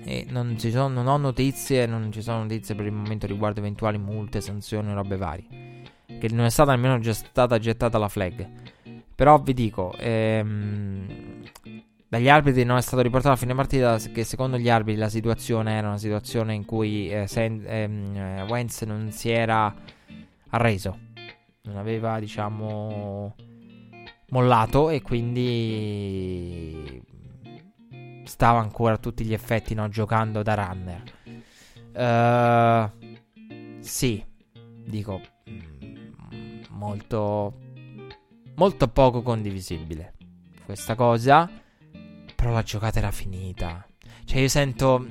e non, sono, non ho notizie, non ci sono notizie per il momento riguardo eventuali multe, sanzioni o robe varie. Che non è stata nemmeno già stata gettata la flag. Però vi dico, ehm, dagli arbitri non è stato riportato a fine partita che secondo gli arbitri la situazione era una situazione in cui eh, Sen- ehm, eh, Wentz non si era arreso. Non aveva, diciamo, mollato e quindi stava ancora a tutti gli effetti no, giocando da runner. Uh, sì, dico mm, molto molto poco condivisibile questa cosa, però la giocata era finita. Cioè io sento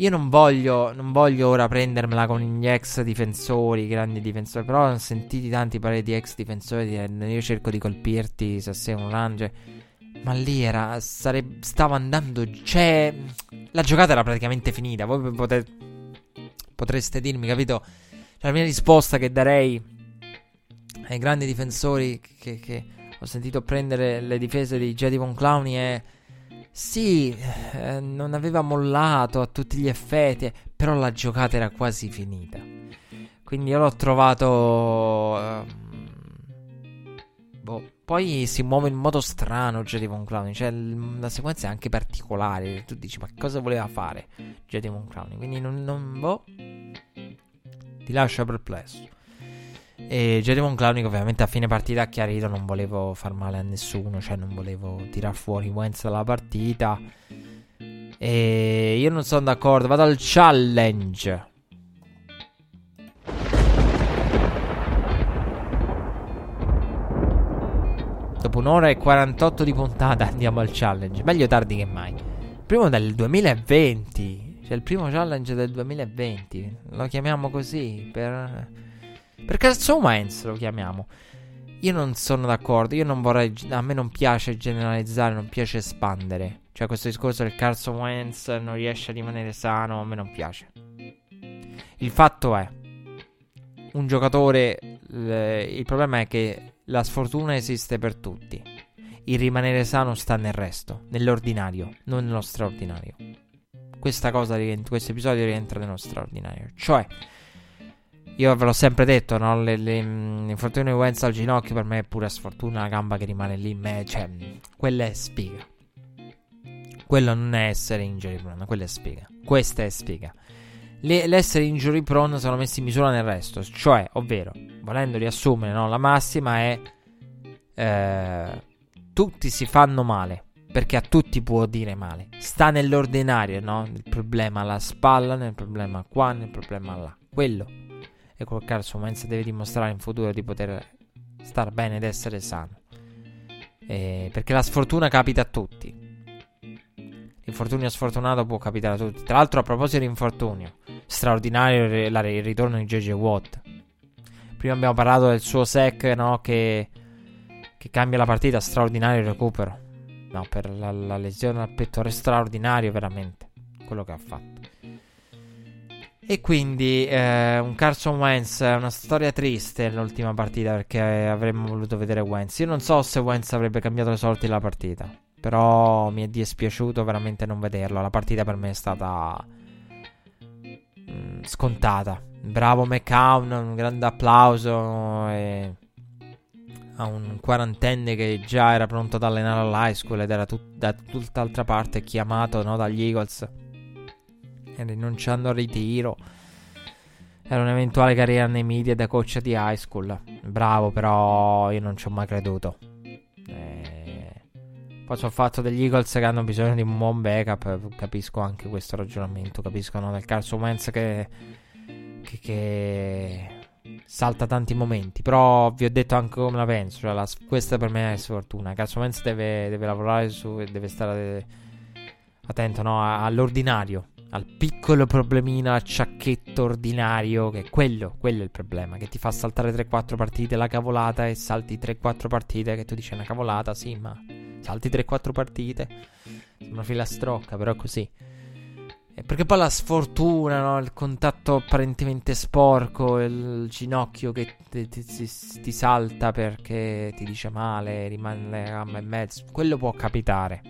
io non voglio, non voglio ora prendermela con gli ex difensori, grandi difensori, però ho sentito tanti pareri di ex difensori dire io cerco di colpirti se sei un ranger ma lì era. Sare, stava andando. Cioè. La giocata era praticamente finita. Voi potete, potreste dirmi, capito? Cioè, la mia risposta che darei ai grandi difensori che, che ho sentito prendere le difese di Jedi Von Clowney è. Sì, eh, non aveva mollato a tutti gli effetti, però la giocata era quasi finita. Quindi io l'ho trovato. Eh, Boh. Poi si muove in modo strano Jedi Von Clowney. Cioè, la sequenza è anche particolare. Tu dici, ma cosa voleva fare Jedi Von Clowney? Quindi non, non boh. Ti lascia perplesso. E Jedi Von Clowney, ovviamente a fine partita ha chiarito: non volevo far male a nessuno. Cioè, non volevo tirar fuori Wentz dalla partita. E io non sono d'accordo. Vado al challenge. Dopo un'ora e 48 di puntata andiamo al challenge. Meglio tardi che mai. Primo del 2020. Cioè il primo challenge del 2020. Lo chiamiamo così. Per... Per Wentz lo chiamiamo. Io non sono d'accordo. Io non vorrei. A me non piace generalizzare, non piace espandere. Cioè, questo discorso del Carson Wentz non riesce a rimanere sano. A me non piace. Il fatto è. Un giocatore. il problema è che la sfortuna esiste per tutti. il rimanere sano sta nel resto, nell'ordinario, non nello straordinario. Questa cosa, questo episodio rientra nello straordinario. Cioè, io ve l'ho sempre detto, no? Le, le, l'infortunio di Wentz al ginocchio per me è pura sfortuna, la gamba che rimane lì, me, cioè, quella è spiga. Quello non è essere injury prone, quella è spiga. Questa è spiga. Le, l'essere injury prone sono messi in misura nel resto, cioè, ovvero, volendo riassumere, no? la massima è eh, tutti si fanno male, perché a tutti può dire male. Sta nell'ordinario, no? Il problema alla spalla, nel problema qua, nel problema là. Quello e col Carson Wentz deve dimostrare in futuro di poter star bene ed essere sano. Eh, perché la sfortuna capita a tutti. L'infortunio sfortunato può capitare a tutti. Tra l'altro, a proposito di infortunio, straordinario il ritorno di JJ Watt. Prima abbiamo parlato del suo sec, no? Che, che cambia la partita. Straordinario il recupero. No, per la, la lesione al pettore, straordinario veramente quello che ha fatto. E quindi eh, un Carson Wentz, una storia triste l'ultima partita perché avremmo voluto vedere Wentz. Io non so se Wentz avrebbe cambiato le sorti della partita, però mi è dispiaciuto veramente non vederlo. La partita per me è stata scontata. Bravo McCown, un grande applauso e a un quarantenne che già era pronto ad allenare all'high school ed era tut- da tutt'altra parte chiamato no, dagli Eagles rinunciando al ritiro. Era un'eventuale carriera nei media da coach di high school. Bravo, però io non ci ho mai creduto. Eh, poi sul fatto degli Eagles che hanno bisogno di un buon backup. Capisco anche questo ragionamento. Capisco no, del Carson Wentz che, che, che, salta tanti momenti. Però vi ho detto anche come la penso. Cioè la, questa per me è sfortuna. Carson Wentz deve, deve lavorare su e deve stare attento no, all'ordinario al piccolo problemino, al ciacchetto ordinario, che è quello, quello è il problema, che ti fa saltare 3-4 partite la cavolata e salti 3-4 partite, che tu dici una cavolata, sì, ma salti 3-4 partite, sembra filastrocca, però è così. E perché poi la sfortuna, no? il contatto apparentemente sporco, il ginocchio che ti, ti, ti, ti salta perché ti dice male, rimane la gamba in mezzo, quello può capitare.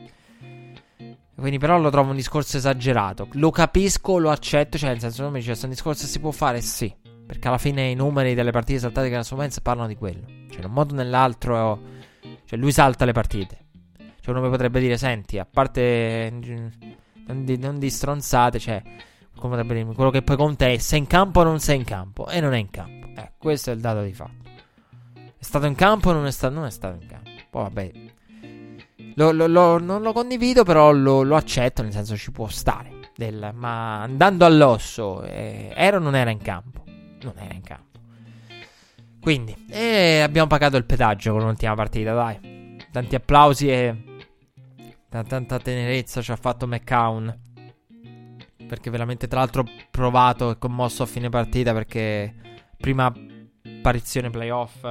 Quindi però lo trovo un discorso esagerato. Lo capisco, lo accetto, cioè nel senso non mi dice se un discorso si può fare, sì. Perché alla fine i numeri delle partite saltate che la Sumenza parlano di quello. Cioè in un modo o nell'altro, cioè lui salta le partite. Cioè uno mi potrebbe dire, senti, a parte non di, non di stronzate, cioè come potrebbe dirmi, quello che poi conta è sei in campo o non sei in campo. E non è in campo. Eh, questo è il dato di fatto. È stato in campo o non è stato, non è stato in campo. Poi vabbè, lo, lo, lo, non lo condivido, però lo, accetto, nel senso ci può stare. Del, ma andando all'osso, eh, era o non era in campo? Non era in campo. Quindi, eh, abbiamo pagato il pedaggio con l'ultima partita, dai. Tanti applausi e tanta tenerezza ci ha fatto McCown. Perché veramente, tra l'altro, provato e commosso a fine partita perché prima apparizione playoff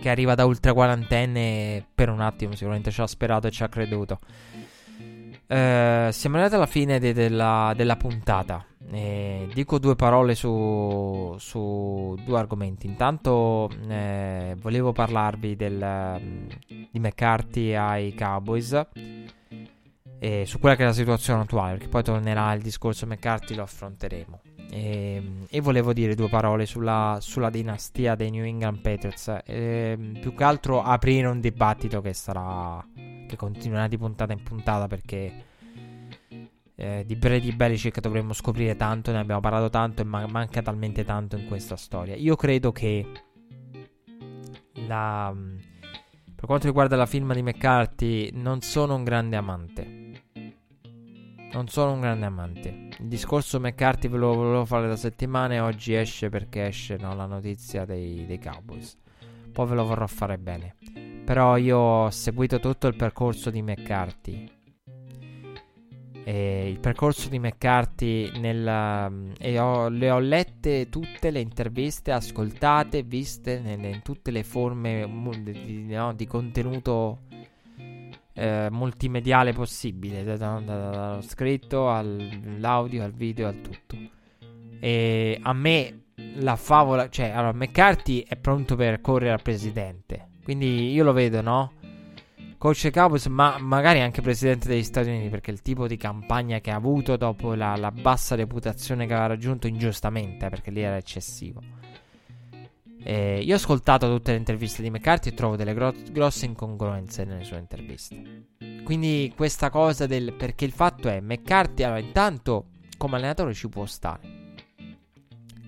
che arriva da ultra quarantenne per un attimo sicuramente ci ha sperato e ci ha creduto. Eh, siamo arrivati alla fine de- della, della, puntata. Eh, dico due parole su, su due argomenti. Intanto eh, volevo parlarvi del, di McCarthy ai Cowboys. E su quella che è la situazione attuale, perché poi tornerà il discorso McCarthy, lo affronteremo. E, ehm, e, volevo dire due parole sulla, sulla dinastia dei New England Patriots. Ehm, più che altro aprire un dibattito che sarà. che continuerà di puntata in puntata perché. Eh, di Brady Belichick dovremmo scoprire tanto, ne abbiamo parlato tanto e man- manca talmente tanto in questa storia. Io credo che la, per quanto riguarda la firma di McCarthy, non sono un grande amante. Non sono un grande amante. Il discorso McCarthy ve lo volevo fare da settimane oggi esce perché esce no, la notizia dei, dei Cowboys. Poi ve lo vorrò fare bene. Però io ho seguito tutto il percorso di McCarthy. E il percorso di McCarthy nel, e ho, le ho lette tutte le interviste, ascoltate, viste nelle, in tutte le forme di, no, di contenuto eh, multimediale possibile, dallo da, da, scritto all'audio, al video, al tutto. E a me la favola, cioè, allora, McCarthy è pronto per correre al presidente. Quindi io lo vedo, no? Coach Cowboys, ma magari anche presidente degli Stati Uniti, perché il tipo di campagna che ha avuto dopo la, la bassa reputazione che aveva raggiunto ingiustamente, perché lì era eccessivo. Eh, io ho ascoltato tutte le interviste di McCarthy e trovo delle gro- grosse incongruenze nelle sue interviste. Quindi questa cosa del... perché il fatto è, McCarthy, allora intanto come allenatore ci può stare.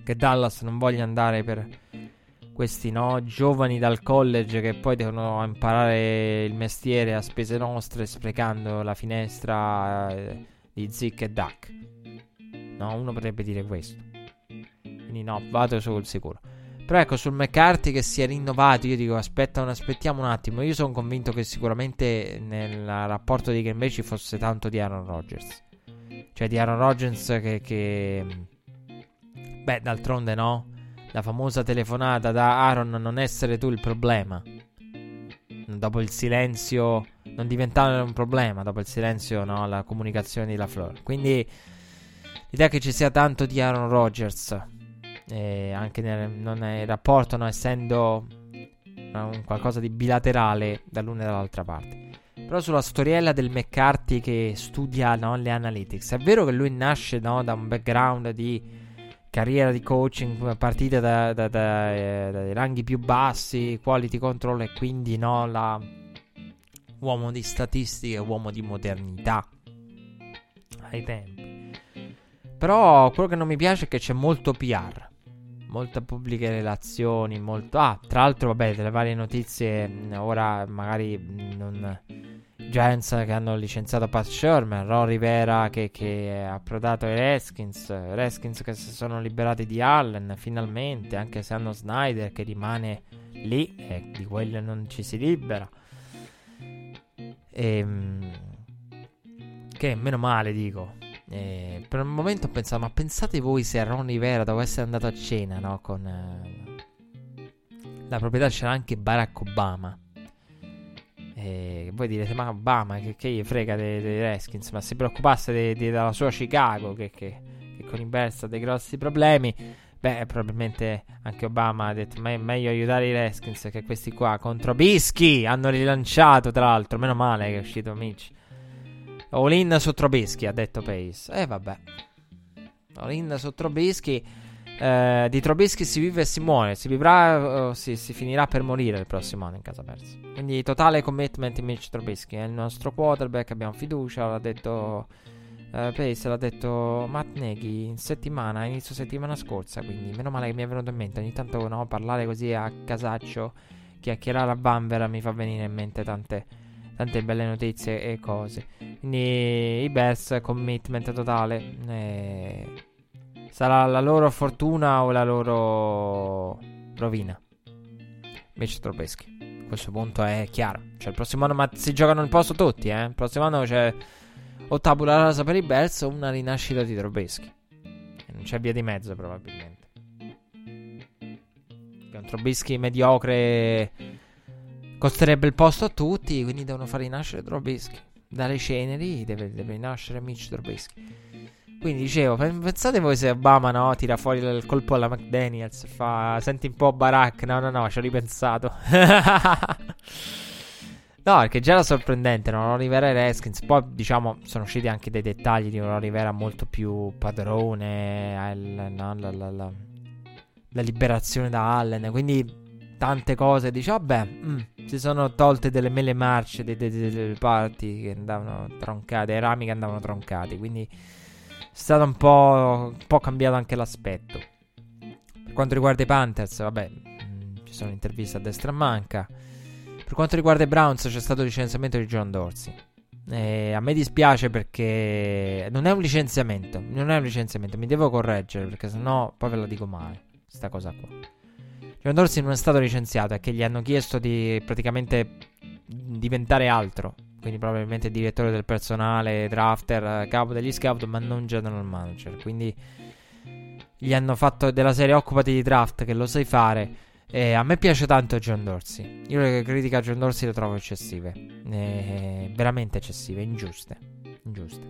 Che Dallas non voglia andare per questi no, giovani dal college che poi devono imparare il mestiere a spese nostre sprecando la finestra eh, di Zick e Duck. No, uno potrebbe dire questo. Quindi no, vado sul sicuro. Però ecco, sul McCarthy che si è rinnovato, io dico aspetta, aspettiamo un attimo. Io sono convinto che sicuramente nel rapporto di Bay ci fosse tanto di Aaron Rodgers. Cioè di Aaron Rodgers che... che... Beh, d'altronde no. La famosa telefonata da Aaron non essere tu il problema. Dopo il silenzio... Non diventare un problema. Dopo il silenzio, no, la comunicazione di La Flor. Quindi... L'idea che ci sia tanto di Aaron Rodgers eh, anche nel, nel rapporto, no, essendo un qualcosa di bilaterale dall'una e dall'altra parte. Però sulla storiella del McCarthy che studia no, le analytics, è vero che lui nasce no, da un background di carriera di coaching partita da, da, da, eh, dai ranghi più bassi, quality control e quindi no, la uomo di statistiche, uomo di modernità ai tempi. Però quello che non mi piace è che c'è molto PR molte pubbliche relazioni, molto... Ah, tra l'altro, vabbè, delle varie notizie, mm, ora magari mm, non... Giants che hanno licenziato Pat Sherman, Ron Rivera che, che è approdato ai Redskins, Redskins che si sono liberati di Allen finalmente, anche se hanno Snyder che rimane lì e di quello non ci si libera. E, ehm, che meno male dico, e per un momento ho pensato, ma pensate voi se Ronnie Vera dopo essere andato a cena, no? Con eh, la proprietà c'era anche Barack Obama. E voi direte, ma Obama che, che gli frega dei, dei Redskins? Ma si preoccupasse de, de, della sua Chicago che, che, che con i Bears ha dei grossi problemi. Beh, probabilmente anche Obama ha detto: Ma è meglio aiutare i Redskins che questi qua contro Bischi. Hanno rilanciato, tra l'altro. Meno male che è uscito Mitch. All in su Trobischi, ha detto Pace. E eh, vabbè. All in su Trobischi. Eh, di Trobischi si vive e si muore. Si vivrà, uh, si, si, finirà per morire il prossimo anno in casa persa. Quindi totale commitment in Mitch Trobischi. È il nostro quarterback, abbiamo fiducia. L'ha detto uh, Pace, l'ha detto Matt Neghi in settimana, inizio settimana scorsa. Quindi meno male che mi è venuto in mente. Ogni tanto no, parlare così a casaccio, chiacchierare a Bambera mi fa venire in mente tante tante belle notizie e cose. Quindi i Bears, commitment totale. Eh, sarà la loro fortuna o la loro rovina. Mitch Trubisky. A questo punto è chiaro. Cioè, il prossimo anno ma si giocano il posto tutti, eh. Il prossimo anno c'è o tabula rasa per i Bears o una rinascita di. E non c'è via di mezzo, probabilmente. Un Trubisky mediocre costerebbe il posto a tutti, quindi devono far rinascere Trubisky. Dalle ceneri deve, deve rinascere Mitch Trubisky. Quindi dicevo, pensate voi se Obama no, tira fuori il colpo alla McDaniels, fa, senti un po' Barack, no no no, ci ho ripensato. [laughs] no, perché già era sorprendente, no? Rivera e Reskins, poi diciamo sono usciti anche dei dettagli di un Rivera molto più padrone, il, no, la, la, la, la liberazione da Allen, quindi tante cose. Dice, vabbè, mm, si sono tolte delle mele marce, delle, delle, parti che andavano troncate, dei rami che andavano troncati. Quindi è stato un po', un po' cambiato anche l'aspetto. Per quanto riguarda i Panthers, vabbè, mm, ci sono interviste a destra e manca. Per quanto riguarda i Browns, c'è stato il licenziamento di John Dorsey. E a me dispiace perché non è un licenziamento. Non è un licenziamento, mi devo correggere perché sennò poi ve la dico male. Sta cosa qua. John Dorsey non è stato licenziato, è che gli hanno chiesto di praticamente diventare altro. Quindi probabilmente direttore del personale, drafter, capo degli scout, ma non general manager. Quindi gli hanno fatto della serie occupati di draft, che lo sai fare. E a me piace tanto John Dorsey. Io le critiche a John Dorsey le trovo eccessive. Eh, veramente eccessive, ingiuste. Ingiuste.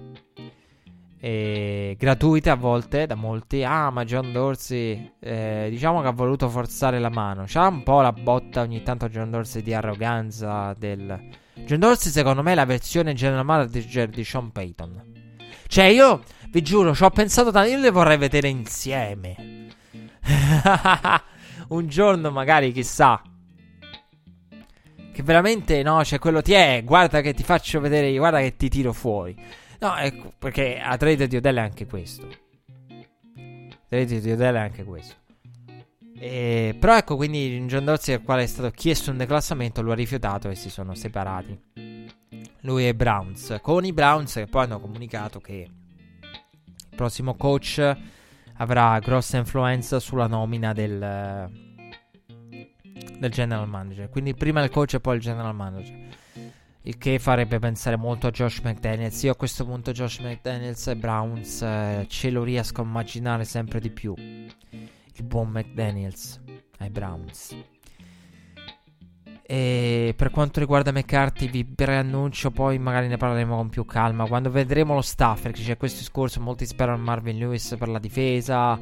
e gratuite a volte da molti. Ah, ma John Dorsey, eh, diciamo che ha voluto forzare la mano. C'ha un po' la botta ogni tanto John Dorsey di arroganza del... John Dorsey secondo me è la versione general manager di Sean Payton. Cioè io, vi giuro, ci ho pensato tanto, io le vorrei vedere insieme. [laughs] un giorno magari, chissà. Che veramente, no, cioè quello ti è, guarda che ti faccio vedere, guarda che ti tiro fuori. No, ecco, perché a trade di Odell è anche questo. Trade di Odell è anche questo. E, però ecco, quindi John Dorsey al quale è stato chiesto un declassamento lo ha rifiutato e si sono separati. Lui e Browns. Con i Browns che poi hanno comunicato che il prossimo coach avrà grossa influenza sulla nomina del, del general manager. Quindi prima il coach e poi il general manager. Il che farebbe pensare molto a Josh McDaniels. Io a questo punto Josh McDaniels e Browns eh, ce lo riesco a immaginare sempre di più. Il buon McDaniels ai Browns. E per quanto riguarda McCarthy, vi preannuncio, poi magari ne parleremo con più calma. Quando vedremo lo staff, perché c'è questo discorso, molti sperano in Marvin Lewis per la difesa.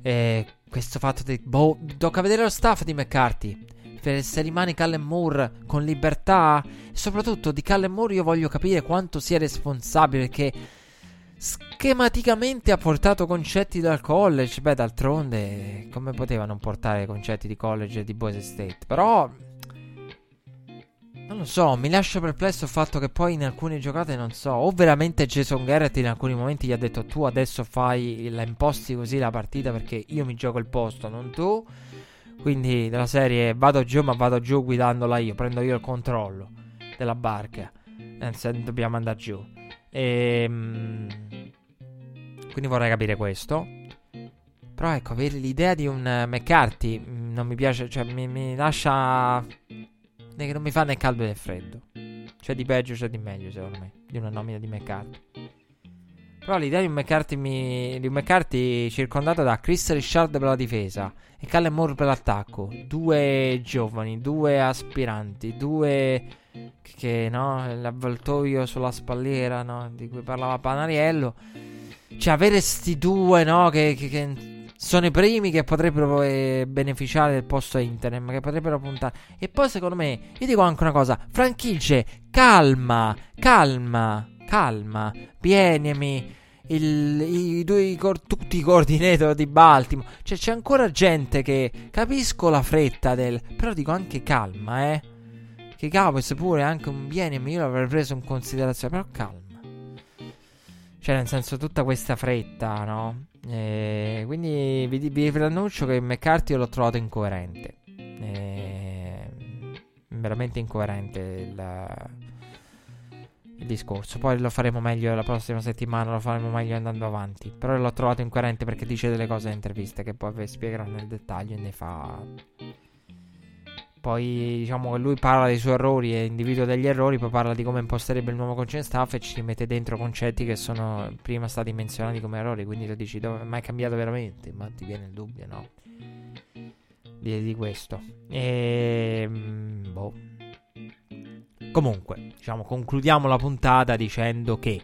E questo fatto di. Boh, tocca vedere lo staff di McCarthy se rimane Callen Moore con libertà. E soprattutto di Callen Moore io voglio capire quanto sia responsabile. Perché schematicamente ha portato concetti dal college. Beh, d'altronde, come poteva non portare concetti di college e di Boise State? Però. Non lo so, mi lascia perplesso il fatto che poi in alcune giocate non so, o veramente Jason Garrett in alcuni momenti gli ha detto tu adesso fai la imposti così la partita perché io mi gioco il posto, non tu. Quindi della serie vado giù, ma vado giù guidandola io, prendo io il controllo della barca. Anzi, dobbiamo andare giù. Ehm, quindi vorrei capire questo. Però ecco, avere l'idea di un McCarthy mm, non mi piace, cioè mi, mi lascia... Non mi fa né caldo né freddo. C'è di peggio, c'è di meglio secondo me, di una nomina di McCarthy. Però l'idea di un McCarthy, mi, di un McCarthy circondato da Chris Richard per la difesa e Callen Moore per l'attacco. Due giovani, due aspiranti, due che, no, l'avvoltoio sulla spalliera, no, di cui parlava Panariello. Cioè, avere sti due, no, che, che, che sono i primi che potrebbero eh, beneficiare del posto Interim, che potrebbero puntare. E poi, secondo me, io dico anche una cosa: franchigie, calma, calma calma, Bienemi, il, i due tutti i coordinator di Baltimore. Cioè, c'è ancora gente che capisco la fretta del. Però dico anche calma, eh. Che Cowboys pure anche un Bienemi io l'avrei preso in considerazione. Però calma. Cioè, nel senso, tutta questa fretta, no? E quindi vi, vi preannuncio che McCarthy l'ho trovato incoerente. E, veramente incoerente il il discorso. Poi lo faremo meglio la prossima settimana, lo faremo meglio andando avanti. Però l'ho trovato incoerente perché dice delle cose in interviste che poi vi spiegherò nel dettaglio e ne fa. Poi diciamo lui parla dei suoi errori e individua degli errori, poi parla di come imposterebbe il nuovo concetto staff e ci mette dentro concetti che sono prima stati menzionati come errori. Quindi tu dici, dove, ma è cambiato veramente? Ma ti viene il dubbio, no? Di, di questo. E... Boh Comunque, diciamo, concludiamo la puntata dicendo che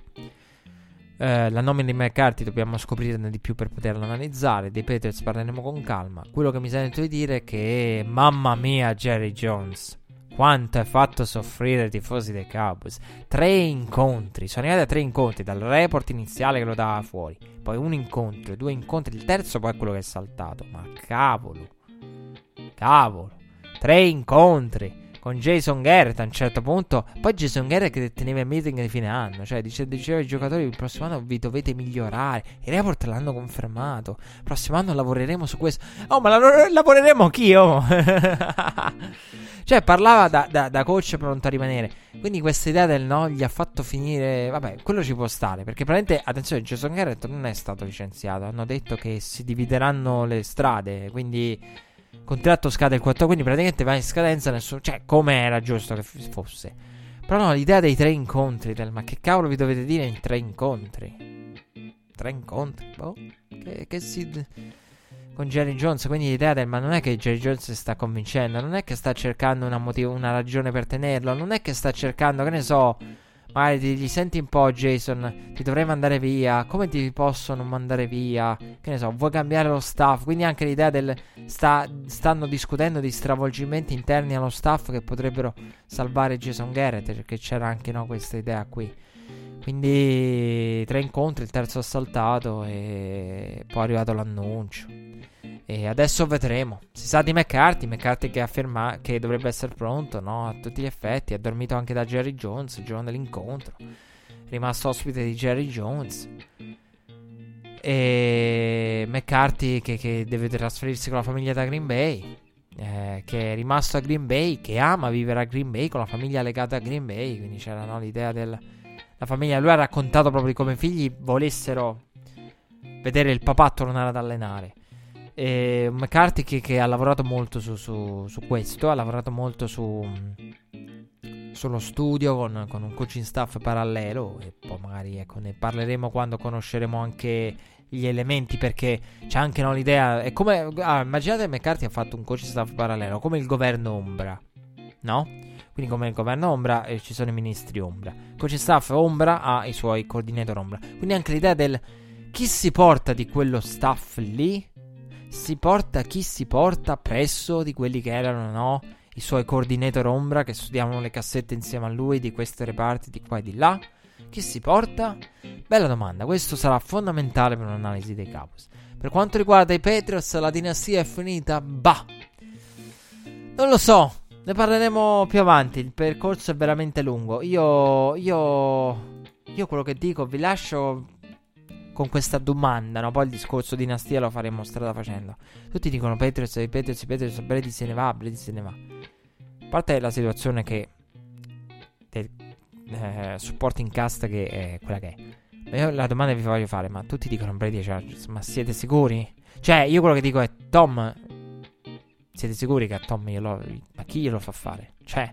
eh, la nomina di McCarthy dobbiamo scoprirne di più per poterla analizzare. Dei Patriots parleremo con calma. Quello che mi sento di dire è che, mamma mia, Jerry Jones. Quanto hai fatto soffrire i tifosi dei Cowboys. Tre incontri. Sono arrivati a tre incontri. Dal report iniziale che lo dava fuori. Poi un incontro, due incontri. Il terzo poi è quello che è saltato. Ma cavolo. Cavolo. Tre incontri con Jason Garrett a un certo punto. Poi Jason Garrett che teneva il meeting di fine anno, cioè dice, diceva ai giocatori il prossimo anno vi dovete migliorare. I report l'hanno confermato. Il prossimo anno lavoreremo su questo. Oh, ma la- lavoreremo anch'io. [laughs] cioè parlava da, da, da, coach pronto a rimanere. Quindi questa idea del no gli ha fatto finire... Vabbè, quello ci può stare. Perché praticamente, attenzione, Jason Garrett non è stato licenziato. Hanno detto che si divideranno le strade. Quindi contratto scade il 4, quindi praticamente va in scadenza nessuno, cioè come era giusto che fosse. Però no, l'idea dei tre incontri, del ma che cavolo vi dovete dire in tre incontri? Tre incontri, boh, che, che si... Con Jerry Jones, quindi l'idea del ma non è che Jerry Jones si sta convincendo, non è che sta cercando una, motiv- una ragione per tenerlo, non è che sta cercando, che ne so, ti, gli senti un po' Jason, ti dovrei mandare via, come ti possono mandare via? Che ne so, vuoi cambiare lo staff? Quindi anche l'idea del sta, stanno discutendo di stravolgimenti interni allo staff che potrebbero salvare Jason Garrett, perché c'era anche no, questa idea qui. Quindi tre incontri, il terzo assaltato e poi è arrivato l'annuncio. E adesso vedremo. Si sa di McCarthy, McCarthy che afferma che dovrebbe essere pronto, no? A tutti gli effetti. È dormito anche da Jerry Jones il giorno dell'incontro. È rimasto ospite di Jerry Jones. E McCarthy che, che deve trasferirsi con la famiglia da Green Bay. Eh, che è rimasto a Green Bay, che ama vivere a Green Bay con la famiglia legata a Green Bay. Quindi c'era no, l'idea della famiglia. Lui ha raccontato proprio come i figli volessero vedere il papà tornare ad allenare. E McCarthy che, che ha lavorato molto su, su, su, questo, ha lavorato molto su, sullo studio con, con, un coaching staff parallelo e poi magari ecco, ne parleremo quando conosceremo anche gli elementi perché c'è anche no, l'idea, è come, ah, immaginate McCarthy ha fatto un coaching staff parallelo, come il governo ombra, no? Quindi come il governo ombra eh, ci sono i ministri ombra. Coaching staff ombra ha i suoi coordinator ombra. Quindi anche l'idea del chi si porta di quello staff lì si porta chi si porta presso di quelli che erano, no? I suoi coordinator ombra che studiavano le cassette insieme a lui di queste reparti di qua e di là. Chi si porta? Bella domanda, questo sarà fondamentale per un'analisi dei Cowboys. Per quanto riguarda i Patriots, la dinastia è finita? Bah! Non lo so, ne parleremo più avanti. Il percorso è veramente lungo. Io. Io. Io quello che dico, vi lascio con questa domanda, no? Poi il discorso dinastia lo faremo strada facendo. Tutti dicono Patriots, Patriots, Patriots, Brady se ne va, Brady se ne va. A parte la situazione che del eh, supporting cast che è quella che è. Io la domanda che vi voglio fare, ma tutti dicono Brady e Chargers, ma siete sicuri? Cioè, io quello che dico è Tom siete sicuri che a Tom glielo ma chi glielo fa fare? Cioè,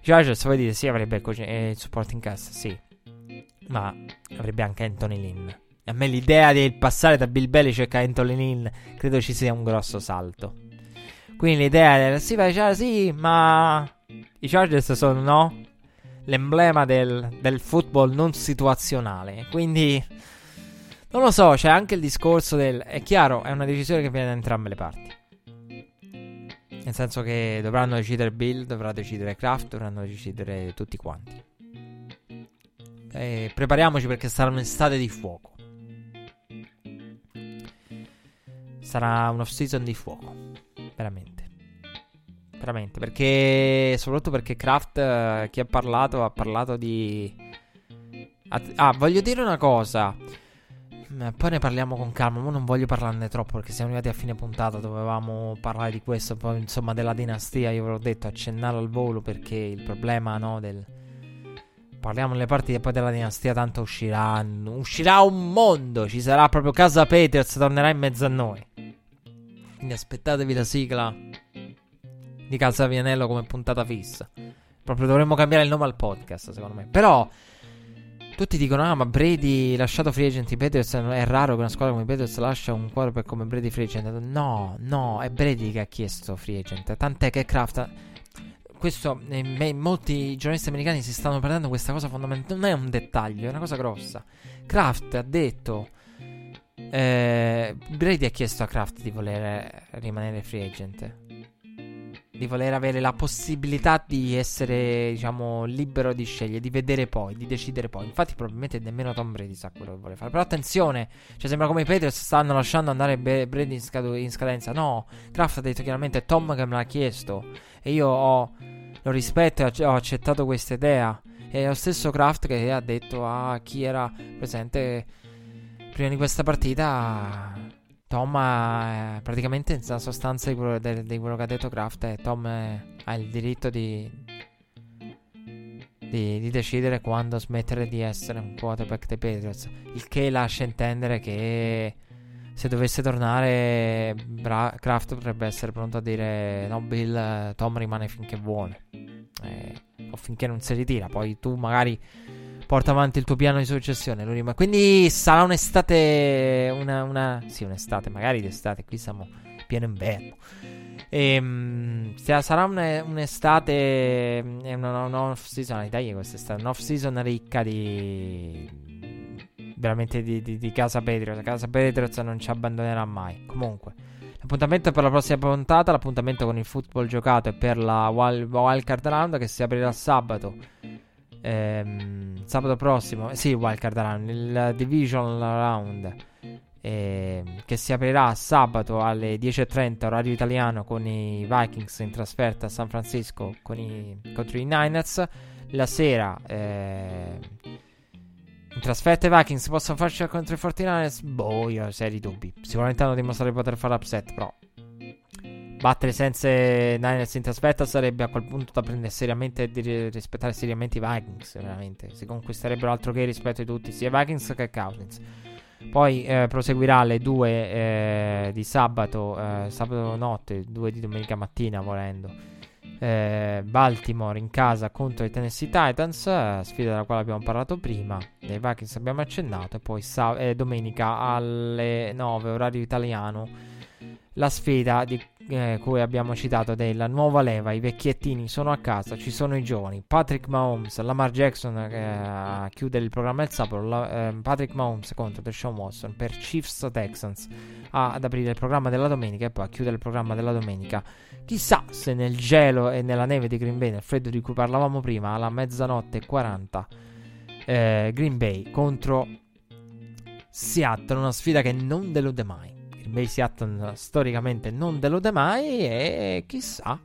Chargers voi dite sì, avrebbe il, eh, il supporting cast, sì. Ma avrebbe anche Anthony Lynn. A me l'idea di passare da Bill Belichick a Anthony Lynn credo ci sia un grosso salto. Quindi l'idea è sì, vai, cioè, sì, ma i Chargers sono no? l'emblema del, del football non situazionale. Quindi non lo so, c'è anche il discorso del è chiaro, è una decisione che viene da entrambe le parti. Nel senso che dovranno decidere Bill, dovrà decidere Kraft, dovranno decidere tutti quanti. E prepariamoci perché sarà un'estate di fuoco. Sarà un off season di fuoco. Veramente. Veramente. Perché. Soprattutto perché Kraft. Eh, chi ha parlato. Ha parlato di. Ah, voglio dire una cosa. Mm, poi ne parliamo con calma. Ma non voglio parlarne troppo perché siamo arrivati a fine puntata. Dovevamo parlare di questo. Poi, insomma, della dinastia. Io ve l'ho detto, accennare al volo perché il problema, no? Del Parliamo nelle partite poi della dinastia, tanto uscirà. Uscirà un mondo. Ci sarà proprio casa Peters, tornerà in mezzo a noi. Quindi aspettatevi la sigla di Casa Vianello come puntata fissa. Proprio dovremmo cambiare il nome al podcast, secondo me. Però tutti dicono: Ah, ma Brady lasciato free agent. I Peters è raro che una squadra come Peters lascia un quarterback come Brady free agent. No, no, è Brady che ha chiesto free agent. Tant'è che Kraft questo eh, molti giornalisti americani si stanno perdendo questa cosa fondamentale. Non è un dettaglio, è una cosa grossa. Kraft ha detto. Eh, Brady ha chiesto a Kraft di voler rimanere free agent. Di voler avere la possibilità di essere, diciamo, libero di scegliere, di vedere poi, di decidere poi. Infatti, probabilmente nemmeno Tom Brady sa quello che vuole fare. Però attenzione, cioè sembra come i Patriots stanno lasciando andare Brady in, scadu- in scadenza. No, Kraft ha detto chiaramente: Tom che me l'ha chiesto. E io ho, lo rispetto e ho accettato questa idea. E lo stesso Kraft che ha detto a chi era presente prima di questa partita. Tom ha praticamente in sostanza di quello, di, di quello che ha detto Kraft. È, Tom è, ha il diritto di, di, di, decidere quando smettere di essere un quarterback dei Patriots. Il che lascia intendere che se dovesse tornare, Bra- Kraft potrebbe essere pronto a dire: No, Bill, Tom rimane finché vuole. Eh, o finché non si ritira. Poi tu magari porta avanti il tuo piano di successione. Rim- Quindi sarà un'estate. Una, una, sì, un'estate, magari d'estate. Qui siamo pieno inverno. E, mh, sarà un, un'estate, una, una off season, Italia quest'estate, un'off season ricca di veramente di, di, di Casa Patriots. Casa Patriots non ci abbandonerà mai. Comunque, l'appuntamento per la prossima puntata, l'appuntamento con il football giocato è per la wild, Wildcard Round che si aprirà sabato. Ehm, sabato prossimo, sì, Wildcard Round, il Division Round. Eh, che si aprirà sabato alle 10.30 orario italiano con i Vikings in trasferta a San Francisco i, contro i Niners. La sera eh, in trasferta i Vikings possono farci contro i 49ers? Boh, io ho seri dubbi. Sicuramente hanno dimostrato di poter fare upset, però battere senza Niners in trasferta sarebbe a quel punto da prendere seriamente e di rispettare seriamente i Vikings, veramente. Si conquisterebbero altro che rispetto di tutti, sia Vikings che Cousins. Poi eh, proseguirà alle 2 eh, di sabato, eh, sabato notte, 2 di domenica mattina volendo eh, Baltimore in casa contro i Tennessee Titans, sfida della quale abbiamo parlato prima. Dei Vikings abbiamo accennato. E poi sa- eh, domenica alle 9, orario italiano, la sfida di eh, cui abbiamo citato della nuova leva. I vecchiettini sono a casa, ci sono i giovani. Patrick Mahomes, Lamar Jackson eh, a chiudere il programma del sabato. La, eh, Patrick Mahomes contro Deshaun Watson per Chiefs Texans ad aprire il programma della domenica e poi a chiudere il programma della domenica. Chissà se nel gelo e nella neve di Green Bay, nel freddo di cui parlavamo prima, alla mezzanotte e 40, eh, Green Bay contro Seattle, una sfida che non delude mai. Green Bay Seattle storicamente non delude mai e chissà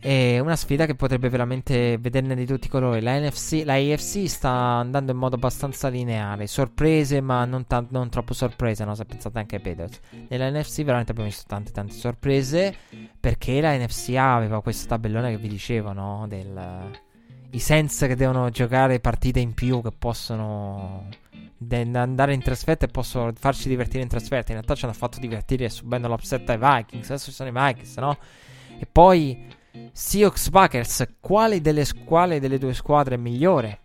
è una sfida che potrebbe veramente vederne di tutti i colori. La, NFC, la AFC sta andando in modo abbastanza lineare. Sorprese, ma non, tan- non troppo sorprese. No? Se pensate anche ai Patriots. Nella NFC veramente abbiamo visto tante, tante sorprese. Perché la NFC aveva questo tabellone che vi dicevo, no? Del, I Sense che devono giocare partite in più che possono andare in trasferta e possono farci divertire in trasferta. In realtà ci hanno fatto divertire subendo l'upset ai Vikings. Adesso ci sono i Vikings, no? E poi Seahawks Packers, quale delle, quale delle due squadre è migliore?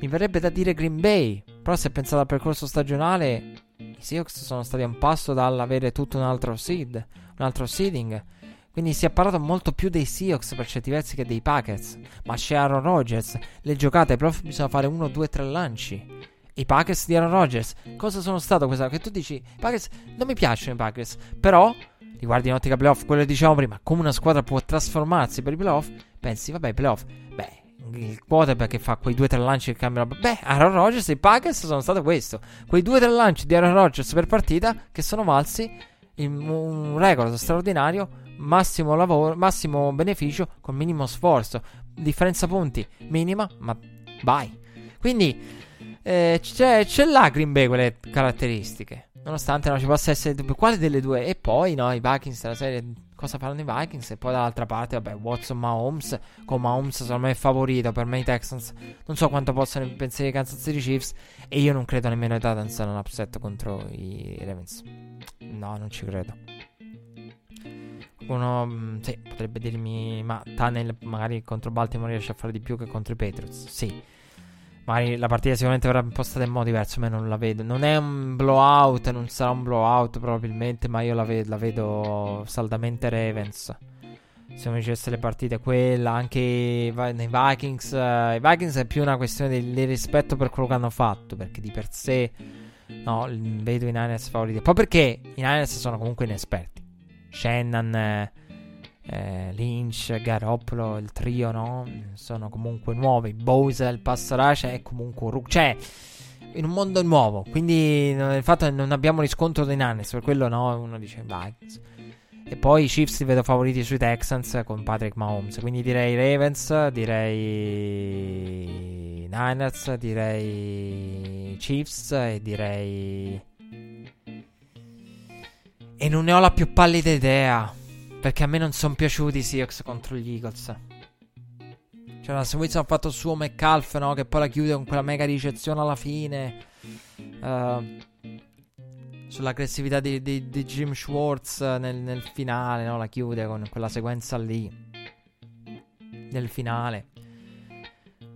Mi verrebbe da dire Green Bay, però se pensate al percorso stagionale, i Seahawks sono stati a un passo dall'avere tutto un altro seed, un altro seeding. Quindi si è parlato molto più dei Seahawks per certi versi che dei Packers. Ma c'è Aaron Rodgers, le giocate, però bisogna fare uno, due, tre lanci. I Packers di Aaron Rodgers, cosa sono stato questa? Che tu dici, Packers, non mi piacciono i Packers, però riguardi in ottica playoff, quello che dicevamo prima, come una squadra può trasformarsi per i playoff, pensi, vabbè, i playoff, beh, il quarterback che fa quei due o tre lanci che cambiano. Beh, Aaron Rodgers e i Packers sono stato questo. Quei due o tre lanci di Aaron Rodgers per partita che sono valsi un record straordinario, massimo lavoro, massimo beneficio con minimo sforzo. Differenza punti minima, ma vai. Quindi eh, c'è, c'è là Green Bay quelle caratteristiche. Nonostante non ci possa essere dubbio, quale delle due? E poi, no, i Vikings della serie, cosa faranno i Vikings? E poi dall'altra parte, vabbè, Watson, Mahomes, con Mahomes secondo me è favorito, per me i Texans, non so quanto possano pensare i Kansas City Chiefs, e io non credo nemmeno i Titans un upset contro i Ravens. No, non ci credo. Uno, mm, sì, potrebbe dirmi, ma Tunnel magari contro Baltimore riesce a fare di più che contro i Patriots, sì. Magari la partita sicuramente verrà impostata in modo diverso, ma non la vedo. Non è un blowout, non sarà un blowout probabilmente, ma io la, ve- la vedo saldamente Ravens. Se mi dicesse le partite, quella, anche nei Vikings. Uh, I Vikings è più una questione di, di, rispetto per quello che hanno fatto, perché di per sé, no, vedo i Niners favoriti. Poi perché i Niners sono comunque inesperti. Shannon... Eh, eh, Lynch, Garoppolo, il trio, no? Sono comunque nuovi. Bowser, il rush è comunque un rook. Cioè, in un mondo nuovo. Quindi, il fatto che non abbiamo riscontro dei Niners, per quello no, uno dice Vikings. E poi i Chiefs li vedo favoriti sui Texans con Patrick Mahomes. Quindi direi Ravens, direi Niners, direi Chiefs e direi... E non ne ho la più pallida idea. Perché a me non sono piaciuti i Seahawks contro gli Eagles. Cioè, la Wilson ha fatto il suo McCalf, no? Che poi la chiude con quella mega ricezione alla fine. Uh, sull'aggressività di, di, di, Jim Schwartz nel, nel, finale, no? La chiude con quella sequenza lì. Nel finale.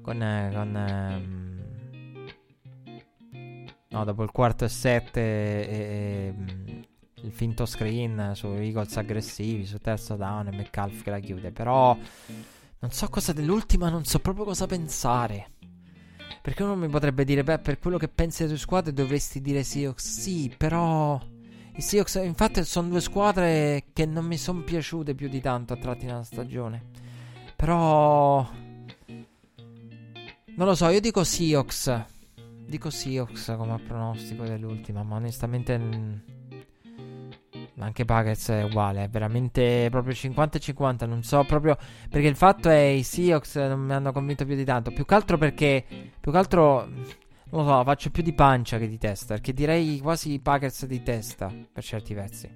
Con... Eh, con um, no, dopo il quarto e sette... E, e, il finto screen su Eagles aggressivi, su terzo down e McCalf che la chiude. Però non so cosa dell'ultima, non so proprio cosa pensare. Perché uno mi potrebbe dire, beh, per quello che pensi delle tue squadre dovresti dire Seahawks. Sì, però... I Seahawks, infatti, sono due squadre che non mi sono piaciute più di tanto a tratti nella stagione. Però... Non lo so, io dico Seahawks. Dico Seahawks come pronostico dell'ultima, ma onestamente... Anche Packers è uguale, è veramente proprio 50 e 50. Non so proprio. Perché il fatto è i Seahawks non mi hanno convinto più di tanto. Più che altro perché. Più che altro. Non lo so, faccio più di pancia che di testa. Perché direi quasi Packers di testa. Per certi versi.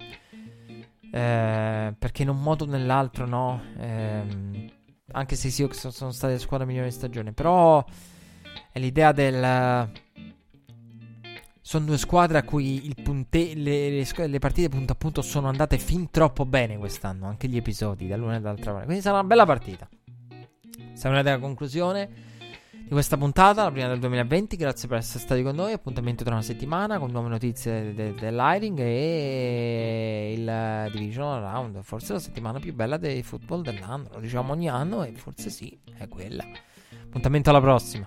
Eh, perché in un modo o nell'altro, no. Eh, anche se i Seahawks sono state la squadra migliore di stagione. Però. È l'idea del sono due squadre a cui punte- le, le, le, partite punto a punto sono andate fin troppo bene quest'anno, anche gli episodi dall'una e dall'altra parte. Quindi sarà una bella partita. Siamo arrivati alla conclusione di questa puntata, la prima del 2020. Grazie per essere stati con noi. Appuntamento tra una settimana con nuove notizie de- de- e il Division Round. Forse la settimana più bella dei football dell'anno. Lo diciamo ogni anno e forse sì, è quella. Appuntamento alla prossima.